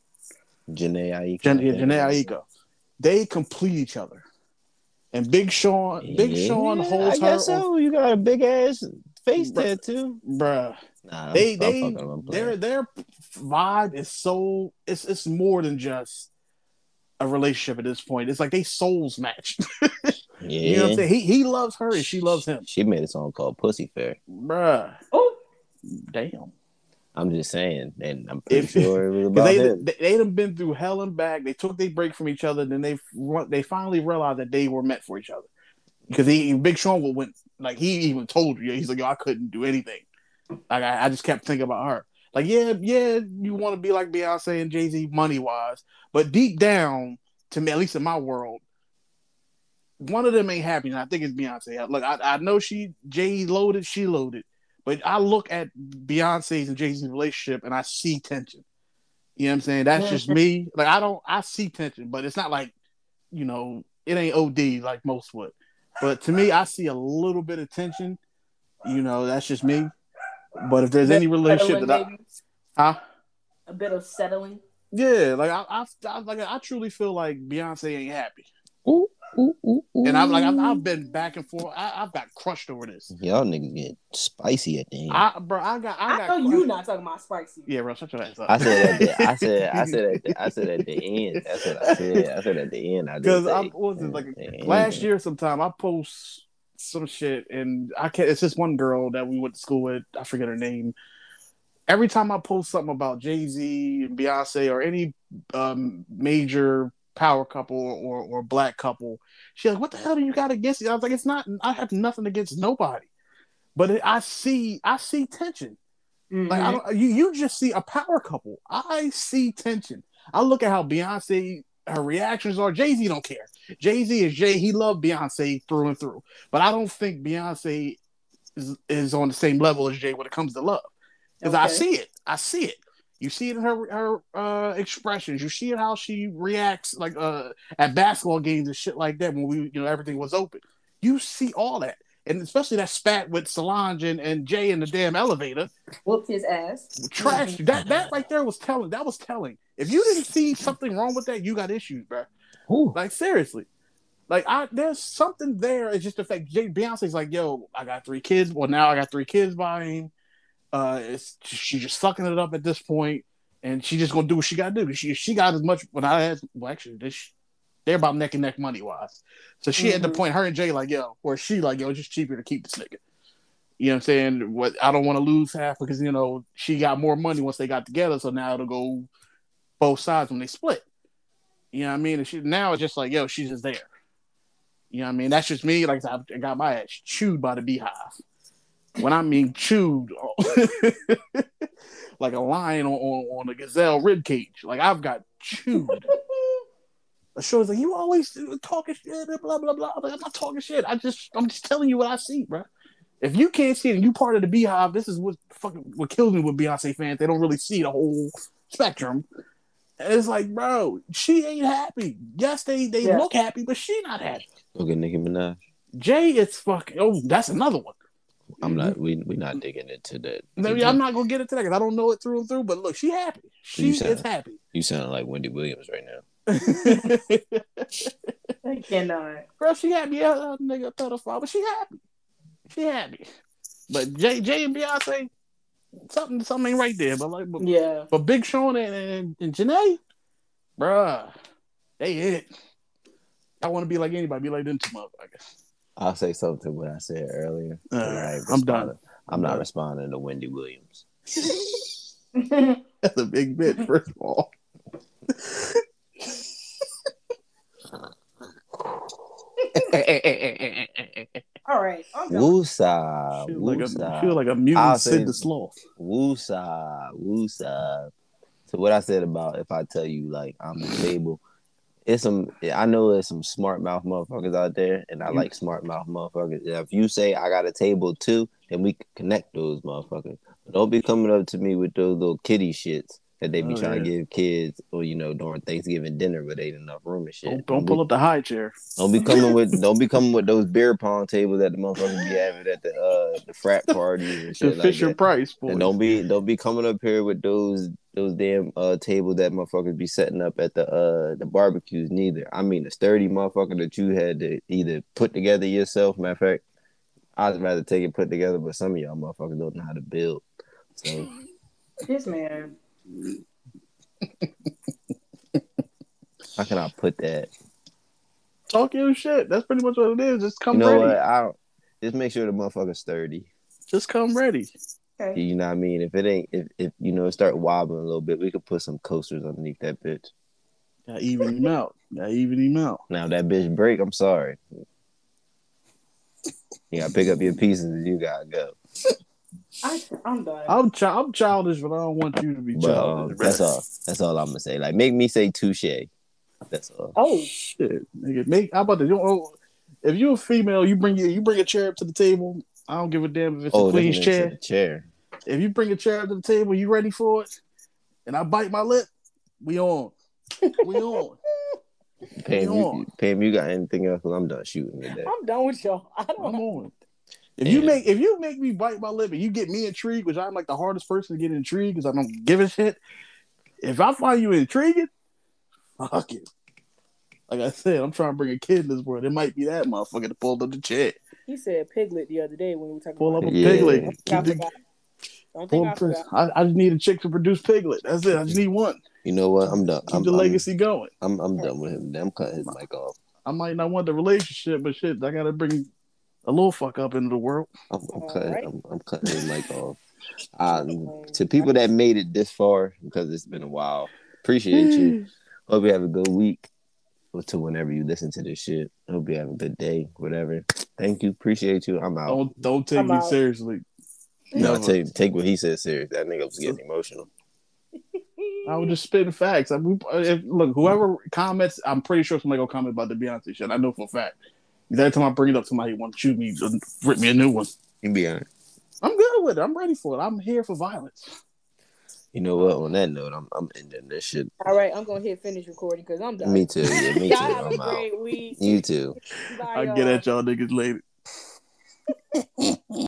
Jhené Aiko. Jen, I yeah, think. Jhené Aiko. They complete each other. And Big Sean, Big Yeah, Sean holds I her, guess so. You got a big ass face Bruh. tattoo. bruh. Nah, They I'm they fucking, I'm their their vibe is so it's it's more than just a relationship at this point. It's like they souls match. yeah. [LAUGHS] you know what I'm saying? He he loves her and she loves him. She made a song called Pussy Fair. Bruh. Oh, Damn. I'm just saying, and I'm pretty If- [LAUGHS] sure it was about they, him. they they done been through hell and back. They took their break from each other. Then they they finally realized that they were meant for each other. Because he Big Sean went like he even told you he's like yo I couldn't do anything. Like I, I just kept thinking about her. Like yeah yeah you want to be like Beyonce and Jay Z money wise, but deep down to me at least in my world, one of them ain't happy. And I think it's Beyonce. Look I, I know she Jay loaded she loaded, but I look at Beyonce's and Jay Z's relationship and I see tension. You know what I'm saying? That's just [LAUGHS] me. Like I don't I see tension, but it's not like, you know, it ain't OD like most would. But to me, I see a little bit of tension. You know, that's just me. But if there's any relationship settling, that I, maybe? huh? a bit of settling. Yeah, like I, I, I like I truly feel like Beyonce ain't happy, Ooh, ooh, ooh, ooh. and I'm like I've, I've been back and forth. I, I've got crushed over this. Y'all niggas get spicy at the end. I, bro, I got, I I, got. know you crushed. not talking about spicy. Yeah, bro, shut your ass up. I said at the, I said I [LAUGHS] said at the, I said at the end. That's what I said. I said at the end. I did because say, I was it like at end. last year sometime I post some shit and I can't it's this one girl that we went to school with, I forget her name. Every time I post something about Jay-Z and Beyonce or any um, major power couple or, or black couple, she's like, What the hell do you got against it? I was like, It's not I have nothing against nobody. But it, I see I see tension. Mhm. Like I don't you you just see a power couple. I see tension. I look at how Beyonce her reactions are. Jay Z don't care. Jay Z is Jay. He loved Beyonce through and through. But I don't think Beyonce is, is on the same level as Jay when it comes to love. Because I see it. I see it. You see it in her her uh, expressions. You see it how she reacts like uh, at basketball games and shit like that when we you know everything was open. You see all that. And especially that spat with Solange and, and Jay in the damn elevator Whooped his ass. trash. That that right there was telling. That was telling. If you didn't see something wrong with that, you got issues, bro. Ooh. Like seriously. Like I there's something there. It's just the fact Jay Beyonce's like, yo, I got three kids. Well, now I got three kids by him. Uh it's she's just sucking it up at this point, and she just gonna do what she gotta do. She she got as much when I had well actually this they're about neck and neck money wise. So she had to Mhm. point her and Jay like, yo, where she like, yo, it's just cheaper to keep this nigga. You know what I'm saying? What I don't want to lose half because you know she got more money once they got together, so now it'll go both sides when they split. You know what I mean? And she now it's just like, yo, she's just there. You know what I mean? That's just me. Like I I got my ass chewed by the beehive. When I mean chewed, [LAUGHS] like a lion on, on, on a gazelle rib cage. Like I've got chewed. [LAUGHS] The show's like, you always talking shit, blah blah blah. I'm, like, I'm not talking shit. I just, I'm just telling you what I see, bro. If you can't see it and you part of the beehive, this is what fucking what kills me with Beyonce fans. They don't really see the whole spectrum. And it's like, bro, she ain't happy. Yes, they they Yeah. look happy, but she not happy. Look at Nicki Minaj. Jay is fucking. Oh, that's another one. I'm not. Mm-hmm. We we not digging into that. Maybe I'm not gonna get into that because I don't know it through and through. But look, she happy. She You is happy. You sound like Wendy Williams right now. [LAUGHS] I cannot. Girl, she happy. Yeah, that nigga a pedophile, but she happy. She happy. But Jay, Jay and Beyonce, something, something ain't right there. But like, but, Yeah. but Big Sean and, and, and Jhené, bruh, they it. I want to be like anybody, be like them two motherfuckers. I'll say something to what I said earlier. All but I uh, I'm done. I'm I'm not done. responding to Wendy Williams. [LAUGHS] [LAUGHS] That's a big bit, first of all. [LAUGHS] All right, I'm done. Woosah, feel like a woosah, feel like a I'll mutant say- Sid the Sloth. woosah, woosah. So what I said about if I tell you like I'm the table, it's some. I know there's some smart mouth motherfuckers out there, and I like smart mouth motherfuckers. If you say I got a table too, then we can connect those motherfuckers. But don't be coming up to me with those little kitty shits that they be Oh, trying to give kids, or you know during Thanksgiving dinner, but ain't enough room and shit. Don't, don't be- pull up the high chair. Don't be coming with don't be coming with those beer pong tables that the motherfuckers be having at the uh the frat [LAUGHS] parties and The shit like Fisher that. Price boy. And don't be don't be coming up here with those those damn uh tables that motherfuckers be setting up at the uh the barbecues neither. I mean the sturdy motherfucker that you had to either put together yourself. Matter of fact, I'd rather take it put together, but some of y'all motherfuckers don't know how to build. So This man. How can I put that? Talk your shit. That's pretty much what it is. Just come you know ready. what? I don't just make sure the motherfucker's sturdy. Just come ready. Okay. You know what I mean? If it ain't, if, if you know, it start wobbling a little bit, we could put some coasters underneath that bitch. Gotta even him out. Gotta even him out. Now that bitch break, I'm sorry. You gotta pick up your pieces and you gotta go. I, I'm done. I'm chi- I'm childish, but I don't want you to be But childish. that's all. That's all I'm gonna say. Like, make me say touche. That's all. oh, Shit, nigga. Make how about this? You don't, oh, if you're a female, you bring your, you bring a chair up to the table. I don't give a damn if it's Oh, a queen's chair. nigga chair. If you bring a chair up to the table, you ready for it? And I bite my lip. We on. We on. Pam, on. you, Pam, you got anything else? Cause I'm done shooting today. I'm done with y'all. I don't I'm on. If you make if you make me bite my lip and you get me intrigued, which I'm like the hardest person to get intrigued because I don't give a shit. If I find you intriguing, fuck it. Like I said, I'm trying to bring a kid in this world. It might be that motherfucker to pull up the chair. He said piglet the other day when we were talking Pull up about a Yeah. piglet. I the- Don't think I up I, I just need a chick to produce piglet. That's it. I just need one. You know what? I'm done. Keep I'm, the I'm- legacy going. I'm, I'm done with him. I'm cutting his mic off. I might not want the relationship, but shit, I gotta bring a little fuck up into the world. I'm, I'm cutting. right. I'm, I'm cutting his mic off. [LAUGHS] Um, to people that made it this far, because it's been a while, appreciate you. [SIGHS] Hope you have a good week. Or to whenever you listen to this shit. Hope you have a good day, whatever. Thank you. Appreciate you. I'm out. Don't don't take I'm me out. seriously. no, never. take take what he said serious. That nigga was getting emotional. [LAUGHS] I was just spitting facts. I, we, if, look, whoever comments, I'm pretty sure somebody gonna comment about the Beyonce shit. I know for a fact. 'Cause Every time I bring it up, somebody want to shoot me, uh, rip me a new one. You be honest. I'm good with it. I'm ready for it. I'm here for violence. You know what? On that note, I'm I'm ending this shit. All right, I'm gonna hit finish recording because I'm done. Me too. Yeah, me too. Y'all I'm out. week. You too. Bye, I'll get at y'all niggas later. [LAUGHS]